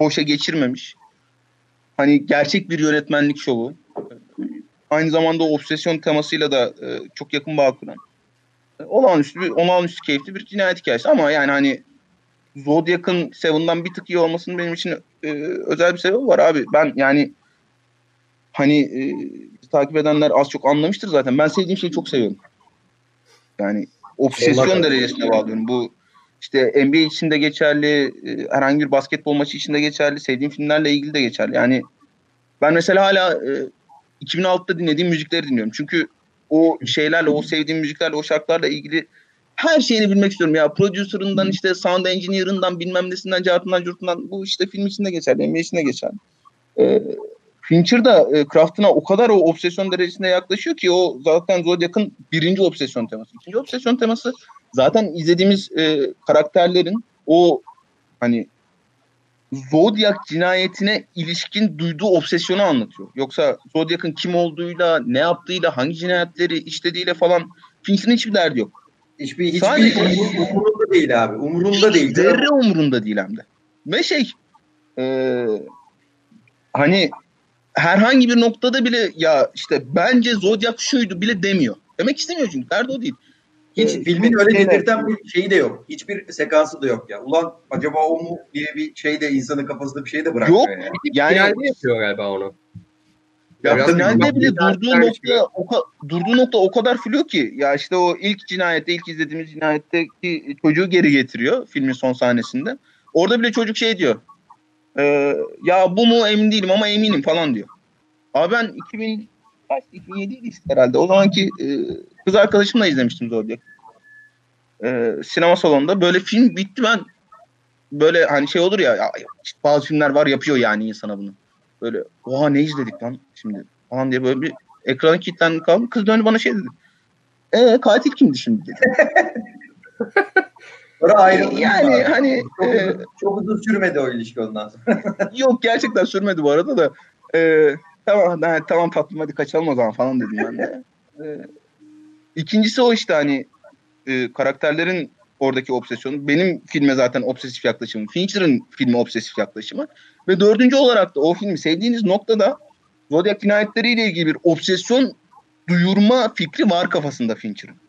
boşa geçirmemiş. Hani gerçek bir yönetmenlik şovu. Aynı zamanda obsesyon temasıyla da e, çok yakın bağ kuran. E, olağanüstü bir, olağanüstü keyifli bir cinayet hikayesi ama yani hani Zodiac'ın Seven'dan bir tık iyi olmasının benim için e, özel bir sebebi var abi. Ben yani hani e, takip edenler az çok anlamıştır zaten. Ben sevdiğim şeyi çok seviyorum. Yani obsesyon derecesine bağlıyorum. Bu işte NBA için de geçerli, e, herhangi bir basketbol maçı için de geçerli, sevdiğim filmlerle ilgili de geçerli. Yani ben mesela hala e, 2006'da dinlediğim müzikleri dinliyorum. Çünkü o şeylerle, o sevdiğim müziklerle, o şarkılarla ilgili her şeyini bilmek istiyorum. Ya producer'ından işte sound engineer'ından bilmem nesinden, cartından, curtundan bu işte film içinde geçerli, NBA içinde geçerli. E, Fincher da e, Craft'ına o kadar o obsesyon derecesine yaklaşıyor ki o zaten Zodiac'ın birinci obsesyon teması. İkinci obsesyon teması zaten izlediğimiz e, karakterlerin o hani Zodiac cinayetine ilişkin duyduğu obsesyonu anlatıyor. Yoksa Zodiac'ın kim olduğuyla, ne yaptığıyla, hangi cinayetleri işlediğiyle falan Fincher'ın hiçbir derdi yok. Hiçbir, hiçbir Sadece- umur- umurunda değil abi. Umurunda değil. Zerre umurunda değil hem de. Ve şey e, hani herhangi bir noktada bile ya işte bence Zodiac şuydu bile demiyor. Demek istemiyor çünkü. Derdi o değil. Hiç Ee, filmin öyle şeyler- dedirten bir şeyi de yok. Hiçbir sekansı da yok ya. Ulan acaba o mu diye bir şey de insanın kafasında bir şey de bırakmıyor Yok. yani. Yani Finalde yapıyor galiba onu. Ya finalde bile durduğu nokta o, ka- durduğu nokta o kadar flu ki ya işte o ilk cinayette ilk izlediğimiz cinayetteki çocuğu geri getiriyor filmin son sahnesinde. Orada bile çocuk şey diyor. E, ya bu mu emin değilim ama eminim falan diyor. Abi ben 2000 kaç 2007 idi işte herhalde. O zamanki e, kız arkadaşımla izlemiştim Zodiac. E, sinema salonunda böyle film bitti ben böyle hani şey olur ya, ya bazı filmler var yapıyor yani insana bunu. Böyle oha ne izledik lan şimdi falan diye böyle bir ekrana kilitlendim kaldım. Kız döndü bana şey dedi. E katil kimdi şimdi dedi. Sonra ayrıldık. yani abi. hani çok, e, uzun, çok uzun sürmedi o ilişki ondan sonra. yok gerçekten sürmedi bu arada da. E, tamam ha, tamam tatlım hadi kaçalım o zaman falan dedim ben de. E, ikincisi o işte hani e, karakterlerin oradaki obsesyonu. Benim filme zaten obsesif yaklaşımım. Fincher'ın filmi obsesif yaklaşımı. Ve dördüncü olarak da o filmi sevdiğiniz noktada Zodiac cinayetleriyle ilgili bir obsesyon duyurma fikri var kafasında Fincher'ın.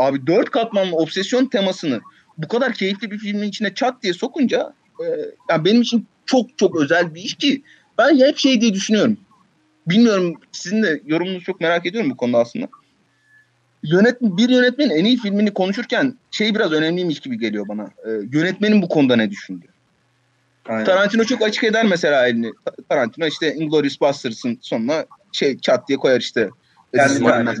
Abi dört katmanlı obsesyon temasını bu kadar keyifli bir filmin içine çat diye sokunca e, yani benim için çok çok özel bir iş ki ben hep şey diye düşünüyorum. Bilmiyorum sizin de yorumunuzu çok merak ediyorum bu konuda aslında. Yönet, bir yönetmenin en iyi filmini konuşurken şey biraz önemliymiş gibi geliyor bana. E, yönetmenin bu konuda ne düşündüğü. Aynen. Tarantino çok açık eder mesela elini. Tarantino işte Inglourious Basterds'ın sonuna şey çat diye koyar işte. Aynen. Aynen.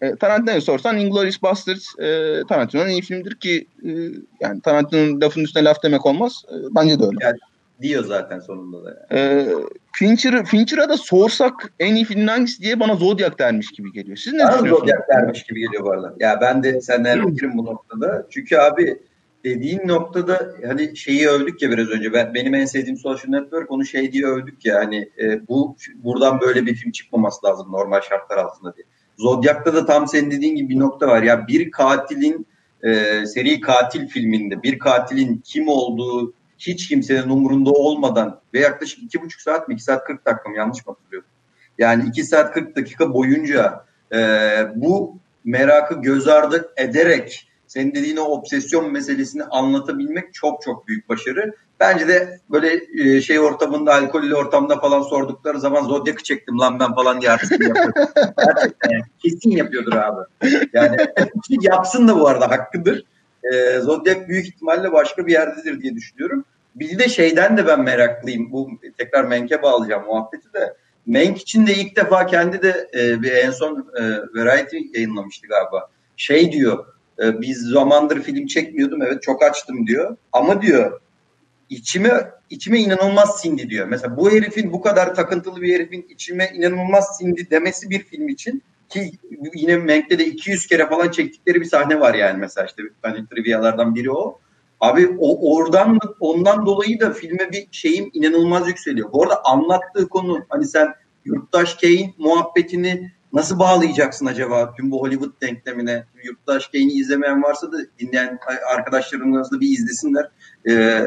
E, Tarantino'ya sorsan Inglourious Basterds e, Tarantino'nun iyi filmidir ki e, yani Tarantino'nun lafın üstüne laf demek olmaz. E, bence de öyle. Yani diyor zaten sonunda da. Yani. E, Fincher'ı Fincher'a da sorsak en iyi filmin hangisi diye bana Zodiac dermiş gibi geliyor. Siz ne Bana düşünüyorsunuz? Zodiac dermiş gibi geliyor bu arada. Ya ben de senden fikrim bu noktada. Çünkü abi dediğin noktada hani şeyi övdük ya biraz önce. Ben, benim en sevdiğim Social Network onu şey diye övdük ya hani e, bu buradan böyle bir film çıkmaması lazım normal şartlar altında diye. Zodiac'ta da tam senin dediğin gibi bir nokta var. Ya bir katilin e, seri katil filminde bir katilin kim olduğu hiç kimsenin umurunda olmadan ve yaklaşık iki buçuk saat mi iki saat 40 dakika mı yanlış mı hatırlıyorum? Yani iki saat 40 dakika boyunca e, bu merakı göz ardı ederek senin dediğin o obsesyon meselesini anlatabilmek çok çok büyük başarı. Bence de böyle e, şey ortamında, alkollü ortamda falan sordukları zaman Zodiac'ı çektim lan ben falan diye artık yapıyor. Gerçekten yani, kesin yapıyordur abi. Yani yapsın da bu arada hakkıdır. E, Zodiac büyük ihtimalle başka bir yerdedir diye düşünüyorum. Bir de şeyden de ben meraklıyım. Bu tekrar Menk'e bağlayacağım muhabbeti de. Menk için de ilk defa kendi de e, bir en son e, Variety yayınlamıştı galiba. Şey diyor, e, biz zamandır film çekmiyordum evet çok açtım diyor. Ama diyor içime içime inanılmaz sindi diyor. Mesela bu herifin bu kadar takıntılı bir herifin içime inanılmaz sindi demesi bir film için ki yine Menk'te de 200 kere falan çektikleri bir sahne var yani mesela işte hani trivialardan biri o. Abi o oradan ondan dolayı da filme bir şeyim inanılmaz yükseliyor. Bu arada anlattığı konu hani sen Yurttaş Kane muhabbetini nasıl bağlayacaksın acaba tüm bu Hollywood denklemine? Yurttaş Kane'i izlemeyen varsa da dinleyen arkadaşlarımız da bir izlesinler. Ee,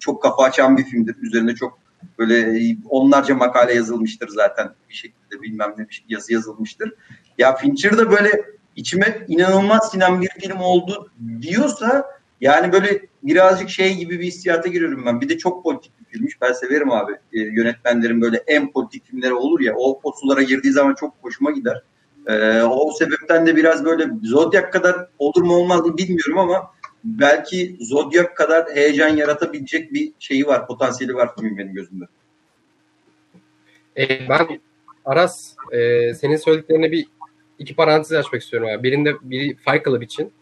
çok kafa açan bir filmdir. Üzerine çok böyle onlarca makale yazılmıştır zaten bir şekilde bilmem ne bir yazı yazılmıştır. Ya Fincher de böyle içime inanılmaz sinen bir film oldu diyorsa yani böyle birazcık şey gibi bir hissiyata giriyorum ben. Bir de çok politik bir filmmiş. Ben severim abi. E, yönetmenlerin böyle en politik filmleri olur ya. O, o sulara girdiği zaman çok hoşuma gider. E, o sebepten de biraz böyle Zodiac kadar olur mu olmaz mı bilmiyorum ama belki Zodiac kadar heyecan yaratabilecek bir şeyi var. Potansiyeli var filmin benim gözümde. E, ben Aras e, senin söylediklerine bir iki parantez açmak istiyorum abi. Birinde biri Fight Club için.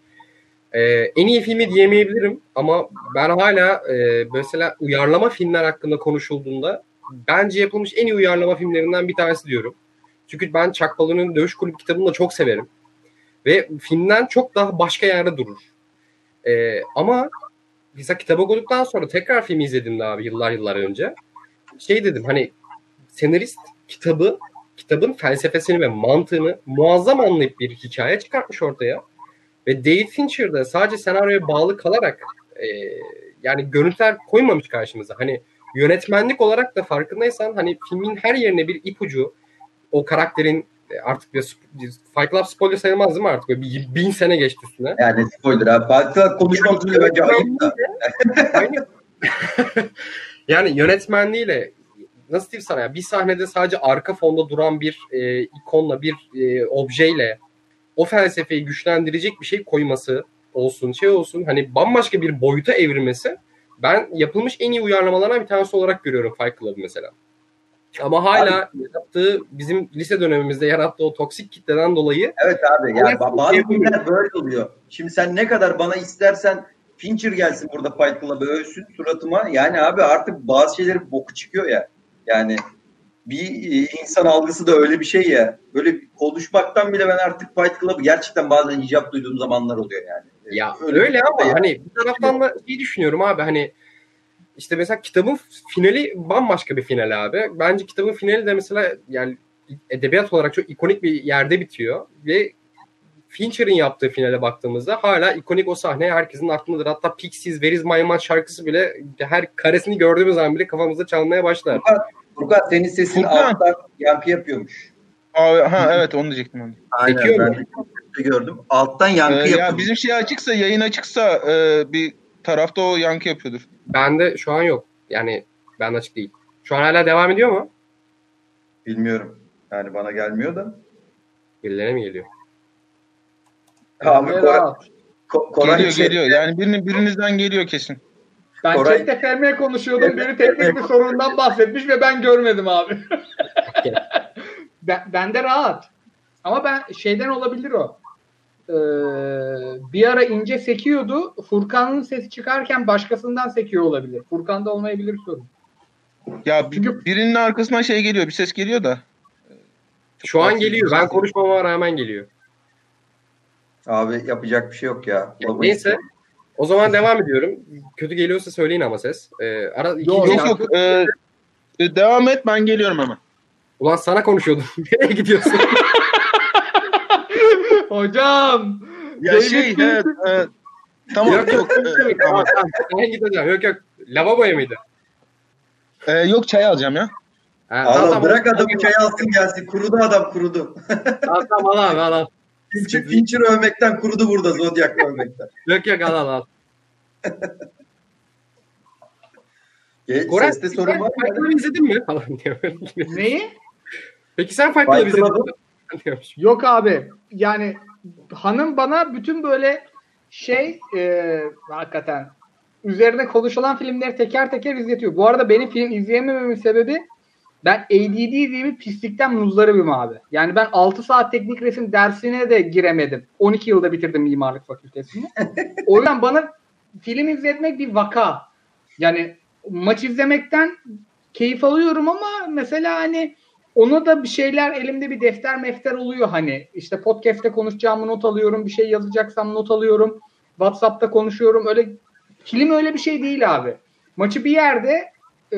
Ee, en iyi filmi diyemeyebilirim ama ben hala e, mesela uyarlama filmler hakkında konuşulduğunda bence yapılmış en iyi uyarlama filmlerinden bir tanesi diyorum. Çünkü ben Palahniuk'un Dövüş Kulübü kitabını da çok severim. Ve filmden çok daha başka yerde durur. Ee, ama mesela kitabı okuduktan sonra tekrar filmi izledim abi yıllar yıllar önce. Şey dedim hani senarist kitabı kitabın felsefesini ve mantığını muazzam anlayıp bir hikaye çıkartmış ortaya. Ve David Fincher de sadece senaryoya bağlı kalarak e, yani görüntüler koymamış karşımıza. Hani yönetmenlik olarak da farkındaysan hani filmin her yerine bir ipucu o karakterin e, artık bir Fight Club spoiler sayılmaz değil mi artık? Böyle bir bin sene geçti üstüne. Yani spoiler abi. Fight Club konuşmamız bile bence ayıp da. yani yönetmenliğiyle nasıl diyeyim sana ya bir sahnede sadece arka fonda duran bir e, ikonla bir e, objeyle o felsefeyi güçlendirecek bir şey koyması olsun şey olsun hani bambaşka bir boyuta evirmesi ben yapılmış en iyi uyarlamalardan bir tanesi olarak görüyorum Fight Club mesela. Ama hala abi, yarattığı bizim lise dönemimizde yarattığı o toksik kitleden dolayı Evet abi yani bazı filmler böyle oluyor. Şimdi sen ne kadar bana istersen Fincher gelsin burada Fight Club'ı övsün suratıma. Yani abi artık bazı şeyleri boku çıkıyor ya. Yani bir insan algısı da öyle bir şey ya. Böyle konuşmaktan bile ben artık Fight Club'ı gerçekten bazen hicap duyduğum zamanlar oluyor yani. Ya öyle, öyle ama ya. hani bir taraftan da şey düşünüyorum abi hani işte mesela kitabın finali bambaşka bir final abi. Bence kitabın finali de mesela yani edebiyat olarak çok ikonik bir yerde bitiyor ve Fincher'ın yaptığı finale baktığımızda hala ikonik o sahne herkesin aklındadır. Hatta Pixies, Where is My Man şarkısı bile her karesini gördüğümüz zaman bile kafamızda çalmaya başlar. Furkan senin sesin alttan yankı yapıyormuş. Abi, ha evet onu diyecektim de. Aynen Çekiyor ben de gördüm. Alttan yankı Ee, yapıyor. ya bizim şey açıksa yayın açıksa e, bir tarafta o yankı yapıyordur. Bende şu an yok. Yani ben açık değil. Şu an hala devam ediyor mu? Bilmiyorum. Yani bana gelmiyor da. Birilerine mi geliyor? Abi Koray, rahat. Ko- Koray geliyor şey- geliyor. Yani birinin, birinizden geliyor kesin. Ben Koray- chatte FM konuşuyordum. Biri teknik bir sorundan bahsetmiş ve ben görmedim abi. ben, bende rahat. Ama ben şeyden olabilir o. Ee, bir ara ince sekiyordu. Furkan'ın sesi çıkarken başkasından sekiyor olabilir. Furkan'da olmayabilir sorun. Ya Çünkü- birinin arkasından şey geliyor, bir ses geliyor da. Şu an geliyor. Ben konuşmama rağmen geliyor. Abi yapacak bir şey yok ya. Neyse. O zaman devam ediyorum. Kötü geliyorsa söyleyin ama ses. Ee, ara, Yok, Yok ya. yok. e, e, devam et ben geliyorum hemen. Ulan sana konuşuyordum. Nereye gidiyorsun? Hocam. Ya David şey evet, e, tamam yok yok. e, tamam, tamam. Ben gideceğim. Yok yok. Lavaboya mıydı? e, yok çay alacağım ya. Ha, Allah bırak adamı Tamam, çay alsın gelsin. Kurudu adam kurudu. Tamam tamam al abi al al. Fincher, Fincher övmekten kurudu burada Zodiac övmekten. Yok yok al al al. E, sen sorun var Fight mı? İzledin mi? Neyi? Peki sen Fight Club'ı izledin mi? Yok abi. Yani hanım bana bütün böyle şey e, hakikaten üzerine konuşulan filmleri teker teker izletiyor. Bu arada benim film izleyemememin sebebi ben ADD dediğimi pislikten muzdaribim abi. Yani ben 6 saat teknik resim dersine de giremedim. 12 yılda bitirdim mimarlık fakültesini. o yüzden bana film izletmek bir vaka. Yani maç izlemekten keyif alıyorum ama mesela hani ona da bir şeyler elimde bir defter mefter oluyor hani. İşte podcast'te konuşacağımı not alıyorum. Bir şey yazacaksam not alıyorum. WhatsApp'ta konuşuyorum. Öyle film öyle bir şey değil abi. Maçı bir yerde e,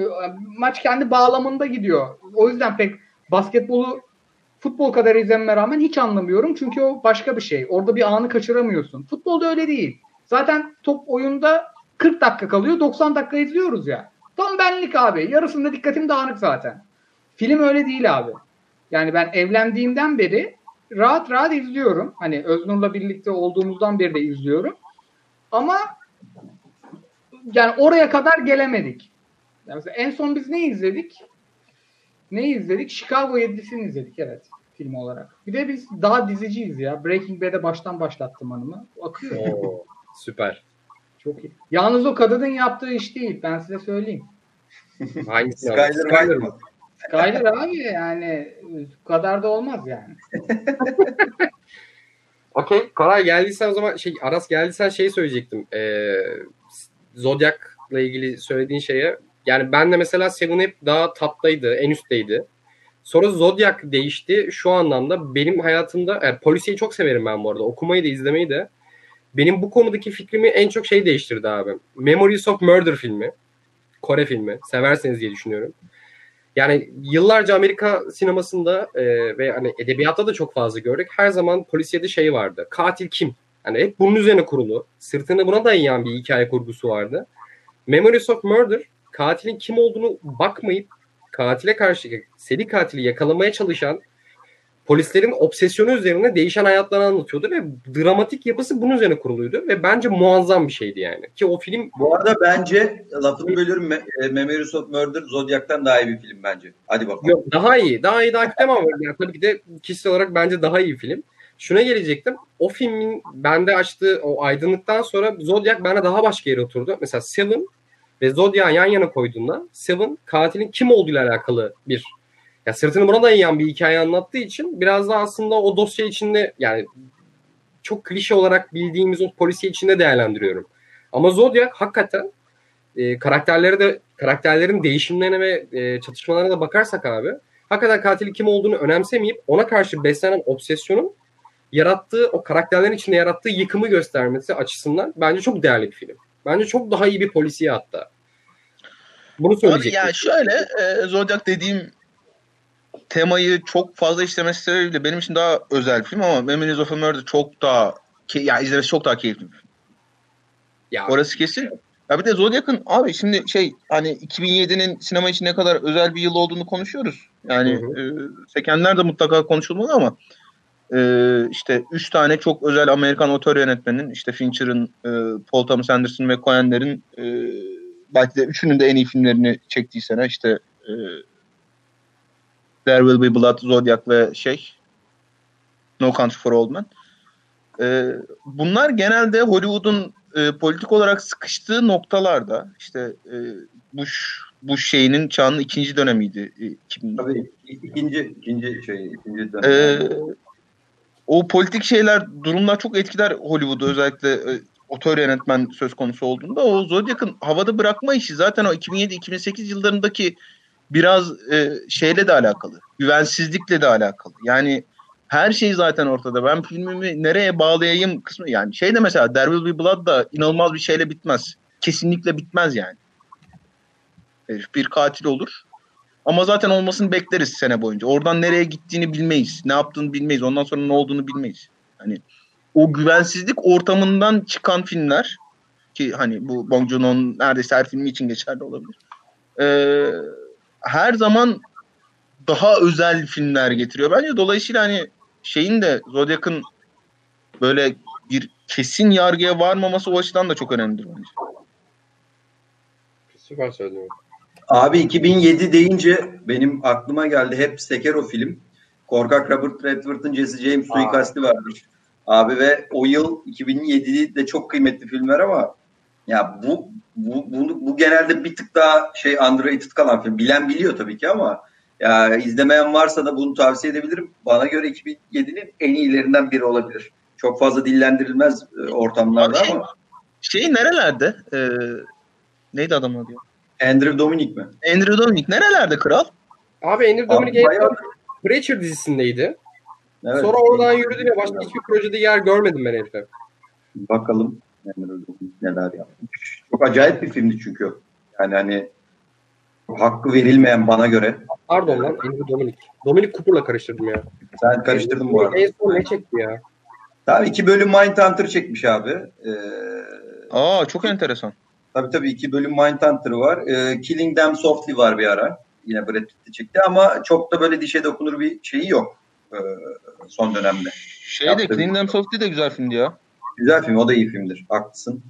maç kendi bağlamında gidiyor. O yüzden pek basketbolu futbol kadar izlememe rağmen hiç anlamıyorum. Çünkü o başka bir şey. Orada bir anı kaçıramıyorsun. Futbolda öyle değil. Zaten top oyunda 40 dakika kalıyor. 90 dakika izliyoruz ya. Tam benlik abi. Yarısında dikkatim dağınık zaten. Film öyle değil abi. Yani ben evlendiğimden beri rahat rahat izliyorum. Hani Öznur'la birlikte olduğumuzdan beri de izliyorum. Ama yani oraya kadar gelemedik. Yani mesela en son biz ne izledik? Ne izledik? Chicago 7'sini izledik evet film olarak. Bir de biz daha diziciyiz ya. Breaking Bad'e baştan başlattım hanımı. Akıyor. Oo, süper. Çok iyi. Yalnız o kadının yaptığı iş değil. Ben size söyleyeyim. Hangisi? Skyler White mı? Skyler abi yani bu kadar da olmaz yani. Okey. Koray geldiysen o zaman şey Aras geldiysen şey söyleyecektim. Ee, Zodiac'la ilgili söylediğin şeye yani ben de mesela Seven hep daha taptaydı, en üstteydi. Sonra Zodiac değişti. Şu anlamda benim hayatımda yani polisiyi çok severim ben bu arada. Okumayı da izlemeyi de. Benim bu konudaki fikrimi en çok şey değiştirdi abi. Memories of Murder filmi. Kore filmi. Severseniz diye düşünüyorum. Yani yıllarca Amerika sinemasında e, ve hani edebiyatta da çok fazla gördük. Her zaman polisiyede şey vardı. Katil kim? Hani hep bunun üzerine kurulu. Sırtını buna dayayan bir hikaye kurgusu vardı. Memories of Murder katilin kim olduğunu bakmayıp katile karşı seri katili yakalamaya çalışan polislerin obsesyonu üzerine değişen hayatlarını anlatıyordu ve dramatik yapısı bunun üzerine kuruluydu ve bence muazzam bir şeydi yani. Ki o film Bu arada bence lafını bölüyorum. Me- e, Memories of Murder Zodiac'tan daha iyi bir film bence. Hadi bakalım. Yok daha iyi. Daha iyi daha kötü ama yani tabii ki de kişisel olarak bence daha iyi film. Şuna gelecektim. O filmin bende açtığı o aydınlıktan sonra Zodiac bana daha başka yere oturdu. Mesela Seven ve Zodiac'ı yan yana koyduğunda Seven katilin kim olduğuyla alakalı bir ya sırtını buna dayayan bir hikaye anlattığı için biraz da aslında o dosya içinde yani çok klişe olarak bildiğimiz o polisiye içinde değerlendiriyorum. Ama Zodiac hakikaten e, karakterleri de karakterlerin değişimlerine ve e, çatışmalarına da bakarsak abi hakikaten katilin kim olduğunu önemsemeyip ona karşı beslenen obsesyonun yarattığı o karakterlerin içinde yarattığı yıkımı göstermesi açısından bence çok değerli bir film. Bence çok daha iyi bir polisiye hatta. Bunu söyleyecektim. ya şöyle e, Zodiac dediğim temayı çok fazla işlemesi sebebiyle benim için daha özel film ama Memories of a Murder çok daha ya izlemesi çok daha keyifli. bir film. Ya Orası kesin. Ya bir de Zodiac'ın abi şimdi şey hani 2007'nin sinema için ne kadar özel bir yıl olduğunu konuşuyoruz. Yani Hı e, Sekenler de mutlaka konuşulmalı ama e, işte üç tane çok özel Amerikan otör yönetmenin işte Fincher'ın, e, Paul Thomas Anderson ve Coen'lerin e, belki de üçünün de en iyi filmlerini çektiği sene işte e, There Will Be Blood, Zodiac ve şey No Country for Old Men. E, bunlar genelde Hollywood'un e, politik olarak sıkıştığı noktalarda işte e, Bush Bush şeyinin çağının ikinci dönemiydi. E, 2000 Tabii ikinci ikinci şey ikinci dönem. ee, o politik şeyler, durumlar çok etkiler Hollywood'u özellikle e, otör yönetmen söz konusu olduğunda. O Zodiac'ın havada bırakma işi zaten o 2007-2008 yıllarındaki biraz e, şeyle de alakalı. Güvensizlikle de alakalı. Yani her şey zaten ortada. Ben filmimi nereye bağlayayım kısmı yani şey de mesela There Will Be Blood da inanılmaz bir şeyle bitmez. Kesinlikle bitmez yani. Herif bir katil olur. Ama zaten olmasını bekleriz sene boyunca. Oradan nereye gittiğini bilmeyiz. Ne yaptığını bilmeyiz. Ondan sonra ne olduğunu bilmeyiz. Hani o güvensizlik ortamından çıkan filmler ki hani bu Bong Joon-ho'nun neredeyse her filmi için geçerli olabilir. Ee, her zaman daha özel filmler getiriyor. Bence dolayısıyla hani şeyin de Zodiac'ın böyle bir kesin yargıya varmaması o açıdan da çok önemlidir bence. süper söyledin. Abi 2007 deyince benim aklıma geldi hep Sekiro film. Korkak Robert Redford'un Jesse James Aa. suikasti vardır. Abi ve o yıl 2007 de çok kıymetli filmler ama ya bu bu, bu, bu genelde bir tık daha şey underrated kalan film. Bilen biliyor tabii ki ama ya izlemeyen varsa da bunu tavsiye edebilirim. Bana göre 2007'nin en iyilerinden biri olabilir. Çok fazla dillendirilmez e, ortamlarda Abi şey- ama Şey nerelerde? Ee, neydi adamın adı? Andrew Dominic mi? Andrew Dominic nerelerde kral? Abi Andrew en bayağı- Preacher dizisindeydi. Evet. Sonra oradan yürüdü ve başka hiçbir projede yer görmedim ben herife. Bakalım Emre Özdemir neler yapmış. Çok acayip bir filmdi çünkü. Yani hani hakkı verilmeyen bana göre. Pardon lan Andrew Dominic. Dominic Cooper'la karıştırdım ya. Sen karıştırdın bu arada. En son ne çekti ya? Tabii iki bölüm Mindhunter çekmiş abi. Ee, Aa çok enteresan. tabii tabii iki bölüm Mindhunter var. Ee, Killing Them Softly var bir ara. Yine Brad Pitt'te çekti ama çok da böyle dişe dokunur bir şeyi yok ee, son dönemde. Şey de. Killing Them Softly de güzel filmdi ya. Güzel film, o da iyi filmdir. Haklısın.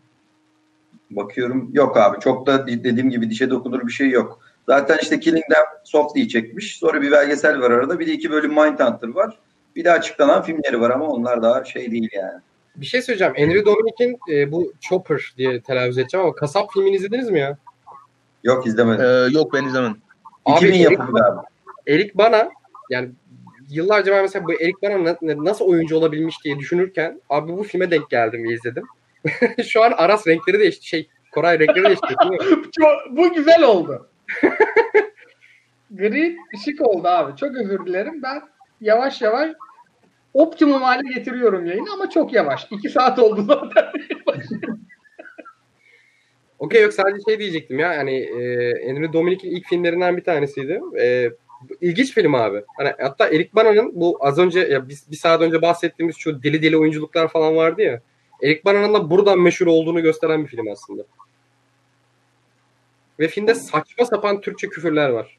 Bakıyorum. Yok abi. Çok da dediğim gibi dişe dokunur bir şey yok. Zaten işte Killing Them Softly'yi çekmiş. Sonra bir belgesel var arada. Bir de iki bölüm Mindhunter var. Bir de açıklanan filmleri var ama onlar daha şey değil yani. Bir şey söyleyeceğim. Andrew Dominic'in e, bu Chopper diye telaffuz edeceğim ama Kasap filmini izlediniz mi ya? Yok izlemedim. Ee, yok ben izlemedim. Abi 2000 Eric, yapımı abi. Eric Bana yani yıllarca ben mesela bu Eric Bana na- nasıl oyuncu olabilmiş diye düşünürken abi bu filme denk geldim ve izledim. Şu an Aras renkleri değişti. Şey Koray renkleri değişti. bu güzel oldu. Gri şık oldu abi. Çok özür dilerim. Ben yavaş yavaş optimum hale getiriyorum yayını ama çok yavaş. İki saat oldu zaten. Okey yok sadece şey diyecektim ya yani e, Andrew Dominic'in ilk filmlerinden bir tanesiydi. E, ilginç film abi. Hani hatta Eric Bana'nın bu az önce ya biz bir saat önce bahsettiğimiz şu deli deli oyunculuklar falan vardı ya. Eric Bana'nın da buradan meşhur olduğunu gösteren bir film aslında. Ve filmde saçma sapan Türkçe küfürler var.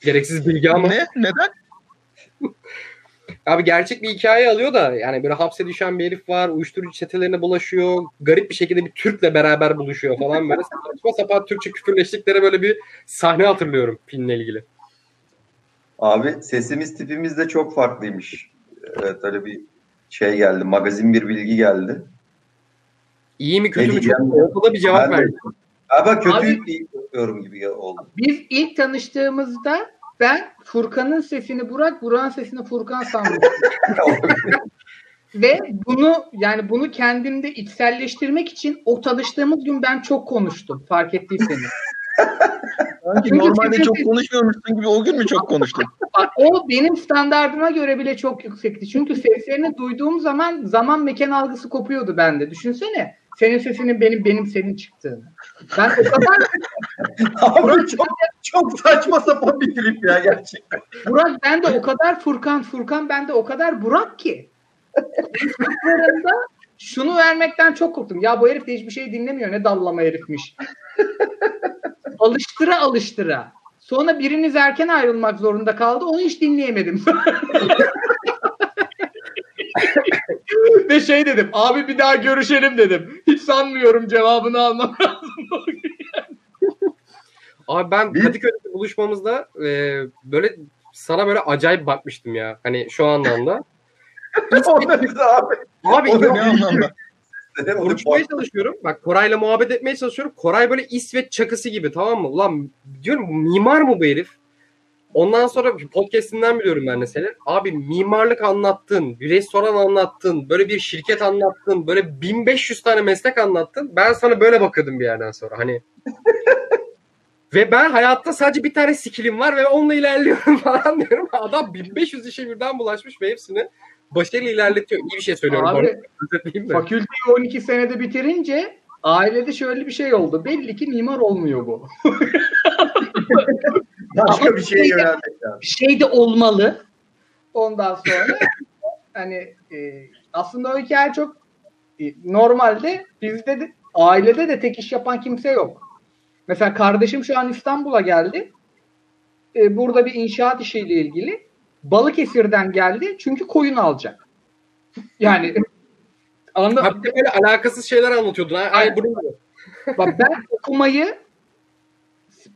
Gereksiz bilgi ama. Ne? Neden? Abi gerçek bir hikaye alıyor da yani böyle hapse düşen bir herif var. Uyuşturucu çetelerine bulaşıyor. Garip bir şekilde bir Türk'le beraber buluşuyor falan böyle. Saçma sapan Türkçe küfürleştikleri böyle bir sahne hatırlıyorum filmle ilgili. Abi sesimiz tipimiz de çok farklıymış. Evet öyle bir şey geldi. Magazin bir bilgi geldi. İyi mi kötü Ne mü çok ortada bir cevap Ben de- verdi. Abi kötü Abi- yorum gibi oldu. Biz ilk tanıştığımızda ben Furkan'ın sesini Burak, Burak'ın sesini Furkan sandım. Ve bunu yani bunu kendimde içselleştirmek için o tanıştığımız gün ben çok konuştum. Fark ettiyseniz. Sanki normalde çok konuşmuyormuşsun gibi o gün mü çok konuştun? Bak, o benim standardıma göre bile çok yüksekti. Çünkü seslerini duyduğum zaman zaman mekan algısı kopuyordu bende. Düşünsene senin sesinin benim benim senin çıktığını. Ben o kadar Abi çok, çok saçma sapan bir trip ya gerçekten. Burak ben de o kadar Furkan, Furkan ben de o kadar Burak ki. şunu vermekten çok korktum. Ya bu herif de hiçbir şey dinlemiyor. Ne dallama herifmiş. alıştıra alıştıra. Sonra biriniz erken ayrılmak zorunda kaldı. Onu hiç dinleyemedim. Ve şey dedim. Abi bir daha görüşelim dedim. Hiç sanmıyorum cevabını almam lazım. Abi ben Kadıköy'deki buluşmamızda e, böyle sana böyle acayip bakmıştım ya. Hani şu anlamda. Bize abi. Abi Ne anlamda? konuşmaya çalışıyorum. Bak Koray'la muhabbet etmeye çalışıyorum. Koray böyle İsveç çakısı gibi tamam mı? Ulan diyorum mimar mı bu herif? Ondan sonra podcastinden biliyorum ben de senin. Abi mimarlık anlattın, bir restoran anlattın, böyle bir şirket anlattın, böyle 1500 tane meslek anlattın. Ben sana böyle bakıyordum bir yerden sonra. Hani ve ben hayatta sadece bir tane skillim var ve onunla ilerliyorum falan diyorum. Adam 1500 işe birden bulaşmış ve hepsini başarıyla ilerletiyor. İyi bir şey söylüyorum. Abi. Fakülteyi 12 senede bitirince ailede şöyle bir şey oldu. Belli ki mimar olmuyor bu. Başka bir şeye yönelmek lazım. Bir şey de olmalı. Ondan sonra hani e, aslında o hikaye çok e, normalde bizde de ailede de tek iş yapan kimse yok. Mesela kardeşim şu an İstanbul'a geldi. E, burada bir inşaat işiyle ilgili. Balıkesir'den geldi çünkü koyun alacak. Yani anladın Abi de böyle alakasız şeyler anlatıyordun. Ay, ay gibi. Bak ben okumayı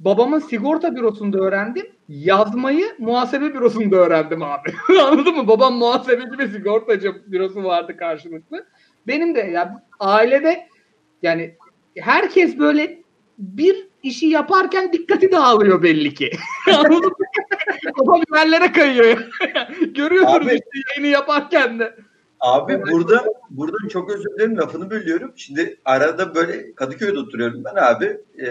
babamın sigorta bürosunda öğrendim. Yazmayı muhasebe bürosunda öğrendim abi. Anladın mı? Babam muhasebeci ve sigortacı bürosu vardı karşılıklı. Benim de ya ailede yani herkes böyle bir işi yaparken dikkati dağılıyor belli ki. Babam yerlere kayıyor. Görüyorsunuz Abi- işte yayını yaparken de. Abi burada burada çok özür dilerim lafını bölüyorum. Şimdi arada böyle Kadıköy'de oturuyorum ben abi. E,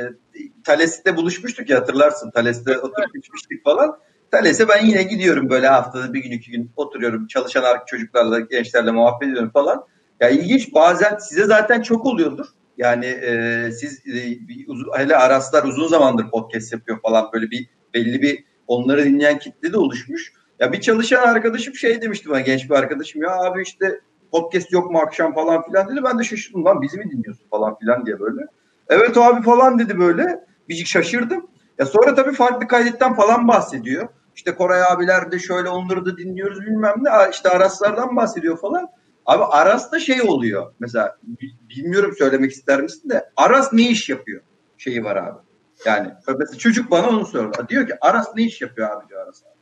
Thales'te buluşmuştuk ya hatırlarsın. Thales'te oturup içmiştik falan. Thales'e ben yine gidiyorum böyle haftada bir gün iki gün oturuyorum. Çalışan ar- çocuklarla gençlerle muhabbet ediyorum falan. Ya ilginç bazen size zaten çok oluyordur. Yani e, siz e, uzun, hele Araslar uzun zamandır podcast yapıyor falan böyle bir belli bir onları dinleyen kitle de oluşmuş. Ya bir çalışan arkadaşım şey demişti bana genç bir arkadaşım ya abi işte podcast yok mu akşam falan filan dedi. Ben de şaşırdım lan bizi mi dinliyorsun falan filan diye böyle. Evet abi falan dedi böyle. Bir şaşırdım. Ya sonra tabii farklı kaydetten falan bahsediyor. İşte Koray abiler de şöyle onları da dinliyoruz bilmem ne. İşte Araslardan bahsediyor falan. Abi Aras'ta şey oluyor. Mesela bi- bilmiyorum söylemek ister misin de Aras ne iş yapıyor? Şeyi var abi. Yani mesela çocuk bana onu soruyor. Diyor ki Aras ne iş yapıyor abi diyor Aras abi.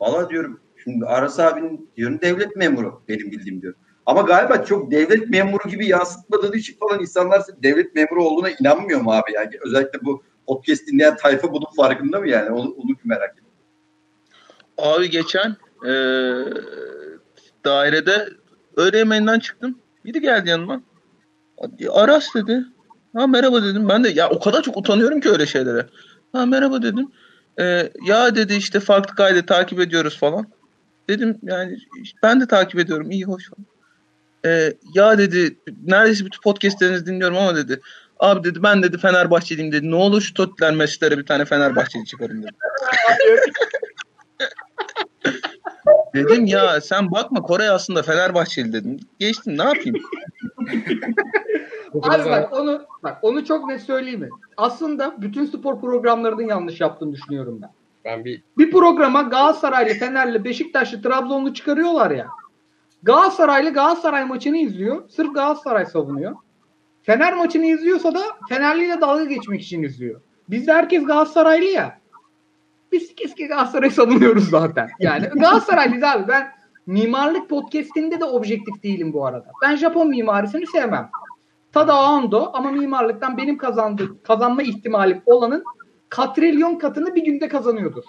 Valla diyorum şimdi Aras abinin diyorum devlet memuru benim bildiğim diyor. Ama galiba çok devlet memuru gibi yansıtmadığı için falan insanlar devlet memuru olduğuna inanmıyor mu abi yani? Özellikle bu podcast dinleyen tayfa bunun farkında mı yani? Onu, onu merak ediyorum. Abi geçen e, dairede öğle yemeğinden çıktım. Biri geldi yanıma. Aras dedi. Ha merhaba dedim. Ben de ya o kadar çok utanıyorum ki öyle şeylere. Ha merhaba dedim. E, ya dedi işte farklı kaydı takip ediyoruz falan. Dedim yani ben de takip ediyorum. iyi hoş falan. E, ya dedi neredeyse bütün podcastlerinizi dinliyorum ama dedi. Abi dedi ben dedi Fenerbahçeliyim dedi. Ne olur şu Tottenham maçlara bir tane Fenerbahçeli çıkarın dedi. Dedim ya sen bakma Kore aslında Fenerbahçeli dedim. Geçtim ne yapayım? Abi bak onu bak onu çok net söyleyeyim mi? Aslında bütün spor programlarının yanlış yaptığını düşünüyorum ben. Ben bir Bir programa Galatasaraylı, Fenerli, Beşiktaşlı, Trabzonlu çıkarıyorlar ya. Galatasaraylı Galatasaray maçını izliyor. Sırf Galatasaray savunuyor. Fener maçını izliyorsa da Fenerli ile dalga geçmek için izliyor. Bizde herkes Galatasaraylı ya. Biz keşke Galatasaray'ı savunuyoruz zaten. Yani Galatasaraylıyız abi. Ben mimarlık podcastinde de objektif değilim bu arada. Ben Japon mimarisini sevmem. Tadao Ando ama mimarlıktan benim kazandığı, kazanma ihtimalim olanın katrilyon katını bir günde kazanıyordur.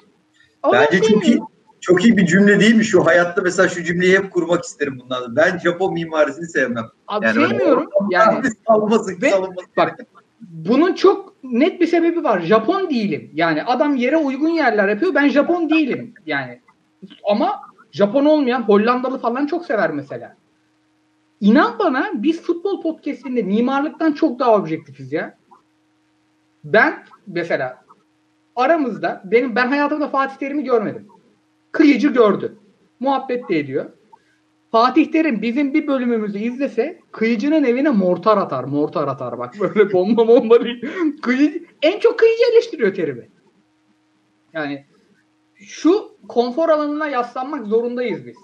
Ama ben Bence çok iyi, çok iyi bir cümle değil mi? Şu hayatta mesela şu cümleyi hep kurmak isterim bundan. Ben Japon mimarisini sevmem. Abi Yani sevmiyorum. Yani salınması, Ve- salınması. bak bunun çok net bir sebebi var. Japon değilim. Yani adam yere uygun yerler yapıyor. Ben Japon değilim. Yani ama Japon olmayan Hollandalı falan çok sever mesela. İnan bana biz futbol podcastinde mimarlıktan çok daha objektifiz ya. Ben mesela aramızda benim ben hayatımda Fatih Terim'i görmedim. Kıyıcı gördü. Muhabbet de ediyor. Fatih Terim bizim bir bölümümüzü izlese kıyıcının evine mortar atar. Mortar atar bak böyle bomba bomba değil. Kıyı, en çok kıyıcı eleştiriyor Terim'i. Yani şu konfor alanına yaslanmak zorundayız biz.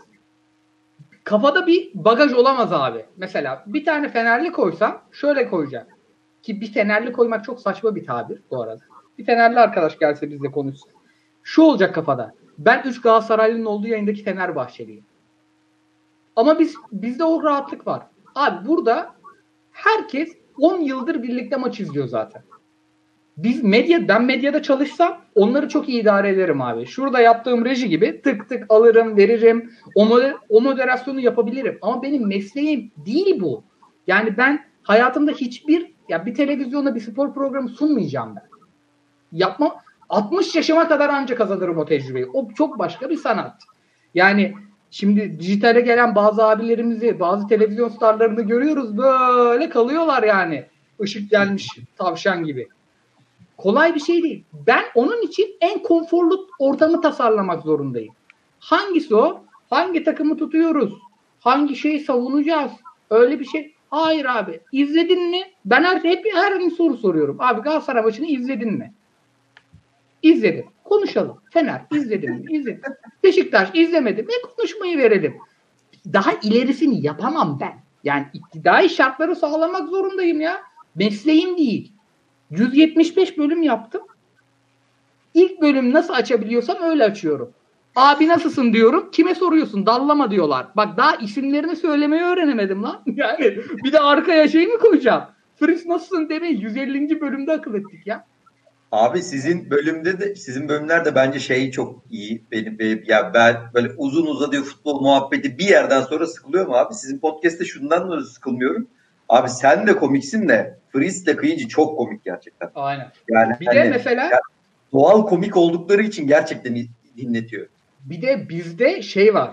Kafada bir bagaj olamaz abi. Mesela bir tane fenerli koysam şöyle koyacağım. Ki bir fenerli koymak çok saçma bir tabir bu arada. Bir fenerli arkadaş gelse bizle konuşsun. Şu olacak kafada. Ben 3 Galatasaraylı'nın olduğu yayındaki Fenerbahçeliyim. Ama biz bizde o rahatlık var. Abi burada herkes 10 yıldır birlikte maç izliyor zaten. Biz medya, ben medyada çalışsam onları çok iyi idare ederim abi. Şurada yaptığım reji gibi tık tık alırım, veririm. O, moder, o moderasyonu yapabilirim. Ama benim mesleğim değil bu. Yani ben hayatımda hiçbir ya bir televizyonda bir spor programı sunmayacağım ben. Yapma 60 yaşıma kadar ancak kazanırım o tecrübeyi. O çok başka bir sanat. Yani şimdi dijitale gelen bazı abilerimizi, bazı televizyon starlarını görüyoruz. Böyle kalıyorlar yani. Işık gelmiş tavşan gibi. Kolay bir şey değil. Ben onun için en konforlu ortamı tasarlamak zorundayım. Hangisi o? Hangi takımı tutuyoruz? Hangi şeyi savunacağız? Öyle bir şey. Hayır abi. İzledin mi? Ben her, hep her gün soru soruyorum. Abi Galatasaray maçını izledin mi? İzledim. Konuşalım. Fener izledim mi? İzledim. Beşiktaş izlemedim mi? Konuşmayı verelim. Daha ilerisini yapamam ben. Yani iktidai şartları sağlamak zorundayım ya. Mesleğim değil. 175 bölüm yaptım. İlk bölüm nasıl açabiliyorsam öyle açıyorum. Abi nasılsın diyorum. Kime soruyorsun? Dallama diyorlar. Bak daha isimlerini söylemeyi öğrenemedim lan. Yani bir de arkaya şey mi koyacağım? Fritz nasılsın demeyi 150. bölümde akıl ettik ya. Abi sizin bölümde de sizin bölümlerde bence şey çok iyi. Benim, benim ya ben böyle uzun uzadığı futbol muhabbeti bir yerden sonra sıkılıyor mu abi? Sizin podcast'te şundan dolayı sıkılmıyorum. Abi sen de komiksin de Fritz de Kıyıcı çok komik gerçekten. Aynen. Yani Bir hani, de mesela ya, doğal komik oldukları için gerçekten dinletiyor. Bir de bizde şey var.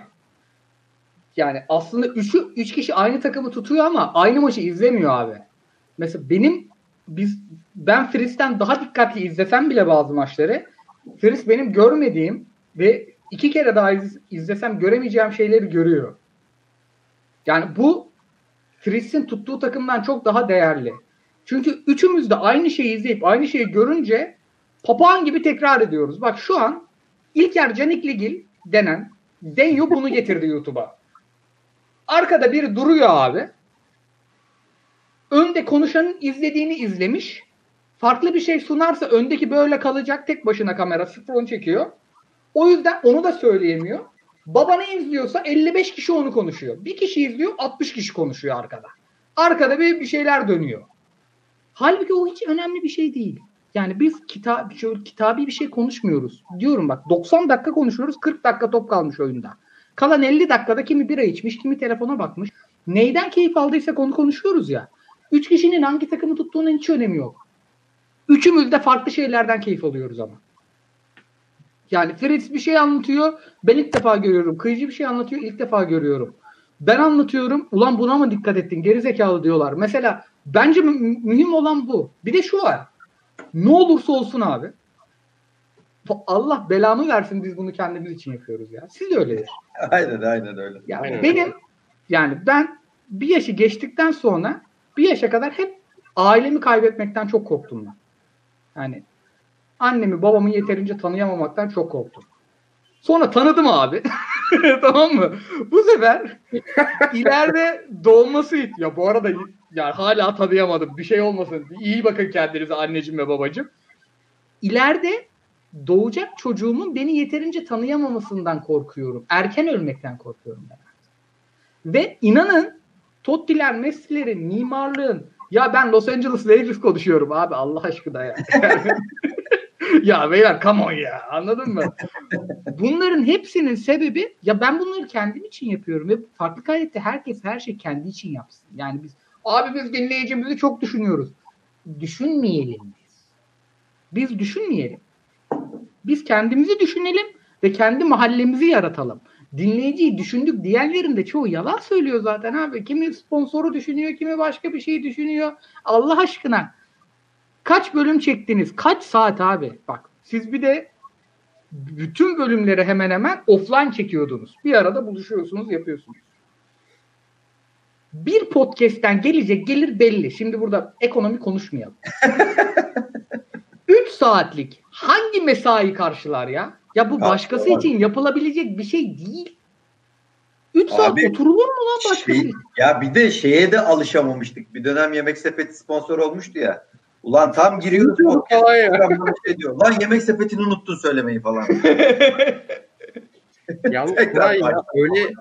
Yani aslında üçü, üç kişi aynı takımı tutuyor ama aynı maçı izlemiyor abi. Mesela benim biz ben Fritz'ten daha dikkatli izlesem bile bazı maçları Fritz benim görmediğim ve iki kere daha iz, izlesem göremeyeceğim şeyleri görüyor. Yani bu Fritz'in tuttuğu takımdan çok daha değerli. Çünkü üçümüz de aynı şeyi izleyip aynı şeyi görünce papağan gibi tekrar ediyoruz. Bak şu an İlker Canikligil denen Denyo bunu getirdi YouTube'a. Arkada biri duruyor abi. Önde konuşanın izlediğini izlemiş. Farklı bir şey sunarsa öndeki böyle kalacak tek başına kamera sıfır çekiyor. O yüzden onu da söyleyemiyor. Baba ne izliyorsa 55 kişi onu konuşuyor. Bir kişi izliyor 60 kişi konuşuyor arkada. Arkada bir, bir şeyler dönüyor. Halbuki o hiç önemli bir şey değil. Yani biz kitap, şöyle, kitabi bir şey konuşmuyoruz. Diyorum bak 90 dakika konuşuyoruz 40 dakika top kalmış oyunda. Kalan 50 dakikada kimi bira içmiş kimi telefona bakmış. Neyden keyif aldıysak onu konuşuyoruz ya. Üç kişinin hangi takımı tuttuğunun hiç önemi yok. Üçümüz de farklı şeylerden keyif alıyoruz ama. Yani Fritz bir şey anlatıyor. Ben ilk defa görüyorum. Kıyıcı bir şey anlatıyor. ilk defa görüyorum. Ben anlatıyorum. Ulan buna mı dikkat ettin? Geri zekalı diyorlar. Mesela bence mü- mühim olan bu. Bir de şu var. Ne olursa olsun abi. Allah belamı versin biz bunu kendimiz için yapıyoruz ya. Siz de öyledir. Aynen aynen öyle. Yani Aynen benim yani ben bir yaşı geçtikten sonra bir yaşa kadar hep ailemi kaybetmekten çok korktum ben. Yani annemi babamı yeterince tanıyamamaktan çok korktum. Sonra tanıdım abi. tamam mı? Bu sefer ileride doğması ya bu arada yani hala tanıyamadım. Bir şey olmasın. İyi bakın kendinize anneciğim ve babacığım. İleride doğacak çocuğumun beni yeterince tanıyamamasından korkuyorum. Erken ölmekten korkuyorum ben. Ve inanın Totti'ler, Messi'lerin, mimarlığın ya ben Los Angeles Lakers konuşuyorum abi Allah aşkına ya. ya beyler come on ya anladın mı? Bunların hepsinin sebebi ya ben bunları kendim için yapıyorum ve farklı gayrette herkes her şey kendi için yapsın. Yani biz abi biz dinleyicimizi çok düşünüyoruz. Düşünmeyelim biz. Biz düşünmeyelim. Biz kendimizi düşünelim ve kendi mahallemizi yaratalım. Dinleyiciyi düşündük. Diğerlerinde çoğu yalan söylüyor zaten abi. Kimi sponsoru düşünüyor, kimi başka bir şey düşünüyor. Allah aşkına. Kaç bölüm çektiniz? Kaç saat abi? Bak siz bir de bütün bölümleri hemen hemen offline çekiyordunuz. Bir arada buluşuyorsunuz, yapıyorsunuz. Bir podcast'ten gelecek gelir belli. Şimdi burada ekonomi konuşmayalım. 3 saatlik hangi mesai karşılar ya? Ya bu başkası Abi. için yapılabilecek bir şey değil. 3 saat Abi, oturulur mu lan başkası Şey, için? ya bir de şeye de alışamamıştık. Bir dönem Yemek Sepeti sponsor olmuştu ya. Ulan tam giriyoruz falan ya. şey diyor. Lan Yemek Sepeti'ni unuttun söylemeyi falan. Tekrar Koray ya öyle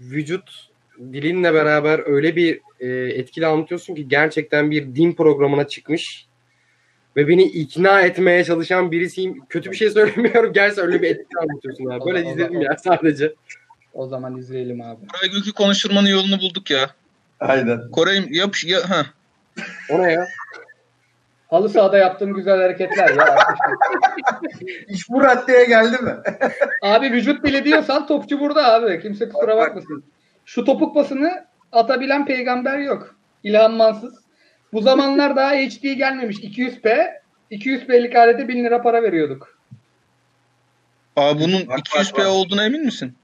vücut dilinle beraber öyle bir e, etkili anlatıyorsun ki gerçekten bir din programına çıkmış ve beni ikna etmeye çalışan birisiyim. Kötü bir şey söylemiyorum. Gerçekten öyle bir etkili anlatıyorsun abi. Böyle zaman- izledim ya sadece. O zaman izleyelim abi. Koray Gök'ü konuşturmanın yolunu bulduk ya. Aynen. Koray'ım yap ya ha. O ne ya? Halı sahada yaptığım güzel hareketler ya. İş bu raddeye geldi mi? abi vücut dili diyorsan topçu burada abi. Kimse kusura bakmasın. Şu topuk pasını atabilen peygamber yok. İlhan Mansız. Bu zamanlar daha HD gelmemiş. 200p. 200p'lik alete 1000 lira para veriyorduk. Aa bunun Bak, bak, 200p bak. olduğuna emin misin?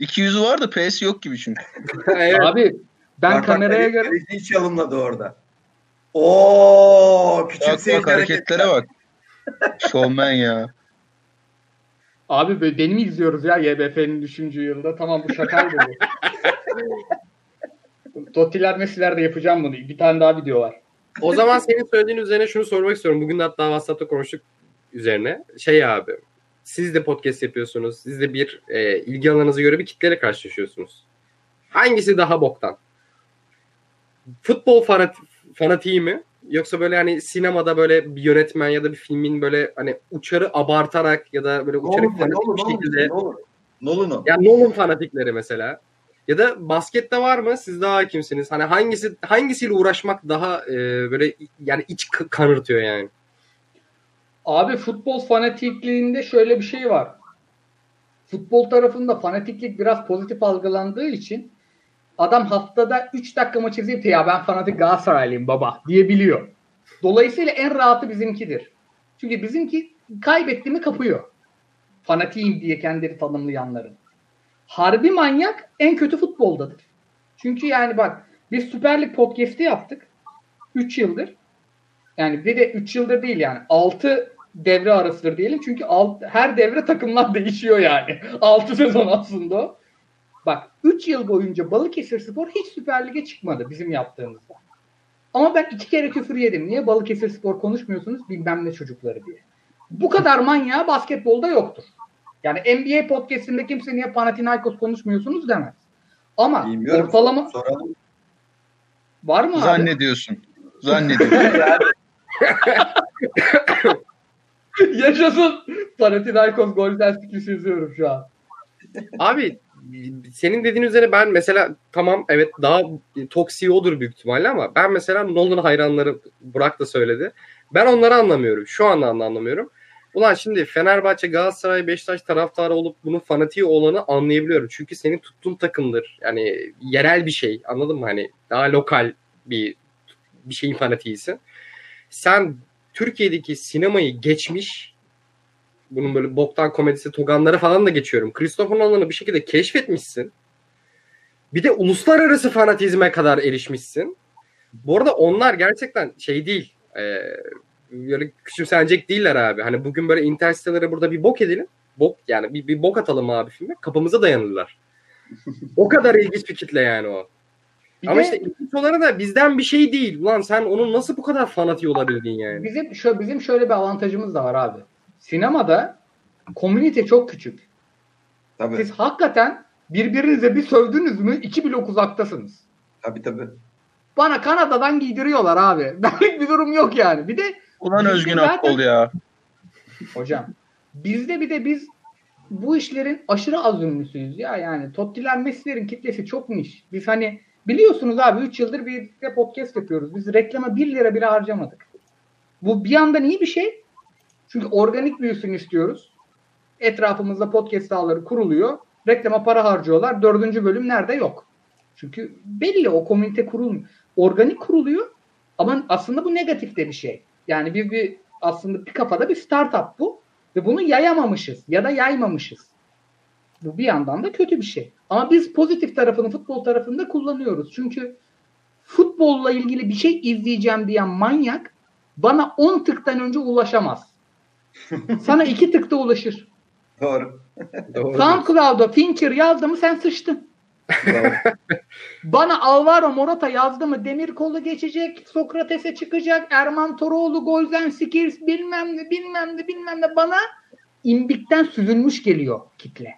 200'ü var da P'si yok gibi çünkü. evet. Abi ben Bak, bak, kameraya kaleci- göre hiç alınmadı orada. Oo, küçük Bak bak hareketlere bak. Showman ya. abi böyle beni mi izliyoruz ya YBF'nin 3. yılda? Tamam bu şakaydı bu. Tottiler Messi'ler de yapacağım bunu. Bir tane daha video var. O zaman senin söylediğin üzerine şunu sormak istiyorum. Bugün de hatta WhatsApp'ta konuştuk üzerine. Şey abi, siz de podcast yapıyorsunuz. Siz de bir e, ilgi alanınıza göre bir kitleyle karşılaşıyorsunuz. Hangisi daha boktan? Futbol fanat fanatiği mi? Yoksa böyle hani sinemada böyle bir yönetmen ya da bir filmin böyle hani uçarı abartarak ya da böyle uçarı fanatik Nolan, bir şekilde Nolan. Nolan'ı. ya Nolan fanatikleri mesela. Ya da baskette var mı? Siz daha hakimsiniz. Hani hangisi hangisiyle uğraşmak daha e, böyle yani iç kanırtıyor yani. Abi futbol fanatikliğinde şöyle bir şey var. Futbol tarafında fanatiklik biraz pozitif algılandığı için adam haftada 3 dakika maç izleyip ya ben fanatik Galatasaraylıyım baba diyebiliyor. Dolayısıyla en rahatı bizimkidir. Çünkü bizimki kaybetti mi kapıyor. Fanatiyim diye kendileri tanımlayanların. Harbi manyak en kötü futboldadır. Çünkü yani bak biz Süper Lig podcast'i yaptık. 3 yıldır. Yani bir de 3 yıldır değil yani 6 devre arasıdır diyelim. Çünkü alt, her devre takımlar değişiyor yani. 6 sezon aslında o. Bak 3 yıl boyunca Balıkesir Spor hiç Süper Lig'e çıkmadı bizim yaptığımızda. Ama ben iki kere küfür yedim. Niye Balıkesir Spor konuşmuyorsunuz bilmem ne çocukları diye. Bu kadar manyağı basketbolda yoktur. Yani NBA podcastinde kimse niye Panathinaikos konuşmuyorsunuz demez. Ama Bilmiyorum. ortalama Soralım. var mı abi? Zannediyorsun. Zannediyorsun. Yaşasın. Panathinaikos Golden Stickles'i izliyorum şu an. Abi senin dediğin üzerine ben mesela tamam evet daha toksiği odur büyük ihtimalle ama ben mesela Nolan hayranları Burak da söyledi. Ben onları anlamıyorum. Şu anda anlamıyorum. Ulan şimdi Fenerbahçe, Galatasaray, Beşiktaş taraftarı olup bunun fanatiği olanı anlayabiliyorum. Çünkü senin tuttuğun takımdır. Yani yerel bir şey. Anladın mı? Hani daha lokal bir bir şeyin fanatiğisin. Sen Türkiye'deki sinemayı geçmiş bunun böyle boktan komedisi Toganları falan da geçiyorum. Christopher Nolan'ı bir şekilde keşfetmişsin. Bir de uluslararası fanatizme kadar erişmişsin. Bu arada onlar gerçekten şey değil. E, böyle küçümsenecek değiller abi. Hani bugün böyle Interstellar'ı burada bir bok edelim. Bok yani bir, bir bok atalım abi filme. Kapımıza dayanırlar. o kadar ilginç bir kitle yani o. Bir Ama de işte ilginç olanı da bizden bir şey değil. Ulan sen onun nasıl bu kadar fanatiği olabildin yani? bizim şöyle, bizim şöyle bir avantajımız da var abi. Sinemada komünite çok küçük. Tabii. Siz hakikaten birbirinize bir sövdünüz mü iki blok uzaktasınız. Tabii tabii. Bana Kanada'dan giydiriyorlar abi. Benlik bir durum yok yani. Bir de Ulan Biz Özgün zaten- Akkol ya. hocam bizde bir de biz bu işlerin aşırı az ünlüsüyüz ya yani. Tottiler Messi'lerin kitlesi çok niş. Biz hani biliyorsunuz abi 3 yıldır birlikte podcast yapıyoruz. Biz reklama 1 lira bile harcamadık. Bu bir yandan iyi bir şey. Çünkü organik büyüsün istiyoruz. Etrafımızda podcast ağları kuruluyor. Reklama para harcıyorlar. Dördüncü bölüm nerede? Yok. Çünkü belli o komünite kurulmuyor. Organik kuruluyor ama aslında bu negatif de bir şey. Yani bir, bir aslında bir kafada bir startup bu. Ve bunu yayamamışız ya da yaymamışız. Bu bir yandan da kötü bir şey. Ama biz pozitif tarafını futbol tarafında kullanıyoruz. Çünkü futbolla ilgili bir şey izleyeceğim diyen manyak bana 10 tıktan önce ulaşamaz. Sana 2 tıkta ulaşır. Doğru. Doğru. SoundCloud'a Fincher yazdı mı sen sıçtın. Bana Alvaro Morata yazdı mı demir kolu geçecek, Sokrates'e çıkacak, Erman Toroğlu, Golden Skills bilmem ne bilmem ne bilmem ne bana imbikten süzülmüş geliyor kitle.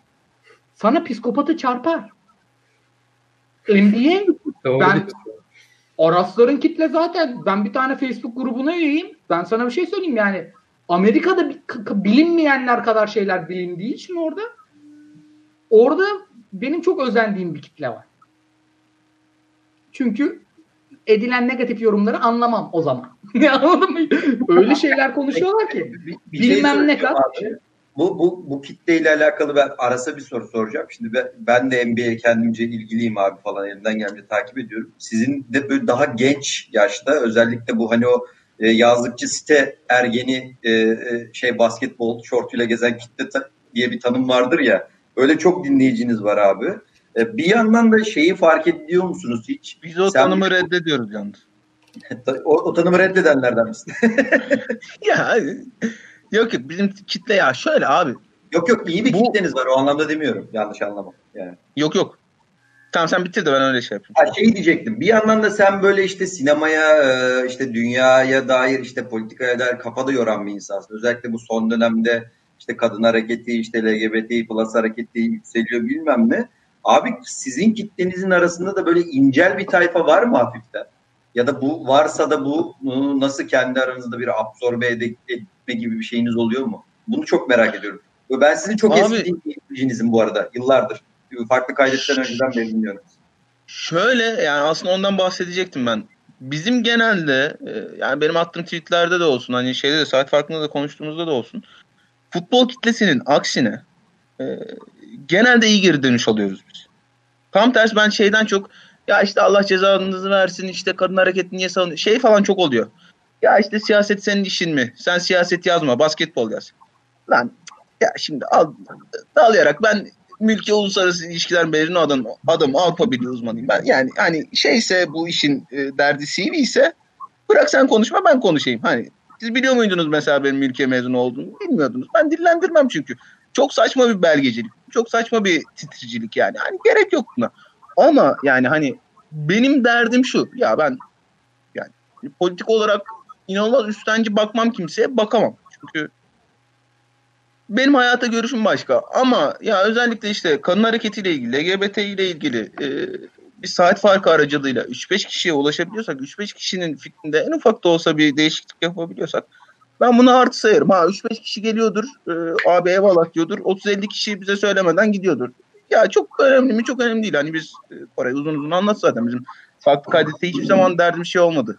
Sana psikopatı çarpar. NBA Ben-. Arasların kitle zaten ben bir tane Facebook grubuna üyeyim. Ben sana bir şey söyleyeyim yani Amerika'da bilinmeyenler kadar şeyler bilindiği için orada orada benim çok özendiğim bir kitle var. Çünkü edilen negatif yorumları anlamam o zaman. Anladın mı? Öyle şeyler konuşuyorlar ki. Bir, bir şey Bilmem ne söyleyeceğim kadar. abi. Bu, bu, bu kitleyle alakalı ben arasa bir soru soracağım. Şimdi ben, ben de NBA'ye kendimce ilgiliyim abi falan elimden gelince takip ediyorum. Sizin de böyle daha genç yaşta özellikle bu hani o e, yazlıkçı site ergeni e, e, şey basketbol şortuyla gezen kitle ta- diye bir tanım vardır ya. Öyle çok dinleyiciniz var abi. E, bir yandan da şeyi fark ediyor musunuz hiç? Biz o Sen- tanımı reddediyoruz yalnız. O, o tanımı reddedenlerden misin? Ya yok yok bizim kitle ya şöyle abi. yok yok iyi bir Bu- kitleniz var o anlamda demiyorum. Yanlış anlama. Yani. Yok yok. Tamam sen bitir de ben öyle şey yapayım. Ha, şey diyecektim. Bir yandan da sen böyle işte sinemaya, e, işte dünyaya dair, işte politikaya dair kafada yoran bir insansın. Özellikle bu son dönemde işte kadın hareketi, işte LGBT plus hareketi yükseliyor bilmem ne. Abi sizin kitlenizin arasında da böyle incel bir tayfa var mı hafiften? Ya da bu varsa da bu nasıl kendi aranızda bir absorbe etme gibi bir şeyiniz oluyor mu? Bunu çok merak ediyorum. Ben sizin çok Abi- eski dinleyicinizim bu arada. Yıllardır. Farklı kaydetten önceden beri dinliyorum. Şöyle yani aslında ondan bahsedecektim ben. Bizim genelde e, yani benim attığım tweetlerde de olsun hani şeyde de saat farkında da konuştuğumuzda da olsun. Futbol kitlesinin aksine e, genelde iyi geri dönüş alıyoruz biz. Tam tersi ben şeyden çok ya işte Allah cezanızı versin işte kadın hareketi niye savunuyor şey falan çok oluyor. Ya işte siyaset senin işin mi? Sen siyaset yazma basketbol yaz. Lan ya şimdi al, dalayarak ben mülki uluslararası ilişkiler mezunu adam, adam Avrupa Birliği uzmanıyım. Ben yani hani şeyse bu işin e, derdi CV ise bırak sen konuşma ben konuşayım. Hani siz biliyor muydunuz mesela benim ülke mezunu olduğumu? Bilmiyordunuz. Ben dillendirmem çünkü. Çok saçma bir belgecilik. Çok saçma bir titricilik yani. Hani gerek yok buna. Ama yani hani benim derdim şu. Ya ben yani politik olarak inanılmaz üstenci bakmam kimseye bakamam. Çünkü benim hayata görüşüm başka. Ama ya özellikle işte kadın hareketiyle ilgili, LGBT ile ilgili e, bir saat farkı aracılığıyla 3-5 kişiye ulaşabiliyorsak, 3-5 kişinin fikrinde en ufak da olsa bir değişiklik yapabiliyorsak ben bunu artı sayarım. Ha 3-5 kişi geliyordur, e, abi eyvallah diyordur. 30-50 kişi bize söylemeden gidiyordur. Ya çok önemli mi? Çok önemli değil. Hani biz e, parayı uzun uzun anlat zaten. Bizim farklı kaydette hiçbir zaman derdim şey olmadı.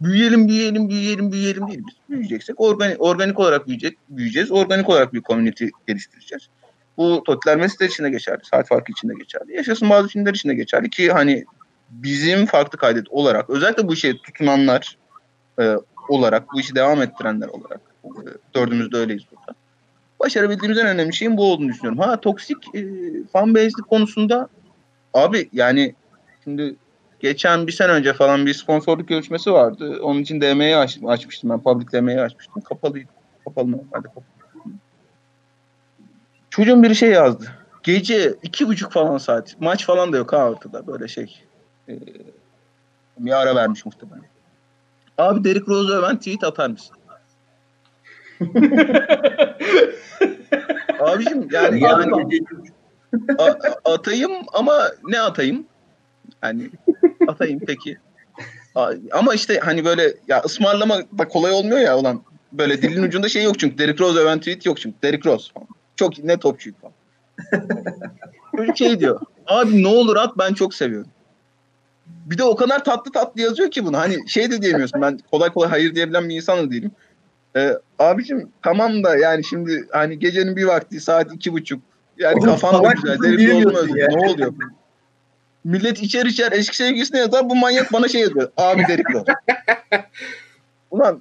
Büyüyelim, büyüyelim, büyüyelim, büyüyelim değil. Biz büyüyeceksek organik, organik olarak büyüyecek, büyüyeceğiz. Organik olarak bir community geliştireceğiz. Bu Totiler Mesutlar için de geçerli. Saat farkı için de geçerli. Yaşasın bazı filmler için de geçerli ki hani bizim farklı kaydet olarak özellikle bu işe tutunanlar e, olarak, bu işi devam ettirenler olarak e, dördümüz de öyleyiz burada. Başarabildiğimiz en önemli şeyin bu olduğunu düşünüyorum. Ha toksik e, fan base'lik konusunda abi yani şimdi geçen bir sene önce falan bir sponsorluk görüşmesi vardı. Onun için DM'yi aç, açmıştım ben. Public DM'yi açmıştım. Kapalıydı. Kapalı normalde kapalı. Çocuğun biri şey yazdı. Gece iki buçuk falan saat. Maç falan da yok ha ortada. Böyle şey. Ee, bir ara vermiş muhtemelen. Abi Derrick Rose'a öven tweet atar mısın? Abicim yani, yani Yani a- atayım ama ne atayım? Hani atayım peki. Ama işte hani böyle ya ısmarlama da kolay olmuyor ya ulan. Böyle dilin ucunda şey yok çünkü. Derrick Rose öven tweet yok çünkü. Derrick Rose falan. Çok ne topçuydu falan. Çocuk şey diyor. Abi ne olur at ben çok seviyorum. Bir de o kadar tatlı tatlı yazıyor ki bunu. Hani şey de diyemiyorsun. Ben kolay kolay hayır diyebilen bir insan da değilim. Ee, abicim tamam da yani şimdi hani gecenin bir vakti saat iki buçuk. Yani Oğlum, kafan da güzel. özledim. ya. Ne oluyor? Millet içer içer eski sevgilisine yazar. Bu manyak bana şey yazıyor. Abi Rose. Ulan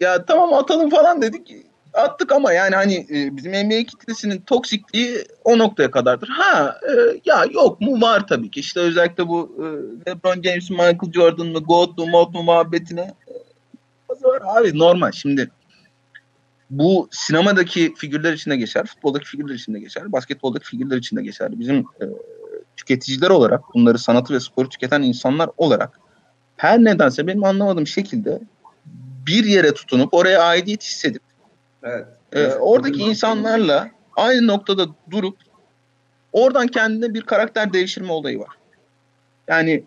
ya tamam atalım falan dedik. Attık ama yani hani e, bizim NBA kitlesinin toksikliği o noktaya kadardır. Ha e, ya yok mu var tabii ki. İşte özellikle bu e, LeBron James, Michael Jordan mı, GOAT mu, MOT mu muhabbetine e, var abi normal. Şimdi bu sinemadaki figürler içinde geçer, futboldaki figürler içinde geçer, basketboldaki figürler içinde geçer. Bizim e, tüketiciler olarak, bunları sanatı ve sporu tüketen insanlar olarak her nedense benim anlamadığım şekilde bir yere tutunup oraya aidiyet hissedip Evet. e, oradaki insanlarla aynı noktada durup oradan kendine bir karakter devşirme olayı var. Yani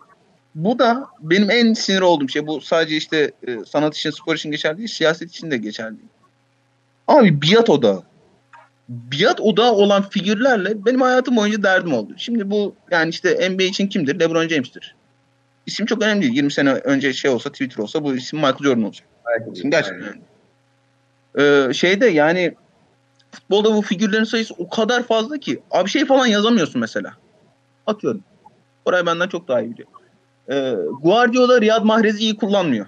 bu da benim en sinir olduğum şey. Bu sadece işte e, sanat için, spor için geçerli değil, siyaset için de geçerli. Abi biat odağı. Biat odağı olan figürlerle benim hayatım boyunca derdim oldu. Şimdi bu yani işte NBA için kimdir? LeBron James'tir. İsim çok önemli değil. 20 sene önce şey olsa Twitter olsa bu isim Michael Jordan olacak. İsim gerçekten önemli. Ee, şeyde yani futbolda bu figürlerin sayısı o kadar fazla ki abi şey falan yazamıyorsun mesela. Atıyorum. Orayı benden çok daha iyi biliyor. Ee, Guardiola Riyad Mahrez'i iyi kullanmıyor.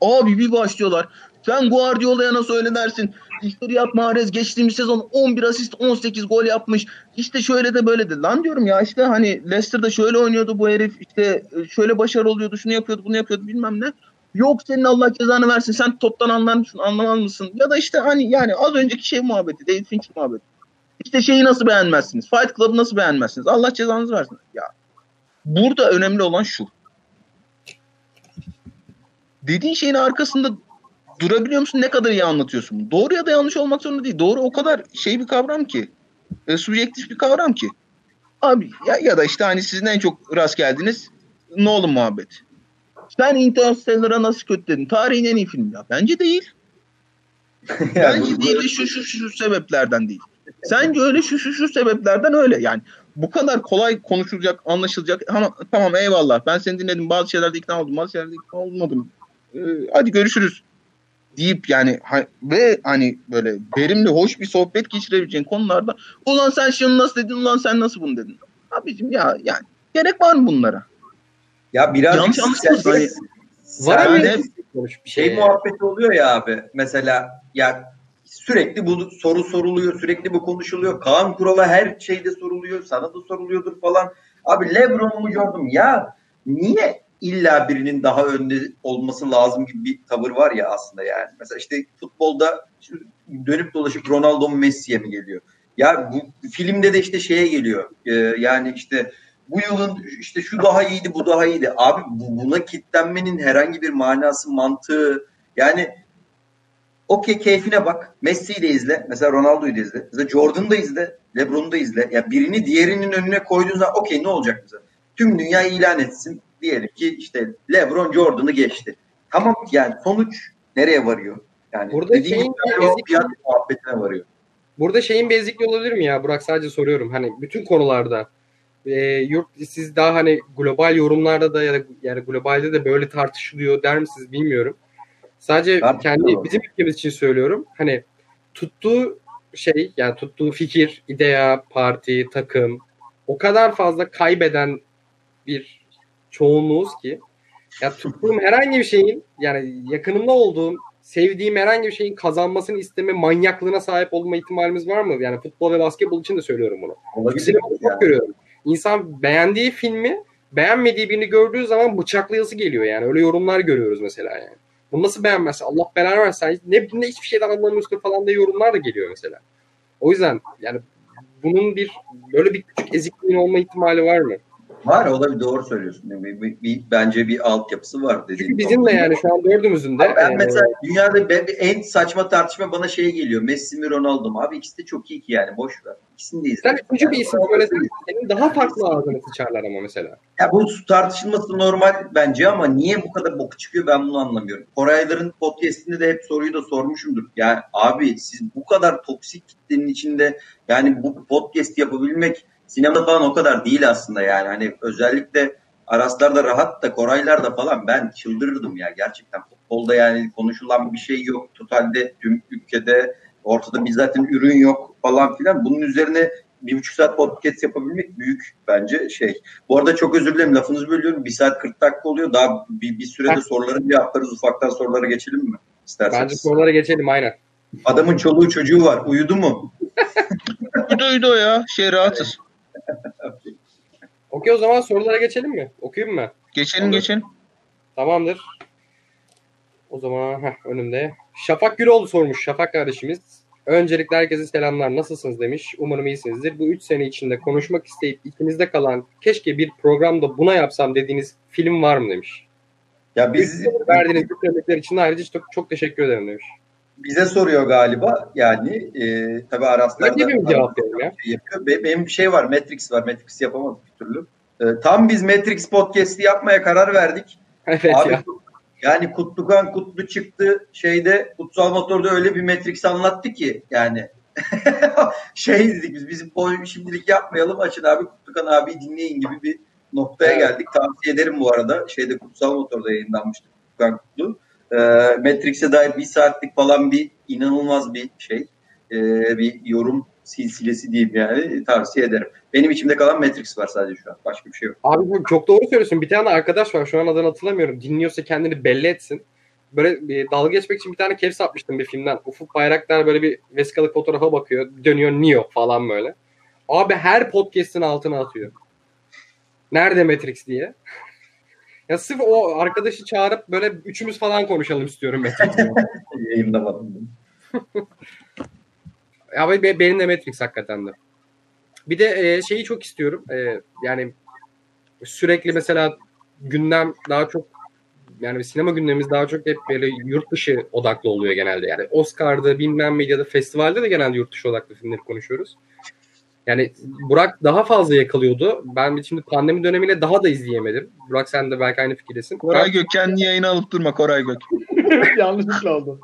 Abi bir başlıyorlar. Sen Guardiola'ya nasıl öyle dersin? İşte Riyad Mahrez geçtiğimiz sezon 11 asist 18 gol yapmış. İşte şöyle de böyle de. Lan diyorum ya işte hani Leicester'da şöyle oynuyordu bu herif. İşte şöyle başarılı oluyordu. Şunu yapıyordu bunu yapıyordu bilmem ne. Yok senin Allah cezanı versin. Sen toptan anlar mısın anlamaz mısın? Ya da işte hani yani az önceki şey muhabbeti. David Fincher muhabbeti. İşte şeyi nasıl beğenmezsiniz? Fight Club'ı nasıl beğenmezsiniz? Allah cezanızı versin. Ya burada önemli olan şu. Dediğin şeyin arkasında durabiliyor musun? Ne kadar iyi anlatıyorsun? Doğru ya da yanlış olmak zorunda değil. Doğru o kadar şey bir kavram ki. E, subjektif bir kavram ki. Abi ya, ya da işte hani sizin en çok rast geldiniz Nolan muhabbeti. Sen Interstellar'a nasıl kötü dedin? Tarihin en iyi filmi ya. Bence değil. Bence değil şu şu şu sebeplerden değil. Sence öyle şu şu şu sebeplerden öyle. Yani bu kadar kolay konuşulacak, anlaşılacak. Ama tamam eyvallah. Ben seni dinledim. Bazı şeylerde ikna oldum. Bazı şeylerde ikna olmadım. Ee, hadi görüşürüz deyip yani ha, ve hani böyle verimli, hoş bir sohbet geçirebileceğin konularda ulan sen şunu nasıl dedin, ulan sen nasıl bunu dedin. Abicim ya yani gerek var mı bunlara? Ya biraz Yanlış anlaşılmasın. Hani, Var mı? Yani- Bir şey muhabbeti oluyor ya abi. Mesela ya sürekli bu soru soruluyor, sürekli bu konuşuluyor. Kaan Kural'a her şeyde soruluyor, sana da soruluyordur falan. Abi Lebron mu Jordan mu? Ya niye illa birinin daha önde olması lazım gibi bir tavır var ya aslında yani. Mesela işte futbolda dönüp dolaşıp Ronaldo mu Messi'ye mi geliyor? Ya bu filmde de işte şeye geliyor. Ee, yani işte bu yılın işte şu daha iyiydi, bu daha iyiydi. Abi bu, buna kitlenmenin herhangi bir manası, mantığı yani okey keyfine bak. Messi'yi de izle. Mesela Ronaldo'yu da izle. Mesela Jordan'ı da izle. LeBron'u da izle. Ya birini diğerinin önüne koyduğun zaman okey ne olacak mesela? Tüm dünya ilan etsin. Diyelim ki işte LeBron Jordan'ı geçti. Tamam yani sonuç nereye varıyor? Yani Burada dediğin şeyin gibi o fiyat muhabbetine varıyor. Burada şeyin bezikliği olabilir mi ya Burak sadece soruyorum hani bütün konularda e, yurt siz daha hani global yorumlarda da ya da yani globalde de böyle tartışılıyor der misiniz bilmiyorum. Sadece Tartışılıyor. kendi bizim ülkemiz için söylüyorum. Hani tuttuğu şey yani tuttuğu fikir, idea, parti, takım o kadar fazla kaybeden bir çoğunluğuz ki ya tuttuğum herhangi bir şeyin yani yakınımda olduğum sevdiğim herhangi bir şeyin kazanmasını isteme manyaklığına sahip olma ihtimalimiz var mı? Yani futbol ve basketbol için de söylüyorum bunu. Olabilir. Sinemada çok Yani. görüyorum. İnsan beğendiği filmi beğenmediği birini gördüğü zaman bıçaklayası geliyor yani. Öyle yorumlar görüyoruz mesela yani. Bunu nasıl beğenmezsin? Allah belanı versin. Ne, ne hiçbir şeyden anlamıyorsun falan diye yorumlar da geliyor mesela. O yüzden yani bunun bir böyle bir küçük ezikliğin olma ihtimali var mı? Var olabilir doğru söylüyorsun. Bir, bir- bir- bence bir altyapısı var dediğin bizim de yani şu an dördümüzün de Abi ben mesela dünyada ben, en saçma tartışma bana şey geliyor. Messi mi Ronaldo mu? Abi ikisi de çok iyi ki yani boş ver. İkisini de izle. sen üçüncü bir isim söylesen senin daha farklı ağzını sıçarlar ama mesela. Ya bu tartışılması normal bence ama niye bu kadar boku çıkıyor ben bunu anlamıyorum. Korayların podcastinde de hep soruyu da sormuşumdur. Yani abi siz bu kadar toksik kitlenin içinde yani bu podcast yapabilmek sinemada falan o kadar değil aslında yani. Hani özellikle Araslar da rahat da Koraylar da falan ben çıldırırdım ya gerçekten. Futbolda yani konuşulan bir şey yok. Totalde tüm ülkede ortada bir zaten ürün yok falan filan. Bunun üzerine bir buçuk saat podcast yapabilmek büyük bence şey. Bu arada çok özür dilerim lafınızı bölüyorum. Bir saat 40 dakika oluyor. Daha bir, bir sürede soruları cevaplarız. Ufaktan sorulara geçelim mi? İsterseniz. Bence sorulara geçelim aynen. Adamın çoluğu çocuğu var. Uyudu mu? Uydu uydu o ya. Şey rahatız. Okey o zaman sorulara geçelim mi? Okuyayım mı? Geçelim Olur. geçelim. Tamamdır. O zaman heh, önümde. Şafak Güloğlu sormuş. Şafak kardeşimiz. Öncelikle herkese selamlar. Nasılsınız demiş. Umarım iyisinizdir. Bu 3 sene içinde konuşmak isteyip ikinizde kalan keşke bir programda buna yapsam dediğiniz film var mı demiş. Ya biz Verdiğiniz bu örnekler için de ayrıca çok, çok teşekkür ederim demiş. Bize soruyor galiba. Yani e, tabii Araslar Önce bir cevap ya. şey yapıyor. Be- Benim bir şey var. Matrix var. Matrix yapamadık bir türlü. E, tam biz Matrix podcast'i yapmaya karar verdik. Evet Abi ya. yani Kutlukan Kutlu çıktı şeyde Kutsal Motor'da öyle bir Matrix anlattı ki yani şey dedik biz bizim oyunu şimdilik yapmayalım açın abi Kutlukan abi dinleyin gibi bir noktaya geldik. Tavsiye ederim bu arada. Şeyde Kutsal Motor'da yayınlanmıştı Kutlukan Kutlu. Ee, Matrix'e dair bir saatlik falan bir inanılmaz bir şey. Ee, bir yorum silsilesi diyeyim yani tavsiye ederim. Benim içimde kalan Matrix var sadece şu an. Başka bir şey yok. Abi çok doğru söylüyorsun. Bir tane arkadaş var. Şu an adını hatırlamıyorum. Dinliyorsa kendini belli etsin. Böyle bir dalga geçmek için bir tane kef satmıştım bir filmden. Ufuk Bayraktar böyle bir vesikalık fotoğrafa bakıyor. Dönüyor Neo falan böyle. Abi her podcast'in altına atıyor. Nerede Matrix diye. Ya sırf o arkadaşı çağırıp böyle üçümüz falan konuşalım istiyorum Matrix'te. Yayınlamadım. Ya be- benim de Matrix hakikaten de. Bir de e, şeyi çok istiyorum. E, yani sürekli mesela gündem daha çok yani sinema gündemimiz daha çok hep böyle yurt dışı odaklı oluyor genelde. Yani Oscar'da bilmem medyada festivalde de genelde yurt dışı odaklı filmleri konuşuyoruz. Yani Burak daha fazla yakalıyordu. Ben şimdi pandemi dönemine daha da izleyemedim. Burak sen de belki aynı fikirdesin. Koray Gök kendini yayına alıp durma Koray Gök. Yanlışlıkla oldu.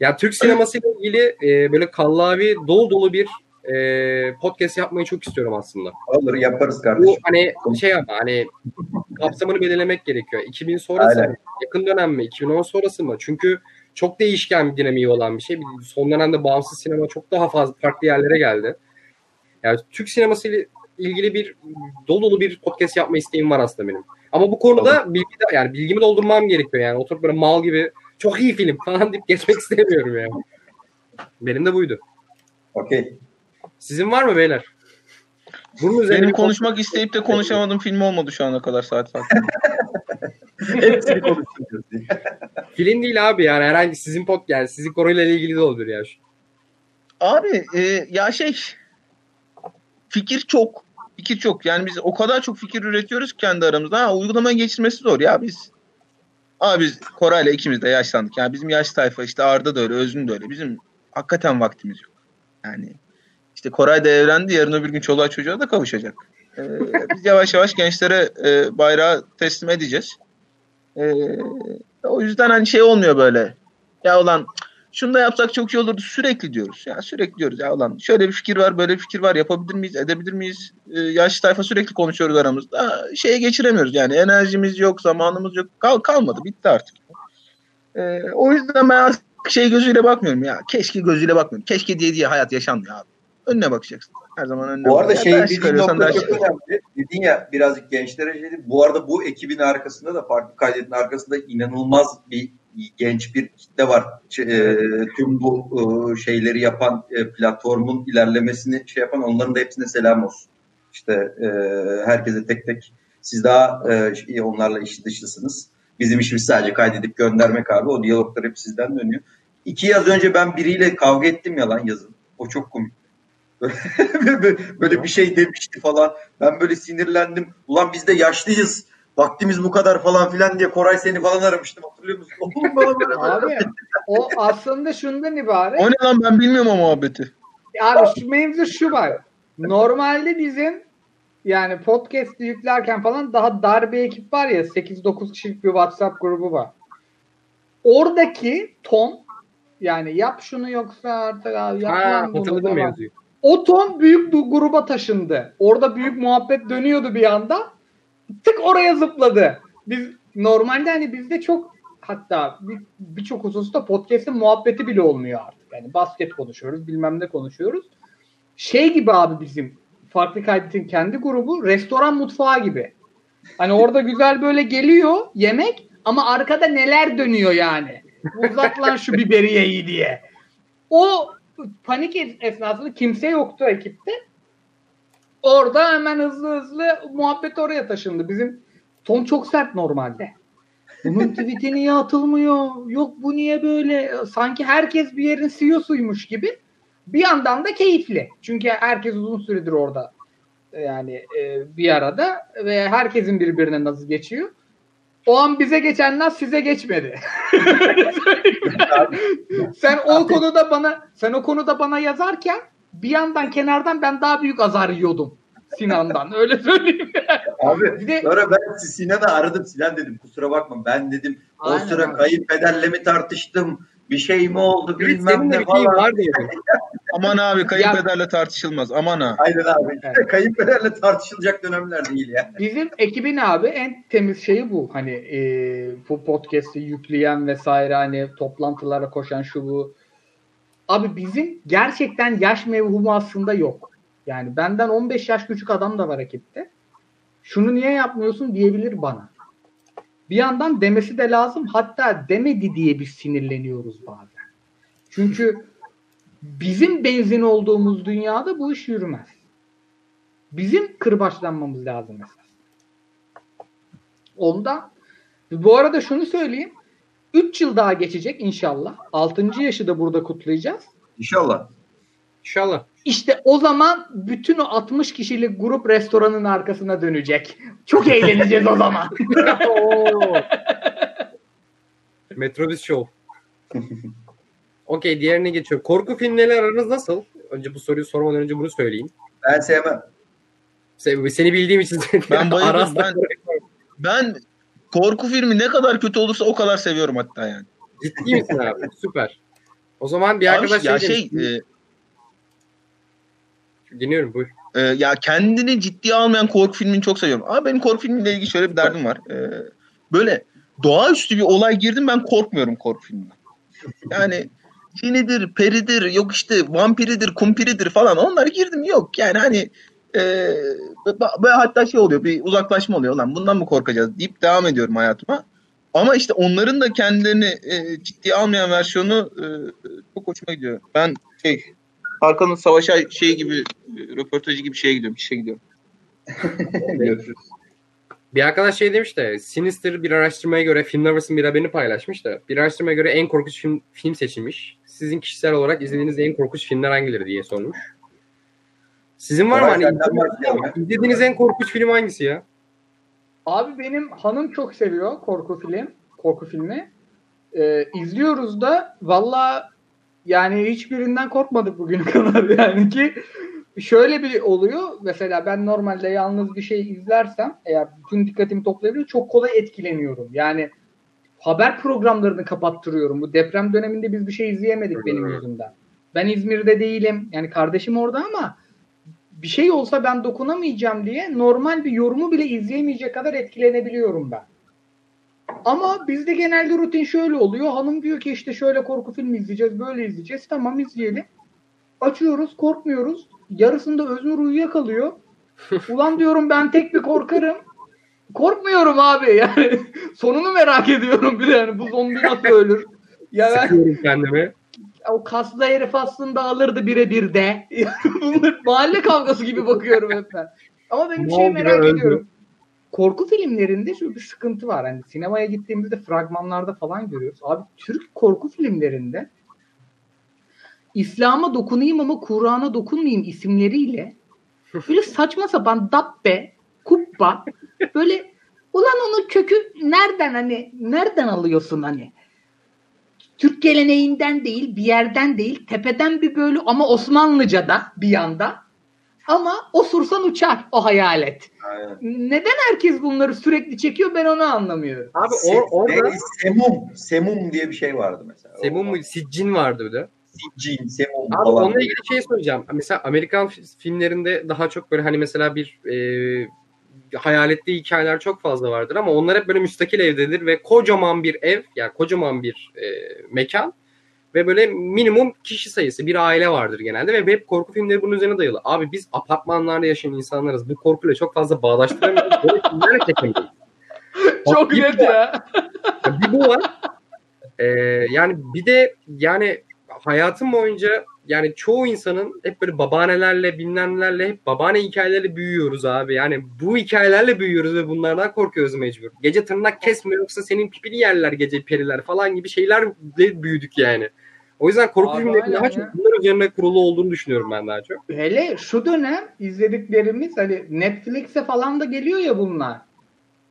Ya Türk sinemasıyla ilgili e, böyle kallavi dolu dolu bir e, podcast yapmayı çok istiyorum aslında. Olur yaparız Bu kardeşim. hani şey ama hani kapsamını belirlemek gerekiyor. 2000 sonrası Aynen. mı? Yakın dönem mi? 2010 sonrası mı? Çünkü çok değişken bir dinamiği olan bir şey. Son dönemde bağımsız sinema çok daha fazla farklı yerlere geldi. Yani Türk sineması ile ilgili bir dolu dolu bir podcast yapma isteğim var aslında benim. Ama bu konuda bilgi de, yani bilgimi doldurmam gerekiyor yani. Oturup böyle mal gibi çok iyi film falan deyip geçmek istemiyorum yani. Benim de buydu. Okey. Sizin var mı beyler? Bunun üzerine Benim konuşmak isteyip de konuşamadığım film olmadı şu ana kadar saat farkı. Hepsini konuşuyoruz. Film değil abi yani herhangi sizin pod yani sizin konuyla ilgili de olabilir ya. Abi e, ya şey fikir çok. Fikir çok. Yani biz o kadar çok fikir üretiyoruz kendi aramızda. Ha, uygulamaya geçirmesi zor ya biz. Abi biz Koray'la ikimiz de yaşlandık. Yani bizim yaş tayfa işte Arda da öyle, Özün de öyle. Bizim hakikaten vaktimiz yok. Yani işte Koray da evlendi. Yarın öbür gün çoluğa çocuğa da kavuşacak. E, biz yavaş yavaş gençlere e, bayrağı teslim edeceğiz. E, o yüzden hani şey olmuyor böyle. Ya ulan şunu da yapsak çok iyi olurdu sürekli diyoruz. Ya sürekli diyoruz ya ulan şöyle bir fikir var böyle bir fikir var yapabilir miyiz edebilir miyiz? Ee, yaşlı tayfa sürekli konuşuyoruz aramızda. Şeye geçiremiyoruz yani enerjimiz yok zamanımız yok Kal kalmadı bitti artık. Ee, o yüzden ben artık şey gözüyle bakmıyorum ya keşke gözüyle bakmıyorum. Keşke diye diye hayat yaşanmıyor abi. Önüne bakacaksın. Her zaman önüne Bu arada şey dediğin nokta çok önemli. Dedin ya birazcık gençlere şey dedi. Bu arada bu ekibin arkasında da farklı kaydetin arkasında inanılmaz bir genç bir kitle var. E, tüm bu e, şeyleri yapan e, platformun ilerlemesini şey yapan onların da hepsine selam olsun. İşte e, herkese tek tek siz daha e, onlarla iş dışısınız. Bizim işimiz sadece kaydedip göndermek abi. O diyaloglar hep sizden dönüyor. İki yaz önce ben biriyle kavga ettim ya lan yazın. O çok komik. böyle bir şey demişti falan. Ben böyle sinirlendim. Ulan biz de yaşlıyız. Vaktimiz bu kadar falan filan diye Koray seni falan aramıştım. Hatırlıyor musun? Oğlum bana böyle Abi o aslında şundan ibaret. O ne lan ben bilmiyorum o muhabbeti. Abi şu mevzu şu var. Normalde bizim yani podcast'i yüklerken falan daha dar bir ekip var ya 8-9 kişilik bir WhatsApp grubu var. Oradaki ton yani yap şunu yoksa artık abi Ha, yapmam bunu hatırladım mevzuyu. O ton büyük bu gruba taşındı. Orada büyük muhabbet dönüyordu bir anda. Tık oraya zıpladı. Biz normalde hani bizde çok hatta bir- birçok hususta podcast'in muhabbeti bile olmuyor artık. Yani basket konuşuyoruz, bilmem ne konuşuyoruz. Şey gibi abi bizim Farklı Kaydet'in kendi grubu restoran mutfağı gibi. Hani orada güzel böyle geliyor yemek ama arkada neler dönüyor yani. Uzat lan şu biberiyeyi diye. O panik es- esnasında kimse yoktu ekipte. Orada hemen hızlı hızlı muhabbet oraya taşındı. Bizim ton çok sert normalde. Bunun tweet'i niye atılmıyor? Yok bu niye böyle? Sanki herkes bir yerin CEO'suymuş gibi. Bir yandan da keyifli. Çünkü herkes uzun süredir orada yani e, bir arada ve herkesin birbirine nasıl geçiyor. O an bize geçenler size geçmedi. sen o konuda bana sen o konuda bana yazarken bir yandan kenardan ben daha büyük azar yiyordum Sinan'dan. Öyle söyleyeyim. Abi Bir de sonra ben Sinan'ı aradım. Sinan dedim kusura bakma ben dedim o sıra abi. kayınpederle mi tartıştım? Bir şey mi oldu Evet, bilmem ne falan. var diye. Aman abi kayınpederle tartışılmaz. Aman ha. Aynen abi. Evet. Kayınpederle tartışılacak dönemler değil ya. Bizim ekibin abi en temiz şeyi bu. Hani e, bu podcast'i yükleyen vesaire hani toplantılara koşan şu bu. Abi bizim gerçekten yaş mevhumu aslında yok. Yani benden 15 yaş küçük adam da var ekipte. Şunu niye yapmıyorsun diyebilir bana. Bir yandan demesi de lazım. Hatta demedi diye biz sinirleniyoruz bazen. Çünkü bizim benzin olduğumuz dünyada bu iş yürümez. Bizim kırbaçlanmamız lazım esas. Ondan bu arada şunu söyleyeyim. 3 yıl daha geçecek inşallah. 6. yaşı da burada kutlayacağız. İnşallah. İnşallah. İşte o zaman bütün o 60 kişilik grup restoranın arkasına dönecek. Çok eğleneceğiz o zaman. Metrobüs Show. Okey diğerine geçiyorum. Korku filmleri aranız nasıl? Önce bu soruyu sormadan önce bunu söyleyeyim. Ben sevmem. Sen- Seni bildiğim için Ben bayıldım. Ben- Ben korku filmi ne kadar kötü olursa o kadar seviyorum hatta yani. Ciddi misin abi? Süper. O zaman bir Abi, arkadaş ya şey, şey e, Dinliyorum buyur. e, ya kendini ciddiye almayan korku filmini çok seviyorum. Ama benim korku filmiyle ilgili şöyle bir derdim var. E, böyle doğaüstü bir olay girdim ben korkmuyorum korku filminden. Yani cinidir, peridir, yok işte vampiridir, kumpiridir falan onlar girdim yok. Yani hani e, ve hatta şey oluyor bir uzaklaşma oluyor lan bundan mı korkacağız deyip devam ediyorum hayatıma. Ama işte onların da kendilerini e, ciddiye almayan versiyonu e, çok hoşuma gidiyor. Ben şey Hakan'ın Savaş'a şey gibi e, röportajı gibi şeye gidiyorum, işe gidiyorum. Bir arkadaş şey demiş de Sinister bir araştırmaya göre Film Lovers'ın bir haberini paylaşmış da bir araştırmaya göre en korkunç film, film seçilmiş. Sizin kişisel olarak izlediğiniz en korkunç filmler hangileri diye sormuş. Sizin var mı? Hani izlediğiniz en korkunç film hangisi ya? Abi benim hanım çok seviyor korku film, korku filmi. Ee, izliyoruz da valla yani hiçbirinden korkmadık bugüne kadar yani ki şöyle bir oluyor. Mesela ben normalde yalnız bir şey izlersem eğer bütün dikkatimi toplayabiliyor çok kolay etkileniyorum. Yani haber programlarını kapattırıyorum. Bu deprem döneminde biz bir şey izleyemedik benim yüzümden. Ben İzmir'de değilim. Yani kardeşim orada ama bir şey olsa ben dokunamayacağım diye normal bir yorumu bile izleyemeyecek kadar etkilenebiliyorum ben. Ama bizde genelde rutin şöyle oluyor. Hanım diyor ki işte şöyle korku filmi izleyeceğiz, böyle izleyeceğiz. Tamam izleyelim. Açıyoruz, korkmuyoruz. Yarısında Öznur uyuyakalıyor. Ulan diyorum ben tek bir korkarım. Korkmuyorum abi yani. Sonunu merak ediyorum bir yani bu zombi nasıl ölür? Ya ben Sıkıyorum kendimi. O kaslı herif aslında alırdı birebir de. Bunlar mahalle kavgası gibi bakıyorum hep ben. Ama benim şey merak öldü? ediyorum. Korku filmlerinde şu bir sıkıntı var. Hani sinemaya gittiğimizde fragmanlarda falan görüyoruz. Abi Türk korku filmlerinde İslam'a dokunayım ama Kur'an'a dokunmayayım isimleriyle böyle saçma sapan dabbe, kubba böyle ulan onun kökü nereden hani nereden alıyorsun hani? Türk geleneğinden değil, bir yerden değil, tepeden bir böyle ama Osmanlıca'da bir yanda. Ama osursan uçar o hayalet. Aynen. Neden herkes bunları sürekli çekiyor ben onu anlamıyorum. Abi Se- or, orada semum. Semum diye bir şey vardı mesela. Semum mu? Siccin vardı bir de. Siccin, semum Abi falan. onunla ilgili şey söyleyeceğim. Mesela Amerikan fi- filmlerinde daha çok böyle hani mesela bir e, hayaletli hikayeler çok fazla vardır ama onlar hep böyle müstakil evdedir ve kocaman bir ev yani kocaman bir e, mekan Ve böyle minimum kişi sayısı bir aile vardır genelde ve hep korku filmleri bunun üzerine dayalı. Abi biz apartmanlarda yaşayan insanlarız. Bu korkuyla çok fazla bağdaştıramıyoruz. Böyle çekemeyiz. Çok net bu- ya. Bir bu var. Ee, yani bir de yani hayatım boyunca yani çoğu insanın hep böyle babaannelerle bilmem nelerle hep babaanne hikayelerle büyüyoruz abi. Yani bu hikayelerle büyüyoruz ve bunlardan korkuyoruz mecbur. Gece tırnak kesme yoksa senin pipini yerler gece periler falan gibi şeylerle büyüdük yani. O yüzden korku Abi filmleri aynen daha çok bunlar üzerine kurulu olduğunu düşünüyorum ben daha çok. Hele şu dönem izlediklerimiz hani Netflix'e falan da geliyor ya bunlar.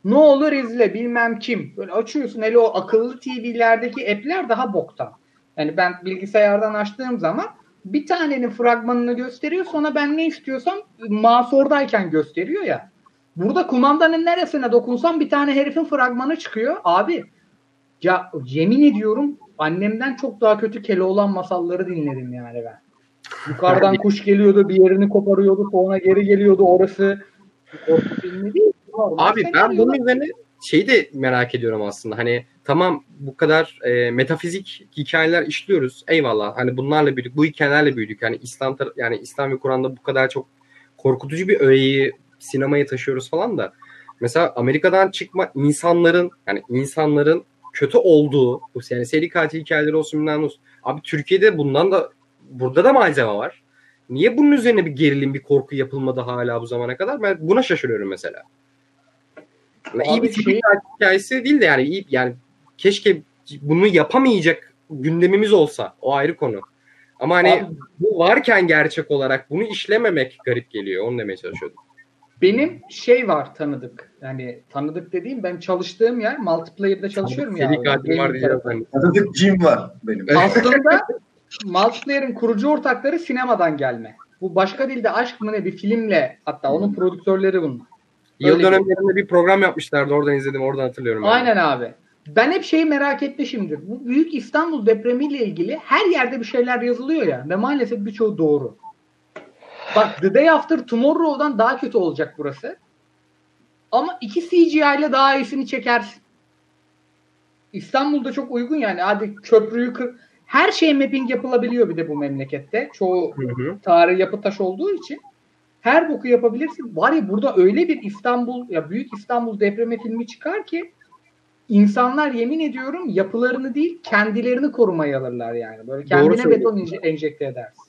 Ne olur izle bilmem kim. Böyle açıyorsun hele o akıllı TV'lerdeki app'ler daha boktan. Yani ben bilgisayardan açtığım zaman bir tanenin fragmanını gösteriyor sonra ben ne istiyorsam masordayken gösteriyor ya. Burada kumandanın neresine dokunsam bir tane herifin fragmanı çıkıyor. Abi ya yemin ediyorum annemden çok daha kötü Keloğlan masalları dinledim yani ben. Yukarıdan kuş geliyordu bir yerini koparıyordu sonra geri geliyordu orası korku filmi değil. normal Abi ben bunun üzerine şeyi de merak ediyorum aslında. Hani tamam bu kadar e, metafizik hikayeler işliyoruz. Eyvallah. Hani bunlarla büyüdük. Bu hikayelerle büyüdük. Yani İslam yani İslam ve Kur'an'da bu kadar çok korkutucu bir öğeyi sinemaya taşıyoruz falan da. Mesela Amerika'dan çıkma insanların yani insanların kötü olduğu bu yani seri katil hikayeleri olsun bilmem olsun. Abi Türkiye'de bundan da burada da malzeme var. Niye bunun üzerine bir gerilim, bir korku yapılmadı hala bu zamana kadar? Ben buna şaşırıyorum mesela. Yani iyi bir şey- hikayesi değil de yani iyi yani keşke bunu yapamayacak gündemimiz olsa o ayrı konu. Ama hani Abi, bu varken gerçek olarak bunu işlememek garip geliyor. Onu demeye çalışıyordum. benim şey var tanıdık. Yani tanıdık dediğim ben çalıştığım yer multiplayer'da çalışıyorum ya. Katil var ben. Tanıdık Jim var benim. Aslında multiplayer'in kurucu ortakları sinemadan gelme. Bu başka dilde aşk mı ne bir filmle hatta onun prodüktörleri bunlar. Yıl dönemlerinde bir program yapmışlardı. Oradan izledim. Oradan hatırlıyorum. Aynen abi. Ben hep şeyi merak etmişimdir. Bu büyük İstanbul depremiyle ilgili her yerde bir şeyler yazılıyor ya ve maalesef birçoğu doğru. Bak The Day After Tomorrow'dan daha kötü olacak burası. Ama iki CGI ile daha iyisini çekersin. İstanbul'da çok uygun yani. Hadi köprüyü kır. Her şey mapping yapılabiliyor bir de bu memlekette. Çoğu tarihi yapı taş olduğu için her boku yapabilirsin. Var ya burada öyle bir İstanbul ya büyük İstanbul depremi filmi çıkar ki insanlar yemin ediyorum yapılarını değil kendilerini korumaya alırlar yani. Böyle kendine beton inje- enjekte edersin.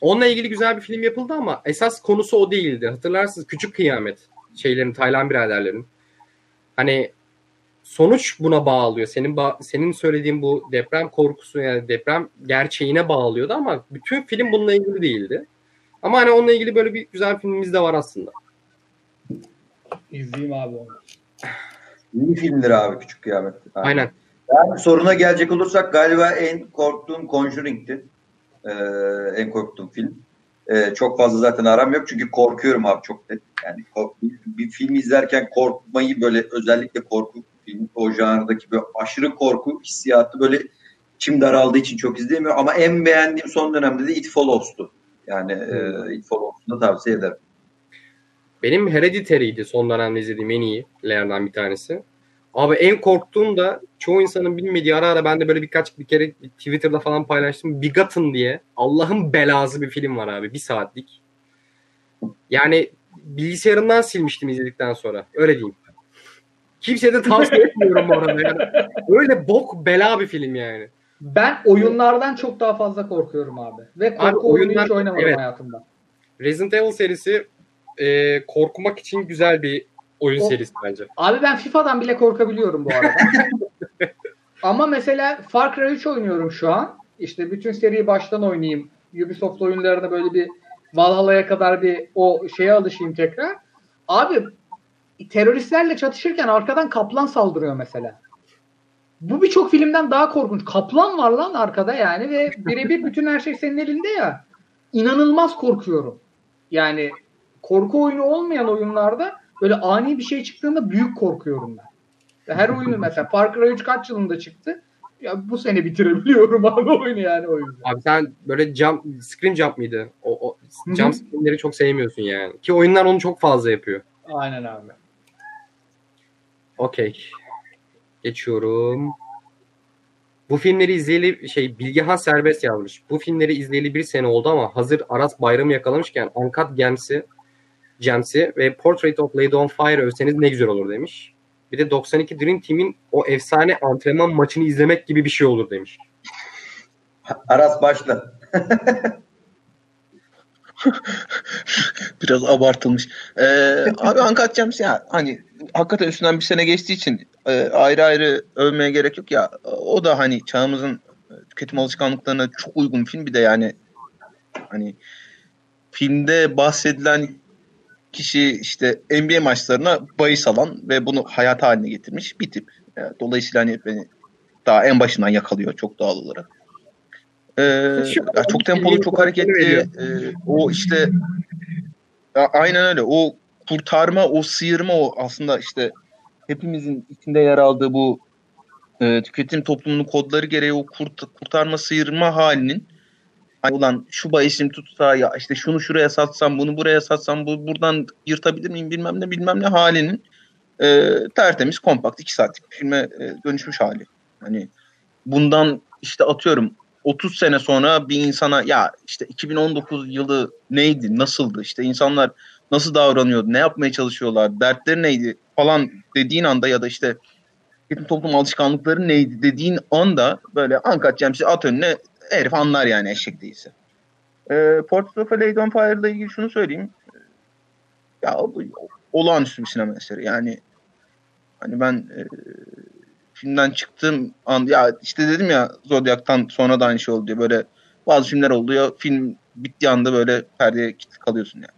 Onunla ilgili güzel bir film yapıldı ama esas konusu o değildi. Hatırlarsınız Küçük Kıyamet şeylerin Taylan biraderlerin. Hani sonuç buna bağlıyor. Senin ba- senin söylediğin bu deprem korkusu yani deprem gerçeğine bağlıyordu ama bütün film bununla ilgili değildi. Ama hani onunla ilgili böyle bir güzel filmimiz de var aslında. İzleyeyim abi onu. İyi filmdir abi Küçük Kıyamet. Abi. Aynen. Yani soruna gelecek olursak galiba en korktuğum Conjuring'ti. Ee, en korktuğum film. Ee, çok fazla zaten aram yok çünkü korkuyorum abi çok net. Yani kork- bir, bir film izlerken korkmayı böyle özellikle korku film o janrdaki böyle aşırı korku hissiyatı böyle içim daraldığı için çok izleyemiyorum ama en beğendiğim son dönemde de It Follows'tu. Yani e, Follows'u da tavsiye ederim. Benim Hereditary'di son dönemde izlediğim en iyilerden bir tanesi. Abi en korktuğum da çoğu insanın bilmediği ara ara ben de böyle birkaç bir kere Twitter'da falan paylaştım. Bigotten diye Allah'ın belası bir film var abi. Bir saatlik. Yani bilgisayarımdan silmiştim izledikten sonra. Öyle diyeyim. Kimseye de tavsiye etmiyorum bu arada. Yani. Öyle bok bela bir film yani. Ben oyunlardan çok daha fazla korkuyorum abi. Ve korku Abi oyunu oyunlar- hiç oynamadım evet. hayatımda. Resident Evil serisi e, korkmak için güzel bir oyun O- serisi bence. Abi ben FIFA'dan bile korkabiliyorum bu arada. Ama mesela Far Cry 3 oynuyorum şu an. İşte bütün seriyi baştan oynayayım. Ubisoft oyunlarına böyle bir Valhalla'ya kadar bir o şeye alışayım tekrar. Abi teröristlerle çatışırken arkadan kaplan saldırıyor mesela. Bu birçok filmden daha korkunç. Kaplan var lan arkada yani ve birebir bütün her şey senin elinde ya. İnanılmaz korkuyorum. Yani korku oyunu olmayan oyunlarda böyle ani bir şey çıktığında büyük korkuyorum ben. Her oyunu mesela Far Cry 3 kaç yılında çıktı? Ya bu sene bitirebiliyorum abi oyunu yani o yüzden. Abi sen böyle jump, screen jump mıydı? O, o jump screenleri çok sevmiyorsun yani. Ki oyunlar onu çok fazla yapıyor. Aynen abi. Okey. Geçiyorum. Bu filmleri izleyeli şey Bilgehan Serbest yazmış. Bu filmleri izleyeli bir sene oldu ama hazır Aras bayramı yakalamışken Uncut Gems'i Gems'i ve Portrait of Lady on Fire övseniz ne güzel olur demiş. Bir de 92 Dream Team'in o efsane antrenman maçını izlemek gibi bir şey olur demiş. Aras başla. Biraz abartılmış. Ee, abi Uncut Gems ya hani hakikaten üstünden bir sene geçtiği için e, ayrı ayrı övmeye gerek yok ya. O da hani çağımızın tüketim alışkanlıklarına çok uygun bir film. Bir de yani hani filmde bahsedilen kişi işte NBA maçlarına bahis alan ve bunu hayat haline getirmiş bir tip. Yani dolayısıyla hani beni daha en başından yakalıyor çok doğal olarak. Ee, ya çok tempolu, çok hareketli. Ee, o işte ya aynen öyle. O kurtarma, o sıyırma, o aslında işte hepimizin içinde yer aldığı bu e, tüketim toplumunun kodları gereği o kurt, kurtarma, sıyırma halinin hani ulan şu bahisim tutsa ya işte şunu şuraya satsam, bunu buraya satsam, bu buradan yırtabilir miyim bilmem ne bilmem ne halinin e, tertemiz, kompakt, iki saatlik bir filme e, dönüşmüş hali. Hani bundan işte atıyorum 30 sene sonra bir insana ya işte 2019 yılı neydi, nasıldı, işte insanlar nasıl davranıyordu, ne yapmaya çalışıyorlar, dertleri neydi falan dediğin anda ya da işte tüketim toplum alışkanlıkları neydi dediğin anda böyle Uncut James'i at önüne herif anlar yani eşek değilse. E, Portrait of a Lady on Fire ile ilgili şunu söyleyeyim. Ya bu olağanüstü bir sinema eseri. Yani hani ben e, filmden çıktım an ya işte dedim ya Zodiac'tan sonra da aynı şey oldu diye böyle bazı filmler oluyor. Film bittiği anda böyle perdeye kilitli kalıyorsun yani.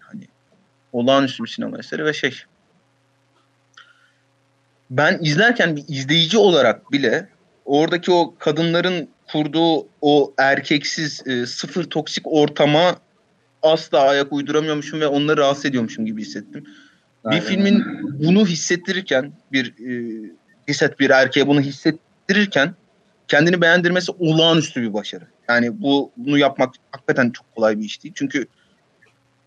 Olağanüstü bir sinema eseri ve şey ben izlerken bir izleyici olarak bile oradaki o kadınların kurduğu o erkeksiz e, sıfır toksik ortama asla ayak uyduramıyormuşum ve onları rahatsız ediyormuşum gibi hissettim. Aynen. Bir filmin bunu hissettirirken bir e, ciset bir erkeğe bunu hissettirirken kendini beğendirmesi olağanüstü bir başarı. Yani bu bunu yapmak hakikaten çok kolay bir iş değil. Çünkü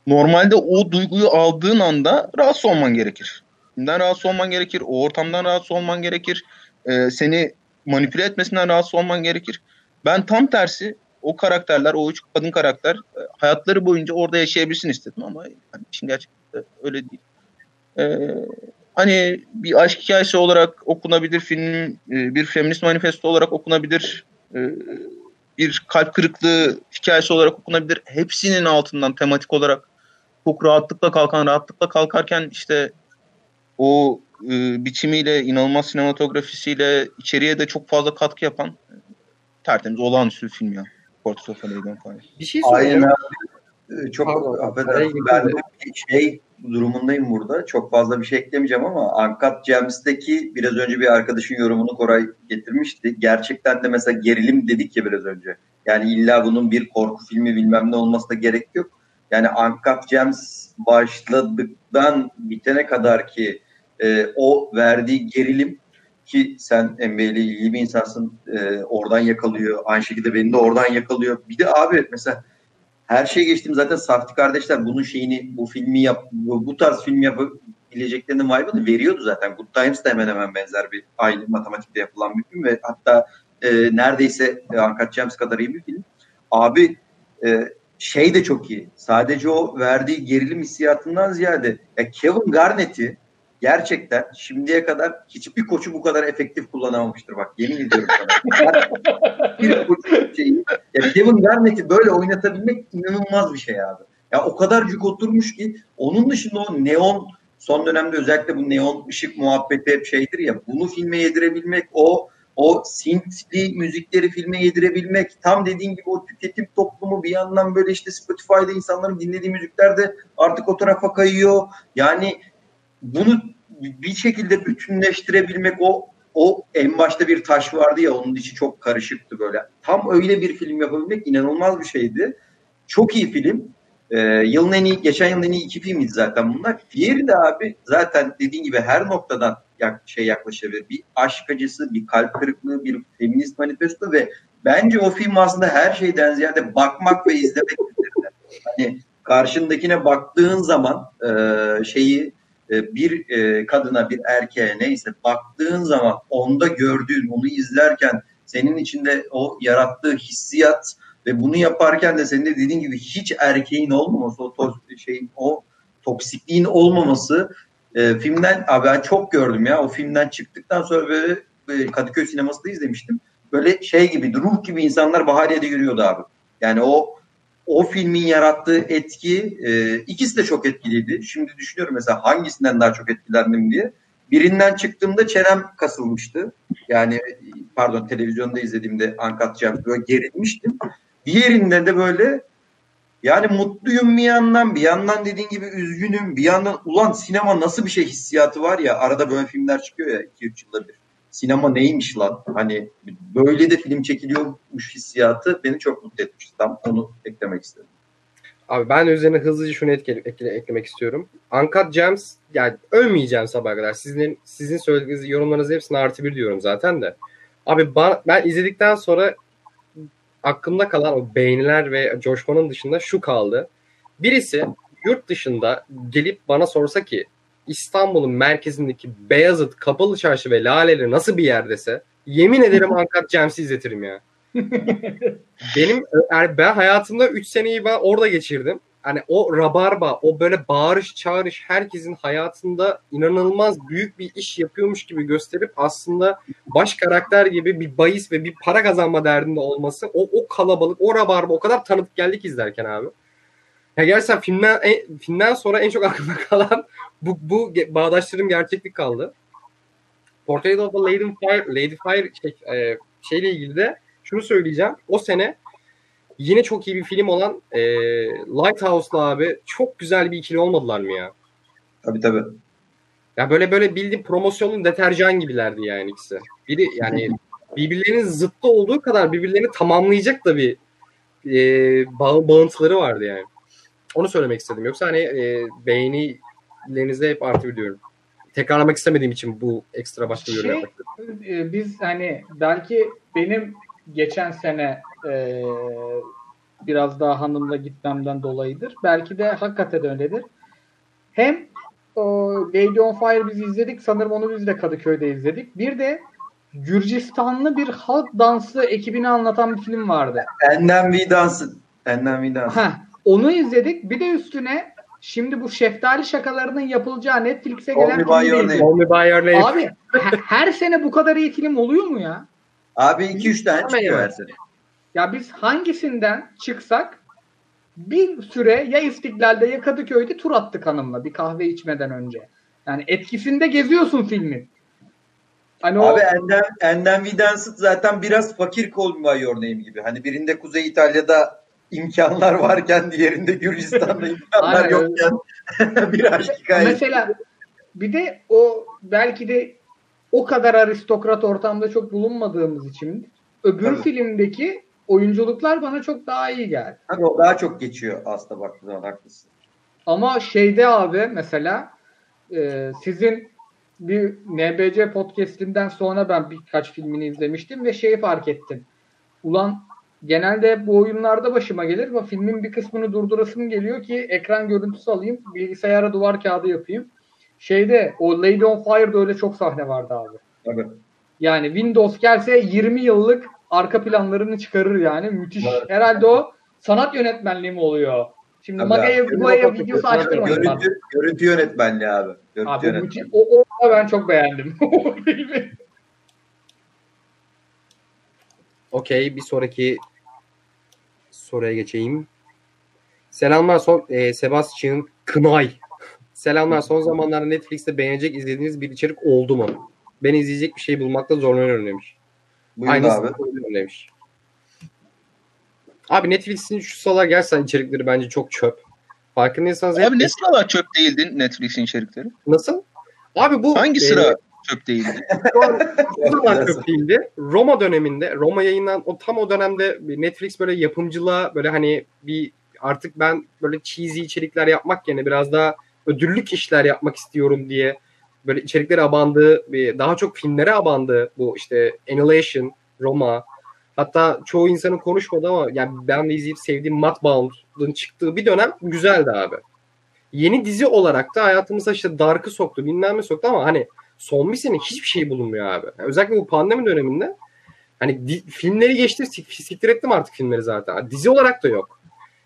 normalde o duyguyu aldığın anda rahatsız olman gerekir. Filmden rahatsız olman gerekir. O ortamdan rahatsız olman gerekir. E, seni manipüle etmesinden rahatsız olman gerekir. Ben tam tersi o karakterler, o üç kadın karakter e, hayatları boyunca orada yaşayabilsin istedim ama yani işin gerçekten öyle değil. E, hani bir aşk hikayesi olarak okunabilir film, e, bir feminist manifesto olarak okunabilir, e, bir kalp kırıklığı hikayesi olarak okunabilir. Hepsinin altından tematik olarak çok rahatlıkla kalkan, rahatlıkla kalkarken işte o e, biçimiyle, inanılmaz sinematografisiyle içeriye de çok fazla katkı yapan e, tertemiz olağanüstü bir film ya. Portrait of a Lady on Fire. Bir şey soracağım. abi. Ee, Çok affedersin. Ben de şey durumundayım burada. Çok fazla bir şey eklemeyeceğim ama Uncut Gems'teki biraz önce bir arkadaşın yorumunu Koray getirmişti. Gerçekten de mesela gerilim dedik ya biraz önce. Yani illa bunun bir korku filmi bilmem ne olması da gerek yok. Yani Uncut Gems başladıktan bitene kadar ki e, o verdiği gerilim ki sen NBA ile ilgili bir insansın e, oradan yakalıyor. Aynı şekilde beni de oradan yakalıyor. Bir de abi mesela her şey geçtim zaten Safti kardeşler bunun şeyini bu filmi yap bu, bu tarz film yapabileceklerinin vibe'ını veriyordu zaten. Good Times de hemen hemen benzer bir aynı matematikte yapılan bir film ve hatta e, neredeyse e, Uncut Gems kadar iyi bir film. Abi e, şey de çok iyi. Sadece o verdiği gerilim hissiyatından ziyade ya Kevin Garnett'i gerçekten şimdiye kadar hiçbir koçu bu kadar efektif kullanamamıştır. Bak yemin ediyorum sana. bir koçun şeyi. Ya Kevin Garnett'i böyle oynatabilmek inanılmaz bir şey abi. Ya o kadar cuk oturmuş ki onun dışında o neon son dönemde özellikle bu neon ışık muhabbeti hep şeydir ya bunu filme yedirebilmek o o synthli müzikleri filme yedirebilmek tam dediğin gibi o tüketim toplumu bir yandan böyle işte Spotify'da insanların dinlediği müzikler de artık o tarafa kayıyor. Yani bunu bir şekilde bütünleştirebilmek o o en başta bir taş vardı ya onun içi çok karışıktı böyle. Tam öyle bir film yapabilmek inanılmaz bir şeydi. Çok iyi film. Ee, yılın en iyi, geçen yılın en iyi iki filmiydi zaten bunlar. Diğeri de abi zaten dediğin gibi her noktadan yak, şey yaklaşabilir. Bir aşk acısı, bir kalp kırıklığı, bir feminist manifesto ve bence o film aslında her şeyden ziyade bakmak ve izlemek üzerine. Hani karşındakine baktığın zaman e, şeyi e, bir e, kadına bir erkeğe neyse baktığın zaman onda gördüğün onu izlerken senin içinde o yarattığı hissiyat ve bunu yaparken de senin de dediğin gibi hiç erkeğin olmaması, o to- o toksikliğin olmaması e, filmden abi ben çok gördüm ya o filmden çıktıktan sonra böyle, böyle Kadıköy sinemasında izlemiştim. Böyle şey gibi ruh gibi insanlar Bahariye'de yürüyordu abi. Yani o o filmin yarattığı etki e, ikisi de çok etkiliydi. Şimdi düşünüyorum mesela hangisinden daha çok etkilendim diye. Birinden çıktığımda çenem kasılmıştı. Yani pardon televizyonda izlediğimde Gems böyle gerilmiştim. Diğerinde de böyle yani mutluyum bir yandan bir yandan dediğin gibi üzgünüm bir yandan ulan sinema nasıl bir şey hissiyatı var ya arada böyle filmler çıkıyor ya 2-3 yılda bir. Sinema neymiş lan? Hani böyle de film çekiliyormuş hissiyatı beni çok mutlu etmişti. Tam onu eklemek istedim. Abi ben üzerine hızlıca şunu etkile, ekle, eklemek istiyorum. Uncut Gems yani övmeyeceğim sabaha kadar. Sizin sizin söylediğiniz yorumlarınızı hepsine artı bir diyorum zaten de. Abi ben, ben izledikten sonra aklımda kalan o beğeniler ve coşmanın dışında şu kaldı. Birisi yurt dışında gelip bana sorsa ki İstanbul'un merkezindeki Beyazıt, Kapalı Çarşı ve Laleli nasıl bir yerdese yemin ederim Uncut Gems'i izletirim ya. Benim yani ben hayatımda 3 seneyi ben orada geçirdim. Hani o rabarba, o böyle bağırış çağırış herkesin hayatında inanılmaz büyük bir iş yapıyormuş gibi gösterip aslında baş karakter gibi bir bahis ve bir para kazanma derdinde olması o, o kalabalık, o rabarba o kadar tanıdık geldik izlerken abi. Ya gerçekten filmden, en, filmden sonra en çok aklımda kalan bu, bu bağdaştırım gerçeklik kaldı. Portrait of a Lady Fire, Lady Fire şey, e, şeyle ilgili de şunu söyleyeceğim. O sene yine çok iyi bir film olan e, Lighthouse'la abi çok güzel bir ikili olmadılar mı ya? Tabii tabii. Ya böyle böyle bildiğin promosyonun deterjan gibilerdi yani ikisi. Biri yani birbirlerinin zıttı olduğu kadar birbirlerini tamamlayacak da bir e, bağ, bağıntıları vardı yani. Onu söylemek istedim. Yoksa hani e, beğenilerinizde hep artı biliyorum. Tekrarlamak istemediğim için bu ekstra başka bir yorum Şey, yapmak istedim. e, biz hani belki benim geçen sene e, biraz daha hanımla gitmemden dolayıdır. Belki de hakikaten öyledir. Hem o Lady on Fire biz izledik. Sanırım onu biz de Kadıköy'de izledik. Bir de Gürcistanlı bir halk dansı ekibini anlatan bir film vardı. Enden Vidans'ın. Enden Vidans'ın. Heh, onu izledik. Bir de üstüne şimdi bu şeftali şakalarının yapılacağı Netflix'e gelen filmi. Abi he- her sene bu kadar iyi film oluyor mu ya? Abi 2-3 tane çıkıyor her sene. Ya biz hangisinden çıksak bir süre ya İstiklal'de ya Kadıköy'de tur attık hanımla bir kahve içmeden önce. Yani etkisinde geziyorsun filmin. Hani o Abi Enden, Enden Vidans'ın zaten biraz fakir Call Me By Your Name gibi. Hani birinde Kuzey İtalya'da imkanlar varken diğerinde Gürcistan'da imkanlar yokken bir aşk hikayesi. mesela bir de o belki de o kadar aristokrat ortamda çok bulunmadığımız için öbür Tabii. filmdeki oyunculuklar bana çok daha iyi geldi. Tabii o daha çok geçiyor aslında baktığın zaman haklısın. Ama şeyde abi mesela e, sizin bir NBC podcastinden sonra ben birkaç filmini izlemiştim ve şeyi fark ettim. Ulan genelde bu oyunlarda başıma gelir ama filmin bir kısmını durdurasım geliyor ki ekran görüntüsü alayım, bilgisayara duvar kağıdı yapayım. Şeyde o Lady on Fire'da öyle çok sahne vardı abi. Tabii. Yani Windows gelse 20 yıllık arka planlarını çıkarır yani. Müthiş. Evet. Herhalde o sanat yönetmenliği mi oluyor? Şimdi Magaya. Goya videosu açtırmayın. Görüntü, görüntü yönetmenliği abi. Görüntü Abi yönetmenliği. müthiş. O, o da ben çok beğendim. Okey bir sonraki soruya geçeyim. Selamlar son e, Sebastian Kınay. Selamlar son zamanlarda Netflix'te beğenecek izlediğiniz bir içerik oldu mu? Ben izleyecek bir şey bulmakta zorlanıyorum demiş. Buyurun Aynısını abi. Abi Netflix'in şu sıralar gerçekten içerikleri bence çok çöp. Farkındaysanız Abi ne sıralar çöp değildin Netflix'in içerikleri? nasıl? Abi bu Hangi e, sıra çöp değildi? şu an zaman çok değildi. Roma döneminde, Roma yayından o tam o dönemde bir Netflix böyle yapımcılığa böyle hani bir artık ben böyle cheesy içerikler yapmak yerine biraz daha ödüllük işler yapmak istiyorum diye böyle içeriklere abandığı, daha çok filmlere abandığı bu işte Annihilation, Roma hatta çoğu insanın konuşmadı ama yani ben de izleyip sevdiğim Mudbound'un çıktığı bir dönem güzeldi abi. Yeni dizi olarak da hayatımıza işte Dark'ı soktu, bilmem soktu ama hani son bir sene hiçbir şey bulunmuyor abi. Yani özellikle bu pandemi döneminde Hani di- filmleri geçtim sik- siktir ettim artık filmleri zaten. Dizi olarak da yok.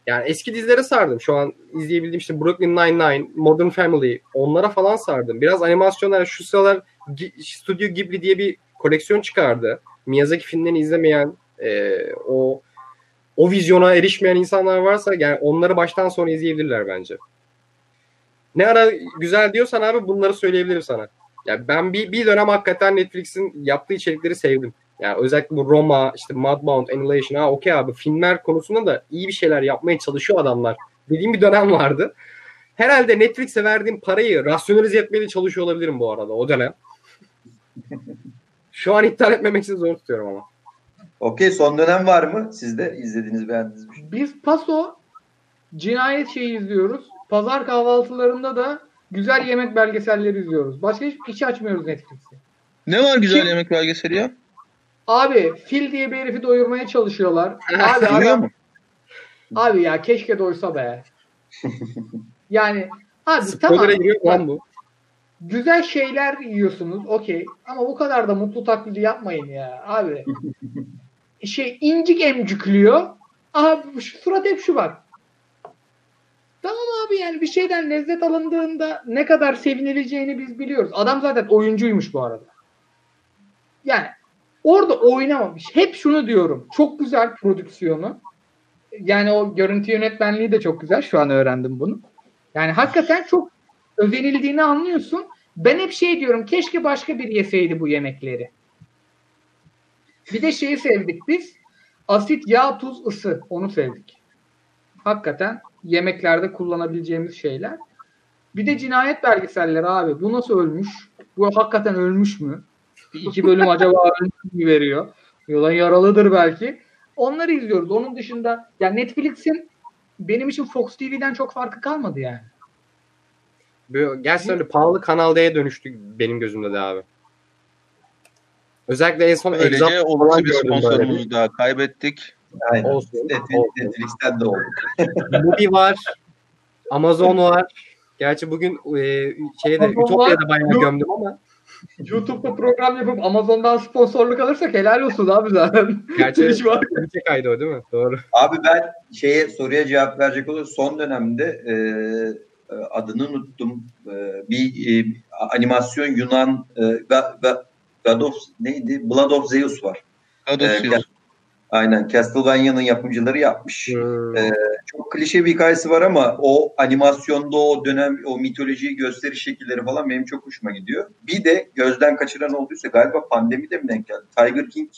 Yani eski dizilere sardım. Şu an izleyebildiğim işte Brooklyn Nine-Nine, Modern Family onlara falan sardım. Biraz animasyonlar şu sıralar Studio Ghibli diye bir koleksiyon çıkardı. Miyazaki filmlerini izlemeyen e, o o vizyona erişmeyen insanlar varsa yani onları baştan sona izleyebilirler bence. Ne ara güzel diyorsan abi bunları söyleyebilirim sana. Ya ben bir, bir dönem hakikaten Netflix'in yaptığı içerikleri sevdim. Yani özellikle bu Roma, işte Mudbound, Annihilation, ha okey abi filmler konusunda da iyi bir şeyler yapmaya çalışıyor adamlar. Dediğim bir dönem vardı. Herhalde Netflix'e verdiğim parayı rasyonalize etmeye çalışıyor olabilirim bu arada o dönem. Şu an iptal etmemek için zor tutuyorum ama. Okey son dönem var mı sizde izlediğiniz beğendiğiniz bir şey? Biz paso cinayet şeyi izliyoruz. Pazar kahvaltılarında da güzel yemek belgeselleri izliyoruz. Başka hiç, hiç açmıyoruz Netflix'i. Ne var güzel Kim- yemek belgeseli ya? Abi fil diye bir herifi doyurmaya çalışıyorlar. Abi adam, mu? abi ya keşke doysa be. Yani abi Spoiler'a tamam. giriyor mu lan bu. Güzel şeyler yiyorsunuz okey ama bu kadar da mutlu taklidi yapmayın ya abi. şey incik emcüklüyor. Abi şu surat hep şu bak. Tamam abi yani bir şeyden lezzet alındığında ne kadar sevinileceğini biz biliyoruz. Adam zaten oyuncuymuş bu arada. Yani orada oynamamış. Hep şunu diyorum. Çok güzel prodüksiyonu. Yani o görüntü yönetmenliği de çok güzel. Şu an öğrendim bunu. Yani hakikaten çok özenildiğini anlıyorsun. Ben hep şey diyorum. Keşke başka biri yeseydi bu yemekleri. Bir de şeyi sevdik biz. Asit, yağ, tuz, ısı. Onu sevdik. Hakikaten yemeklerde kullanabileceğimiz şeyler. Bir de cinayet belgeselleri abi. Bu nasıl ölmüş? Bu hakikaten ölmüş mü? Bir iki bölüm acaba mü veriyor? Yola yaralıdır belki. Onları izliyoruz. Onun dışında ya Netflix'in benim için Fox TV'den çok farkı kalmadı yani. Böyle, gerçekten öyle pahalı Kanal D'ye dönüştü benim gözümde de abi. Özellikle en son olası falan bir sponsorumuzu daha kaybettik. Aynen. Olsun. Netflix, olsun. Netflix'ten de oldu. Mubi var. Amazon var. Gerçi bugün e, şeyde Ütopya'da bayağı gömdüm ama YouTube'da program yapıp Amazon'dan sponsorluk alırsak helal olsun abi zaten. gerçi Hiç var. bir aydı o değil mi? Doğru. Abi ben şeye soruya cevap verecek olursa son dönemde e, e, adını unuttum. E, bir e, animasyon Yunan e, Ga- Ga- God of neydi? Blood of Zeus var. God of Ee, Zeus. Aynen Castlevania'nın yapımcıları yapmış. Hmm. Ee, Çok klişe bir hikayesi var ama o animasyonda o dönem o mitolojiyi gösteriş şekilleri falan benim çok hoşuma gidiyor. Bir de gözden kaçıran olduysa galiba pandemi de mi denk geldi? Tiger King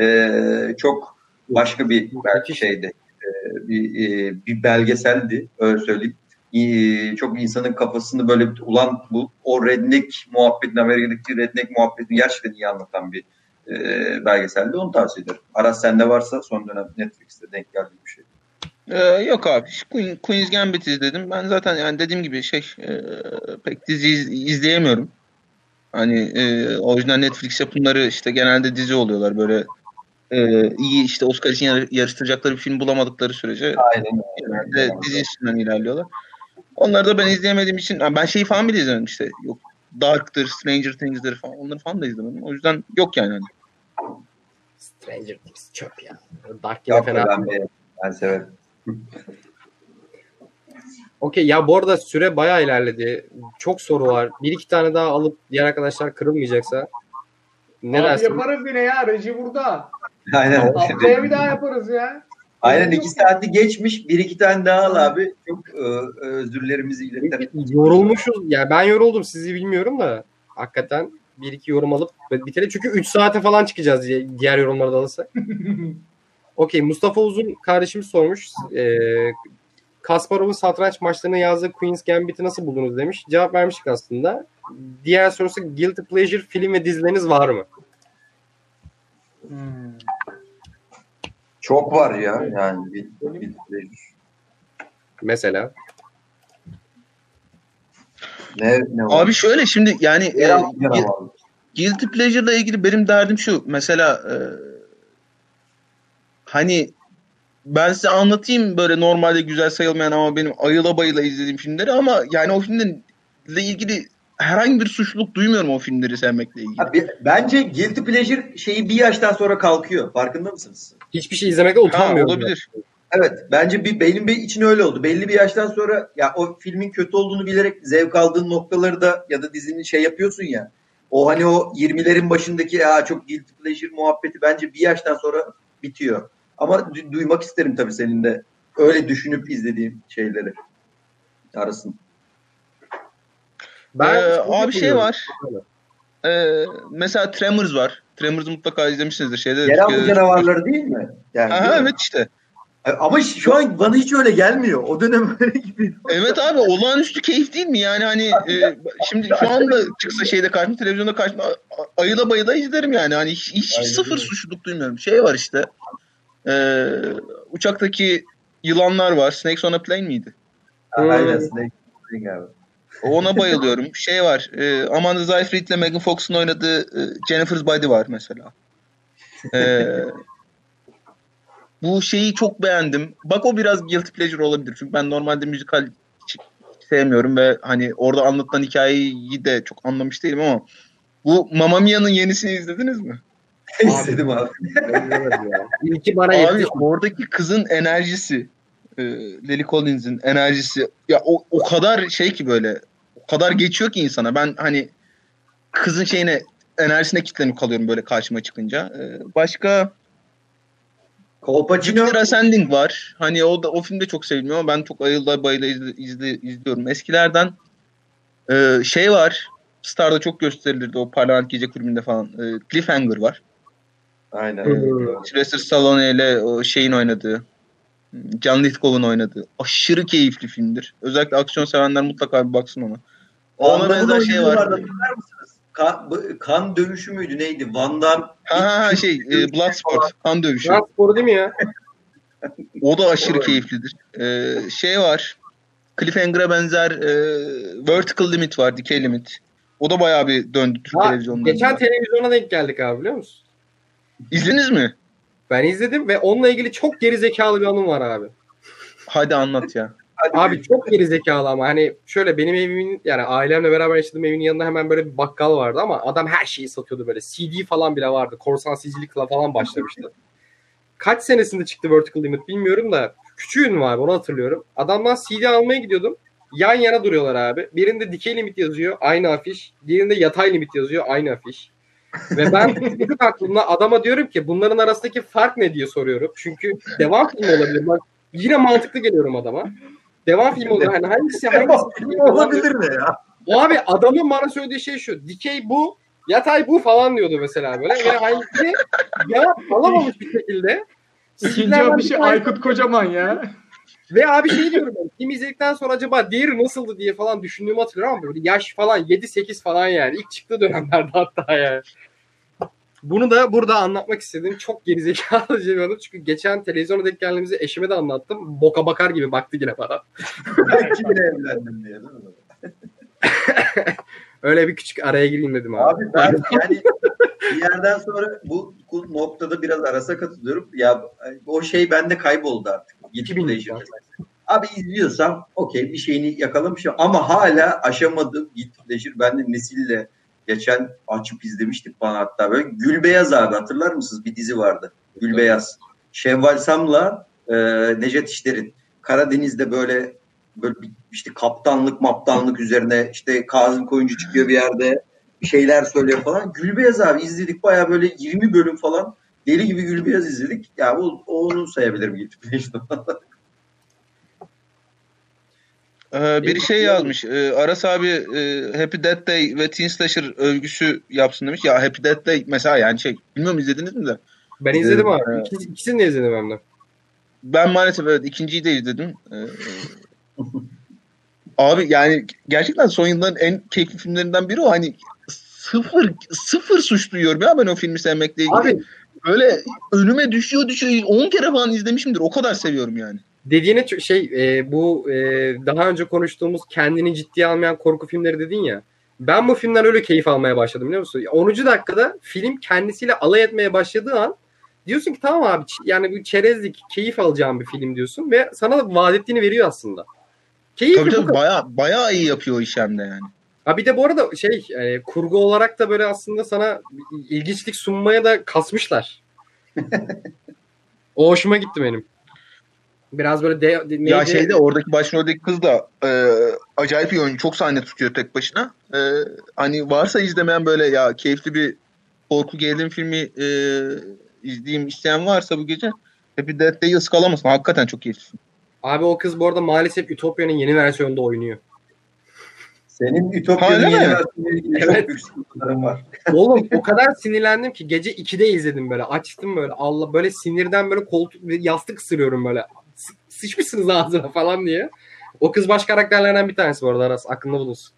e, çok başka bir belki şeydi. E, bir, e, bir belgeseldi öyle söyleyeyim. E, çok insanın kafasını böyle ulan bu o redneck muhabbetin Amerika'daki redneck muhabbetini gerçekten iyi anlatan bir e, belgeseldi. Onu tavsiye ederim. Aras sende varsa son dönem Netflix'te denk geldiği bir şey. Ee, yok abi. Queen, Queen's Gambit izledim. Ben zaten yani dediğim gibi şey e, pek dizi iz- izleyemiyorum. Hani e, orijinal Netflix yapımları işte genelde dizi oluyorlar böyle e, iyi işte Oscar için yar- yarıştıracakları bir film bulamadıkları sürece Aynen. genelde dizi üstünden ilerliyorlar. Onları da ben izleyemediğim için ben şeyi falan bile izlemedim işte. Yok Dark'tır, Stranger Things'dir falan onları falan da izlemedim. O yüzden yok yani. Hani. Stranger Things çöp ya. Dark yine Yok fena. ben, de- ben severim. Okey ya bu arada süre bayağı ilerledi. Çok soru var. Bir iki tane daha alıp diğer arkadaşlar kırılmayacaksa. Ne Abi dersin? yaparız yine ya. Reji burada. Aynen. Haftaya bir daha yaparız ya. Aynen iki saati geçmiş. Bir iki tane daha al abi. Çok e, özürlerimizi iletelim. Yorulmuşuz. Ya ben yoruldum sizi bilmiyorum da. Hakikaten bir iki yorum alıp bitirelim. Çünkü 3 saate falan çıkacağız diye- diğer yorumları da alırsak. Okey Mustafa Uzun kardeşimiz sormuş. Ee, Kasparov'un satranç maçlarına yazdığı Queen's Gambit'i nasıl buldunuz demiş. Cevap vermiştik aslında. Diğer sorusu Guilty Pleasure film ve dizileriniz var mı? Hmm. Çok var ya. Yani bir, bir, bir- Mesela. ne, ne var? Abi şöyle şimdi yani e, abi. Guilty Pleasure'la ilgili benim derdim şu. Mesela e, hani ben size anlatayım böyle normalde güzel sayılmayan ama benim ayıla bayıla izlediğim filmleri ama yani o filmle ilgili herhangi bir suçluluk duymuyorum o filmleri sevmekle ilgili. Abi, bence guilty pleasure şeyi bir yaştan sonra kalkıyor. Farkında mısınız? Hiçbir şey izlemekte Ha, utanmıyorum. olabilir. Evet bence bir benim bir için öyle oldu. Belli bir yaştan sonra ya o filmin kötü olduğunu bilerek zevk aldığın noktaları da ya da dizinin şey yapıyorsun ya. O hani o 20'lerin başındaki ya çok guilty pleasure muhabbeti bence bir yaştan sonra bitiyor. Ama du- duymak isterim tabii senin de öyle düşünüp izlediğin şeyleri arasın. Ben Ee, abi şey var. Ee, mesela Tremors var. Tremors'u mutlaka izlemişsinizdir. Şeyde Yeraltı Türkiye'de- canavarları değil mi? Yani, Aha, değil mi? evet işte. Ama şu an bana hiç öyle gelmiyor. O dönem öyle gibi. Evet abi olağanüstü keyif değil mi? Yani hani e, şimdi şu anda çıksa şeyde karşıma televizyonda karşıma a- ayıla bayıla izlerim yani. Hani hiç, hiç Aynen sıfır suçluluk duymuyorum. Şey var işte. E, uçaktaki yılanlar var. Snakes on a Plane miydi? Aynen Snake Plissken abi. Ona bayılıyorum. Şey var. E, Amanda Seyfried ile Megan Fox'un oynadığı e, Jennifer's Body var mesela. E, bu şeyi çok beğendim. Bak o biraz guilty pleasure olabilir. Çünkü ben normalde müzikal sevmiyorum ve hani orada anlatılan hikayeyi de çok anlamış değilim ama bu Mamma Mia'nın yenisini izlediniz mi? İstedim abi. İlki bana Abi yetti. oradaki kızın enerjisi e, Lily Collins'in enerjisi ya o, o kadar şey ki böyle kadar geçiyor ki insana. Ben hani kızın şeyine enerjisine kilitlenip kalıyorum böyle karşıma çıkınca. E, başka Kolpaçino Jupiter Ascending var. Hani o da o filmde çok sevilmiyor ama ben çok ayılda bayıla izle, izle- izliyorum. Eskilerden e, şey var. Star'da çok gösterilirdi o Parlament Gece Kulübü'nde falan. E, Cliffhanger var. Aynen. Sylvester Stallone ile o şeyin oynadığı, John Lithgow'un oynadığı aşırı keyifli filmdir. Özellikle aksiyon sevenler mutlaka bir baksın ona. Ona benzer şey var. mısınız? Kan, dövüşü müydü neydi? Van Damme Ha ha ha şey e, Bloodsport, kan dövüşü. Sporu değil mi ya? O da aşırı keyiflidir. E, şey var. Cliffhanger'a benzer e, Vertical Limit var, Dikey Limit. O da bayağı bir döndü Türk Ha, televizyonlarında. geçen televizyona denk geldik abi biliyor musun? İzlediniz mi? Ben izledim ve onunla ilgili çok geri zekalı bir anım var abi. Hadi anlat ya. Hadi Abi çok geri zekalı ama hani şöyle benim evimin yani ailemle beraber yaşadığım evin yanında hemen böyle bir bakkal vardı ama adam her şeyi satıyordu böyle. CD falan bile vardı. Korsan CD'likle falan başlamıştı. Kaç senesinde çıktı Vertical Limit bilmiyorum da küçüğün var onu hatırlıyorum. Adamdan CD almaya gidiyordum. Yan yana duruyorlar abi. Birinde dikey limit yazıyor aynı afiş. Diğerinde yatay limit yazıyor aynı afiş. Ve ben çocuk aklımda adama diyorum ki bunların arasındaki fark ne diye soruyorum. Çünkü devam filmi olabilir. Bak yine mantıklı geliyorum adama. Devam filmi olabilir. Hani hangisi hangisi olabilir mi ya? o abi adamın bana söylediği şey şu. Dikey bu, yatay bu falan diyordu mesela böyle. Ve hangisi ya alamamış bir şekilde. Afişi bir tane- Aykut Kocaman ya. Ve abi şey diyorum ben. Film izledikten sonra acaba diğeri nasıldı diye falan düşündüğümü hatırlıyorum ama böyle yaş falan 7-8 falan yani. İlk çıktığı dönemlerde hatta yani. Bunu da burada anlatmak istediğim çok gerizekalı bir anım. Çünkü geçen televizyona denk geldiğimizde eşime de anlattım. Boka bakar gibi baktı yine bana. Ben kiminle evlendim diye değil mi? Öyle bir küçük araya gireyim dedim abi. Abi ben yani bir yerden sonra bu, noktada biraz arasa katılıyorum. Ya o şey bende kayboldu artık. 2000 Pleasure. Abi izliyorsam okey bir şeyini yakalamışım ama hala aşamadığım Guilty Pleasure bende nesille geçen açıp izlemiştik bana hatta böyle Gülbeyaz abi hatırlar mısınız? Bir dizi vardı. Gülbeyaz. Şevval Sam'la e, Necdet İşler'in Karadeniz'de böyle böyle işte kaptanlık maptanlık üzerine işte Kazım Koyuncu çıkıyor bir yerde bir şeyler söylüyor falan. Gülbeyaz abi izledik baya böyle 20 bölüm falan deli gibi Gülbeyaz izledik. Ya bu onu sayabilirim. Ee, biri şey yazmış. E, Aras abi e, Happy Death Day ve Teen Slasher övgüsü yapsın demiş. Ya Happy Death Day mesela yani şey bilmiyorum izlediniz mi de. Ben izledim Ee, abi. İkisi, ikisini de izledim hem de. Ben maalesef evet ikinciyi de izledim. Ee, abi yani gerçekten son yılların en keyifli filmlerinden biri o. Hani sıfır sıfır suç duyuyorum ya ben o filmi sevmekle ilgili. Abi Böyle önüme düşüyor düşüyor 10 kere falan izlemişimdir. O kadar seviyorum yani. Dediğine şey e, bu e, daha önce konuştuğumuz kendini ciddiye almayan korku filmleri dedin ya. Ben bu filmden öyle keyif almaya başladım biliyor musun? 10. dakikada film kendisiyle alay etmeye başladığı an diyorsun ki tamam abi yani bu çerezlik keyif alacağım bir film diyorsun ve sana da vaat ettiğini veriyor aslında. Keyifli Tabii tabii baya, bayağı iyi yapıyor o iş hem de yani. Ha bir de bu arada şey e, kurgu olarak da böyle aslında sana ilginçlik sunmaya da kasmışlar. o hoşuma gitti benim. Biraz böyle de, de- Ya şeyde oradaki başroldeki kız da e, acayip iyi oyuncu. Çok sahne tutuyor tek başına. E, hani varsa izlemeyen böyle ya keyifli bir korku gerilim filmi e, izleyeyim isteyen varsa bu gece Happy Death Day'i ıskalamasın. Hakikaten çok keyifli. Abi o kız bu arada maalesef Ütopya'nın yeni versiyonunda oynuyor. Senin Ütopya'nın yeni ilgili Evet. çok var. Oğlum o kadar sinirlendim ki gece 2'de izledim böyle. Açtım böyle. Allah böyle sinirden böyle koltuk yastık ısırıyorum böyle. Sıçmışsınız ağzına falan diye. O kız baş karakterlerden bir tanesi bu arada Aras. Aklında bulunsun.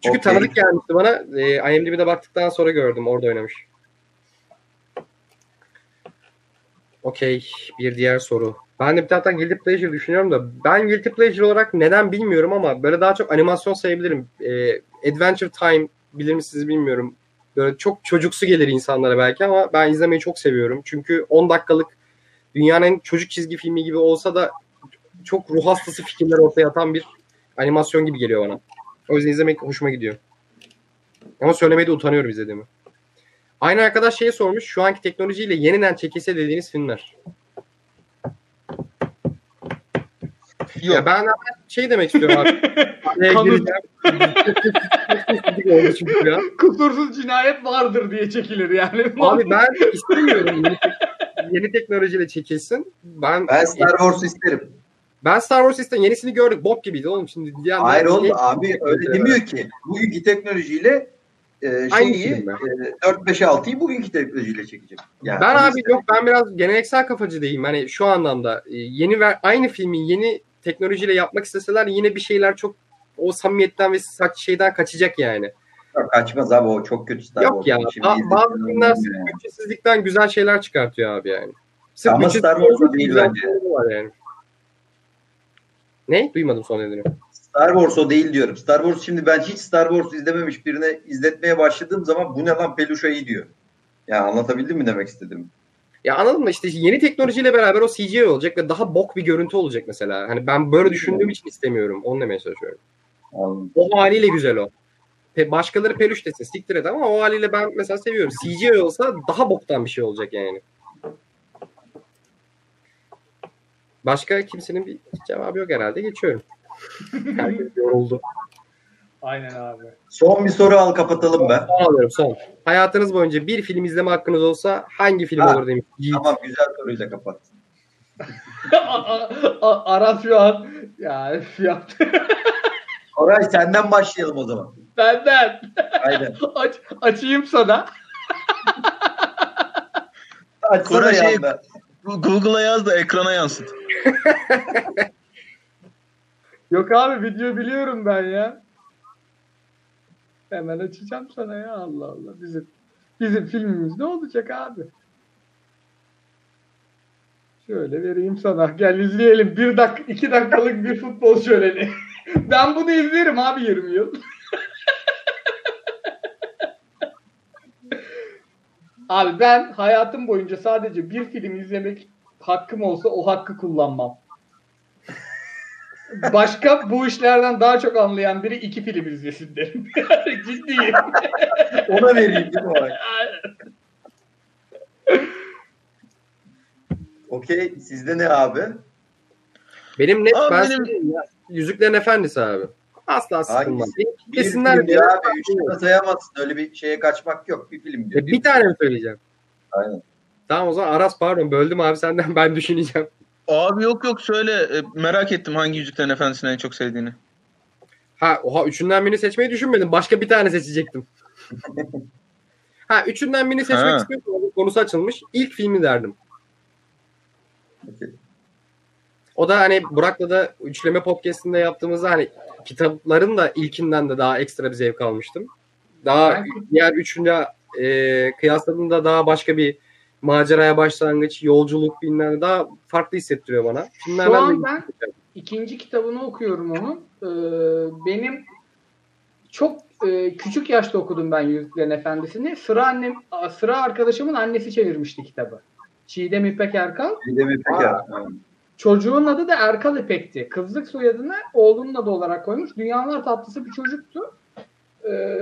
Çünkü Okey. tanıdık gelmişti bana. E, IMDb'de baktıktan sonra gördüm. Orada oynamış. Okey. Bir diğer soru. Ben de bir taraftan Guilty Pleasure düşünüyorum da ben Guilty Pleasure olarak neden bilmiyorum ama böyle daha çok animasyon sayabilirim. Ee, Adventure Time bilir misiniz bilmiyorum. Böyle çok çocuksu gelir insanlara belki ama ben izlemeyi çok seviyorum. Çünkü 10 dakikalık dünyanın çocuk çizgi filmi gibi olsa da çok ruh hastası fikirler ortaya atan bir animasyon gibi geliyor bana. O yüzden izlemek hoşuma gidiyor. Ama söylemeye de utanıyorum izlediğimi. Aynı arkadaş şeyi sormuş. Şu anki teknolojiyle yeniden çekilse dediğiniz filmler. Yok. Ya ben şey demek istiyorum abi. Çünkü ya. Kusursuz cinayet vardır diye çekilir yani. Abi ben istemiyorum yeni, yeni teknolojiyle çekilsin. Ben Ben Star Wars isterim. ben Star Wars istedim. Yenisini gördük. Bok gibiydi oğlum şimdi. diğer- Hayır oğlum abi öyle demiyor ki. Bugünkü teknolojiyle e, şeyi film mi? e, 4-5-6'yı bugünkü teknolojiyle çekeceğim. Yani Ben abi isterim. yok ben biraz geleneksel kafacı değilim. Hani şu anlamda e, yeni ver aynı filmi yeni teknolojiyle yapmak isteseler yine bir şeyler çok o samimiyetten ve saç şeyden kaçacak yani. Yok, kaçmaz abi o çok kötü Star Yok ya. Şimdi ba- bazı filmler bütçesizlikten güzel şeyler çıkartıyor abi yani. Sırf Ama Star Wars olduğu için değil bence. var yani. Ne? Duymadım son dediğini. Star Wars o değil diyorum. Star Wars şimdi ben hiç Star Wars izlememiş birine izletmeye başladığım zaman bu ne lan peluşa iyi diyor. Ya anlatabildim mi demek istedim? Ya anladın mı işte yeni teknolojiyle beraber o CGI olacak ve daha bok bir görüntü olacak mesela. Hani ben böyle düşündüğüm için istemiyorum. Onu demeye çalışıyorum. Anladım. O haliyle güzel o. Pe- başkaları peluş desin siktir et ama o haliyle ben mesela seviyorum. CGI olsa daha boktan bir şey olacak yani. Başka kimsenin bir cevabı yok herhalde. Geçiyorum. Herkes yoruldu. Aynen abi. Son bir soru al kapatalım be. Son alıyorum son. Hayatınız boyunca bir film izleme hakkınız olsa hangi film Ha. olur demiş. Yiğit. Tamam güzel soruyla kapat. Aras şu an ya yaptı. Koray senden başlayalım o zaman. Benden. Aynen. Aç, açayım sana. Açsana Koray şey- yanda. Google'a yaz da ekrana yansıt. Yok abi video biliyorum ben ya. Hemen açacağım sana ya Allah Allah. Bizim bizim filmimiz ne olacak abi? Şöyle vereyim sana. Gel izleyelim. Bir dak iki dakikalık bir futbol şöleni. ben bunu izlerim abi 20 yıl. abi ben hayatım boyunca sadece bir film izlemek hakkım olsa o hakkı kullanmam. Başka bu işlerden daha çok anlayan biri iki film izlesin derim. Ciddiyim. Ona vereyim değil mi Koray? Okey. Sizde ne abi? Benim net Abi ben benim- ya, Yüzüklerin Efendisi abi. Asla sıkılmaz. Kesinler bir, abi. Üç tane sayamazsın. Öyle bir şeye kaçmak yok. Bir film diyor. E, bir tane mi söyleyeceğim? Aynen. Tamam o zaman Aras pardon böldüm abi senden ben düşüneceğim. Abi yok yok söyle. E, merak ettim hangi Yüzüklerin Efendisi'ni en çok sevdiğini. Ha oha üçünden birini seçmeyi düşünmedim. Başka bir tane seçecektim. ha üçünden birini seçmek Ha. istiyorsam onun konusu açılmış. İlk filmi derdim. O da hani Burak'la da üçleme podcastinde yaptığımızda hani kitapların da ilkinden de daha ekstra bir zevk almıştım. Daha diğer üçünde e, kıyasladığımda daha başka bir maceraya başlangıç, yolculuk bilmem daha farklı hissettiriyor bana. Şu Filmlerden an ben ikinci kitabını okuyorum onun. Ee, benim çok e, küçük yaşta okudum ben Yüzüklerin Efendisi'ni. Sıra annem, sıra arkadaşımın annesi çevirmişti kitabı. Çiğdem İpek Erkal. Bir de bir peker. Aynen. çocuğun adı da Erkal İpek'ti. Kızlık soyadını oğlunun adı olarak koymuş. Dünyalar tatlısı bir çocuktu. Ee,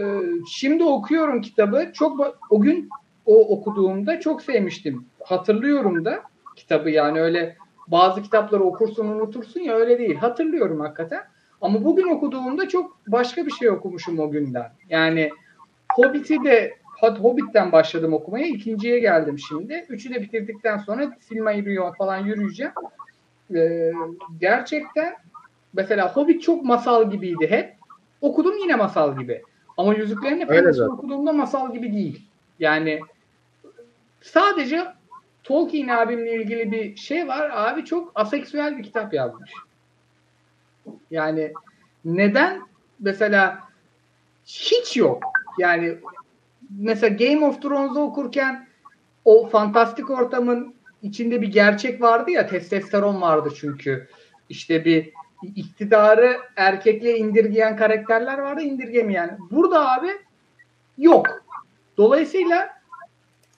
şimdi okuyorum kitabı. Çok o gün o okuduğumda çok sevmiştim. Hatırlıyorum da kitabı yani öyle bazı kitapları okursun unutursun ya öyle değil. Hatırlıyorum hakikaten. Ama bugün okuduğumda çok başka bir şey okumuşum o günden. Yani Hobbit'i de Hobbit'ten başladım okumaya. ikinciye geldim şimdi. Üçü de bitirdikten sonra Silmarillion falan yürüyeceğim. Ee, gerçekten mesela Hobbit çok masal gibiydi hep. Okudum yine masal gibi. Ama Yüzüklerin Efendisi okuduğumda masal gibi değil. Yani sadece Tolkien abimle ilgili bir şey var. Abi çok aseksüel bir kitap yazmış. Yani neden mesela hiç yok. Yani mesela Game of Thrones'u okurken o fantastik ortamın içinde bir gerçek vardı ya testosteron vardı çünkü. İşte bir iktidarı erkekliğe indirgeyen karakterler vardı indirgemeyen. Burada abi yok. Dolayısıyla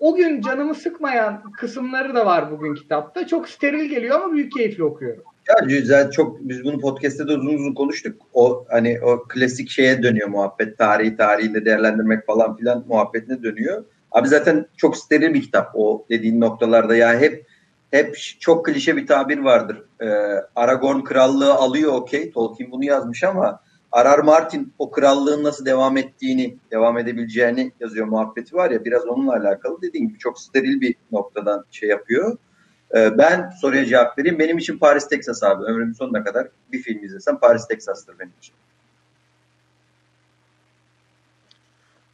o gün canımı sıkmayan kısımları da var bugün kitapta. Çok steril geliyor ama büyük keyifli okuyorum. Ya güzel çok biz bunu podcast'te de uzun uzun konuştuk. O hani o klasik şeye dönüyor muhabbet. Tarihi tarihinde değerlendirmek falan filan muhabbetine dönüyor. Abi zaten çok steril bir kitap o dediğin noktalarda ya hep hep çok klişe bir tabir vardır. Ee, Aragorn krallığı alıyor okey. Tolkien bunu yazmış ama Arar Martin o krallığın nasıl devam ettiğini, devam edebileceğini yazıyor muhabbeti var ya biraz onunla alakalı. Dediğim gibi çok steril bir noktadan şey yapıyor. Ee, ben soruya cevap vereyim. Benim için Paris, Texas abi. Ömrümün sonuna kadar bir film izlesem Paris, Texas'tır benim için.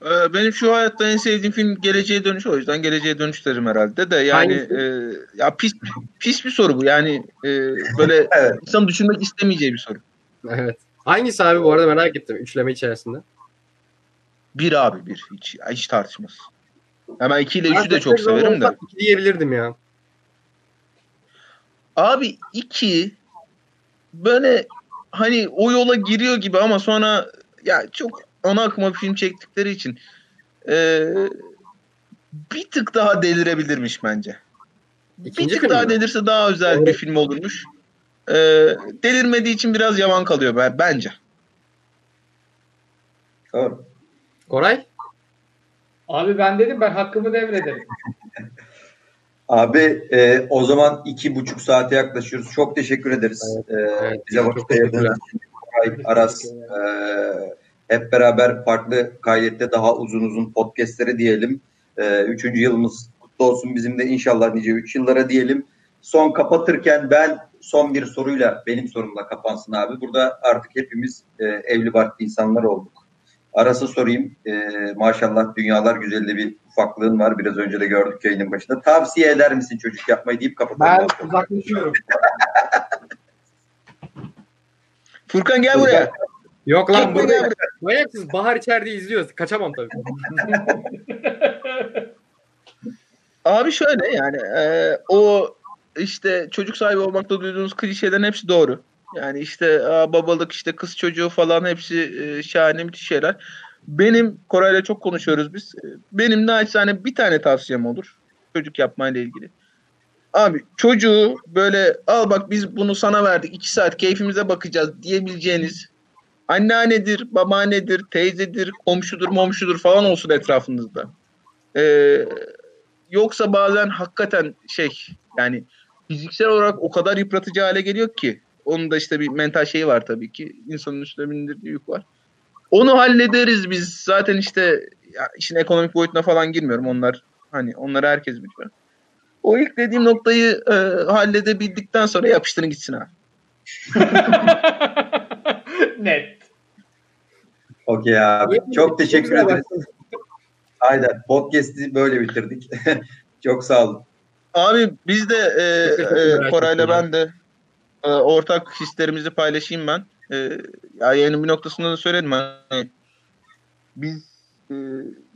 Ee, benim şu hayatta en sevdiğim film Geleceğe Dönüş. O yüzden Geleceğe Dönüş derim herhalde de. Yani e, ya pis pis bir soru bu. Yani e, böyle evet. insan düşünmek istemeyeceği bir soru. Evet. Hangisi abi bu arada merak ettim üçleme içerisinde. Bir abi bir. Hiç, hiç tartışmaz. Hemen iki ile üçü de çok severim de. İki diyebilirdim ya. Abi iki böyle hani o yola giriyor gibi ama sonra ya çok ana akıma bir film çektikleri için e, bir tık daha delirebilirmiş bence. İkinci bir tık daha mi? delirse daha özel evet. bir film olurmuş. E, delirmediği için biraz yavan kalıyor ben, bence. Doğru. Koray? Abi ben dedim ben hakkımı devrederim. Abi e, o zaman iki buçuk saate yaklaşıyoruz. Çok teşekkür ederiz. Evet, e, evet, bize vakit ayırdığınız Aras e, hep beraber farklı kaydette daha uzun uzun podcastleri diyelim. E, üçüncü yılımız kutlu olsun bizim de inşallah nice üç yıllara diyelim. Son kapatırken ben son bir soruyla benim sorumla kapansın abi. Burada artık hepimiz e, evli barklı insanlar olduk. Arası sorayım. E, maşallah dünyalar güzelliği bir ufaklığın var. Biraz önce de gördük yayının başında. Tavsiye eder misin çocuk yapmayı deyip kapatalım. Ben uzaklaşıyorum. Furkan gel buraya. Yok lan burada. Manyak siz Bahar içeride izliyoruz. Kaçamam tabii. Abi şöyle yani e, o işte çocuk sahibi olmakta duyduğunuz klişelerin hepsi doğru. Yani işte babalık işte kız çocuğu falan hepsi e, şahane müthiş şeyler. Benim Koray'la çok konuşuyoruz biz. Benim naçizane bir tane tavsiyem olur. Çocuk yapmayla ilgili. Abi çocuğu böyle al bak biz bunu sana verdik. iki saat keyfimize bakacağız diyebileceğiniz anneannedir, babaannedir, teyzedir, komşudur, momşudur falan olsun etrafınızda. Ee, yoksa bazen hakikaten şey yani fiziksel olarak o kadar yıpratıcı hale geliyor ki onun da işte bir mental şeyi var tabii ki. İnsanın üstüne bindirdiği yük var. Onu hallederiz biz. Zaten işte ya işin ekonomik boyutuna falan girmiyorum. Onlar hani onları herkes biliyor. O ilk dediğim noktayı e, halledebildikten sonra yapıştırın gitsin abi. Net. Okey abi. Çok teşekkür ederiz. Aynen. Podcast'i böyle bitirdik. Çok sağ olun. Abi biz de e, e, Koray'la ben de e, ortak hislerimizi paylaşayım ben. E, ya yayının bir noktasında da söyledim. Hani, biz e,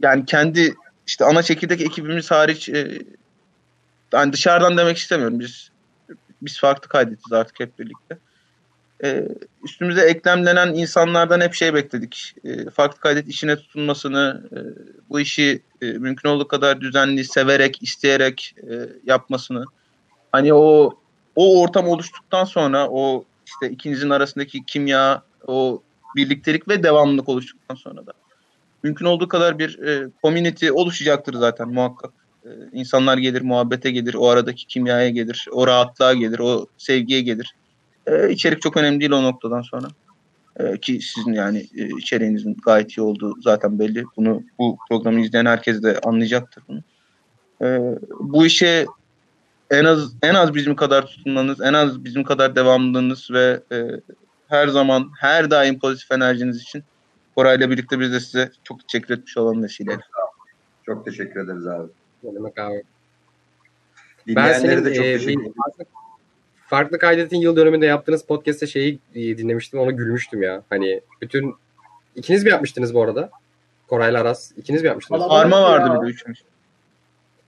yani kendi işte ana çekirdek ekibimiz hariç e, yani dışarıdan demek istemiyorum. Biz biz farklı kaydetiz artık hep birlikte. E, üstümüze eklemlenen insanlardan hep şey bekledik. E, farklı kaydet işine tutunmasını, e, bu işi e, mümkün olduğu kadar düzenli, severek, isteyerek e, yapmasını. Hani o o ortam oluştuktan sonra o işte ikinizin arasındaki kimya, o birliktelik ve devamlılık oluştuktan sonra da mümkün olduğu kadar bir e, community oluşacaktır zaten muhakkak. E, insanlar gelir, muhabbete gelir, o aradaki kimyaya gelir, o rahatlığa gelir, o sevgiye gelir. E, içerik çok önemli değil o noktadan sonra. E, ki sizin yani e, içeriğinizin gayet iyi olduğu zaten belli. Bunu bu programı izleyen herkes de anlayacaktır bunu. E, bu işe en az en az bizim kadar tutunmanız, en az bizim kadar devamlılığınız ve e, her zaman her daim pozitif enerjiniz için Koray'la birlikte biz de size çok teşekkür etmiş olalım vesileyle. Çok teşekkür ederiz abi. Ne demek abi. Ben Dinleyenlere senin de çok e, teşekkür ederim. Farklı kaydetin yıl dönümünde yaptığınız podcast'te şeyi e, dinlemiştim ona gülmüştüm ya. Hani bütün ikiniz mi yapmıştınız bu arada? Koray'la Aras ikiniz mi yapmıştınız? Kalabalık Arma vardı ya. bir de üçümüz.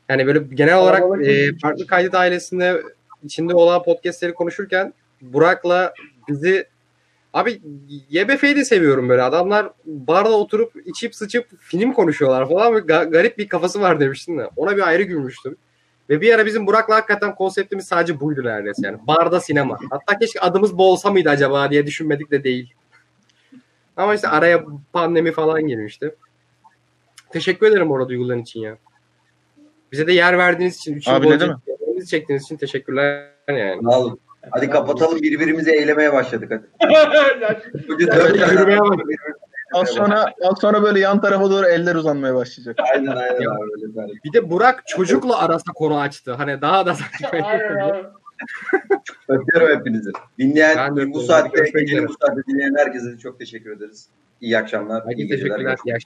Yani böyle genel olarak Kalabalık e, farklı kaydet ailesinde içinde olan podcastleri konuşurken Burak'la bizi abi YBF'yi de seviyorum böyle. Adamlar barda oturup içip sıçıp film konuşuyorlar falan. Böyle ga- garip bir kafası var demiştin de. Ona bir ayrı gülmüştüm. Ve bir ara bizim Burak'la hakikaten konseptimiz sadece buydu neredeyse yani. Barda sinema. Hatta keşke adımız bu olsa mıydı acaba diye düşünmedik de değil. Ama işte araya pandemi falan girmişti. Teşekkür ederim orada duyguların için ya. Bize de yer verdiğiniz için, üç yıl Abi ne demek? çektiğiniz için teşekkürler yani. Sağ olun. Hadi kapatalım birbirimizi eylemeye başladık hadi. Hadi dört tane. Az sonra az sonra böyle yan tarafa doğru eller uzanmaya başlayacak. Aynen aynen abi öyle bir de Burak çocukla arasında konu açtı. Hani daha da saçma. Öpüyorum hepinizi. Dinleyen, Ben bu saatte, gecenin bu saatte dinleyen herkese çok teşekkür ederiz. İyi akşamlar. iyi Herkese geceler. teşekkürler. İyi akşamlar.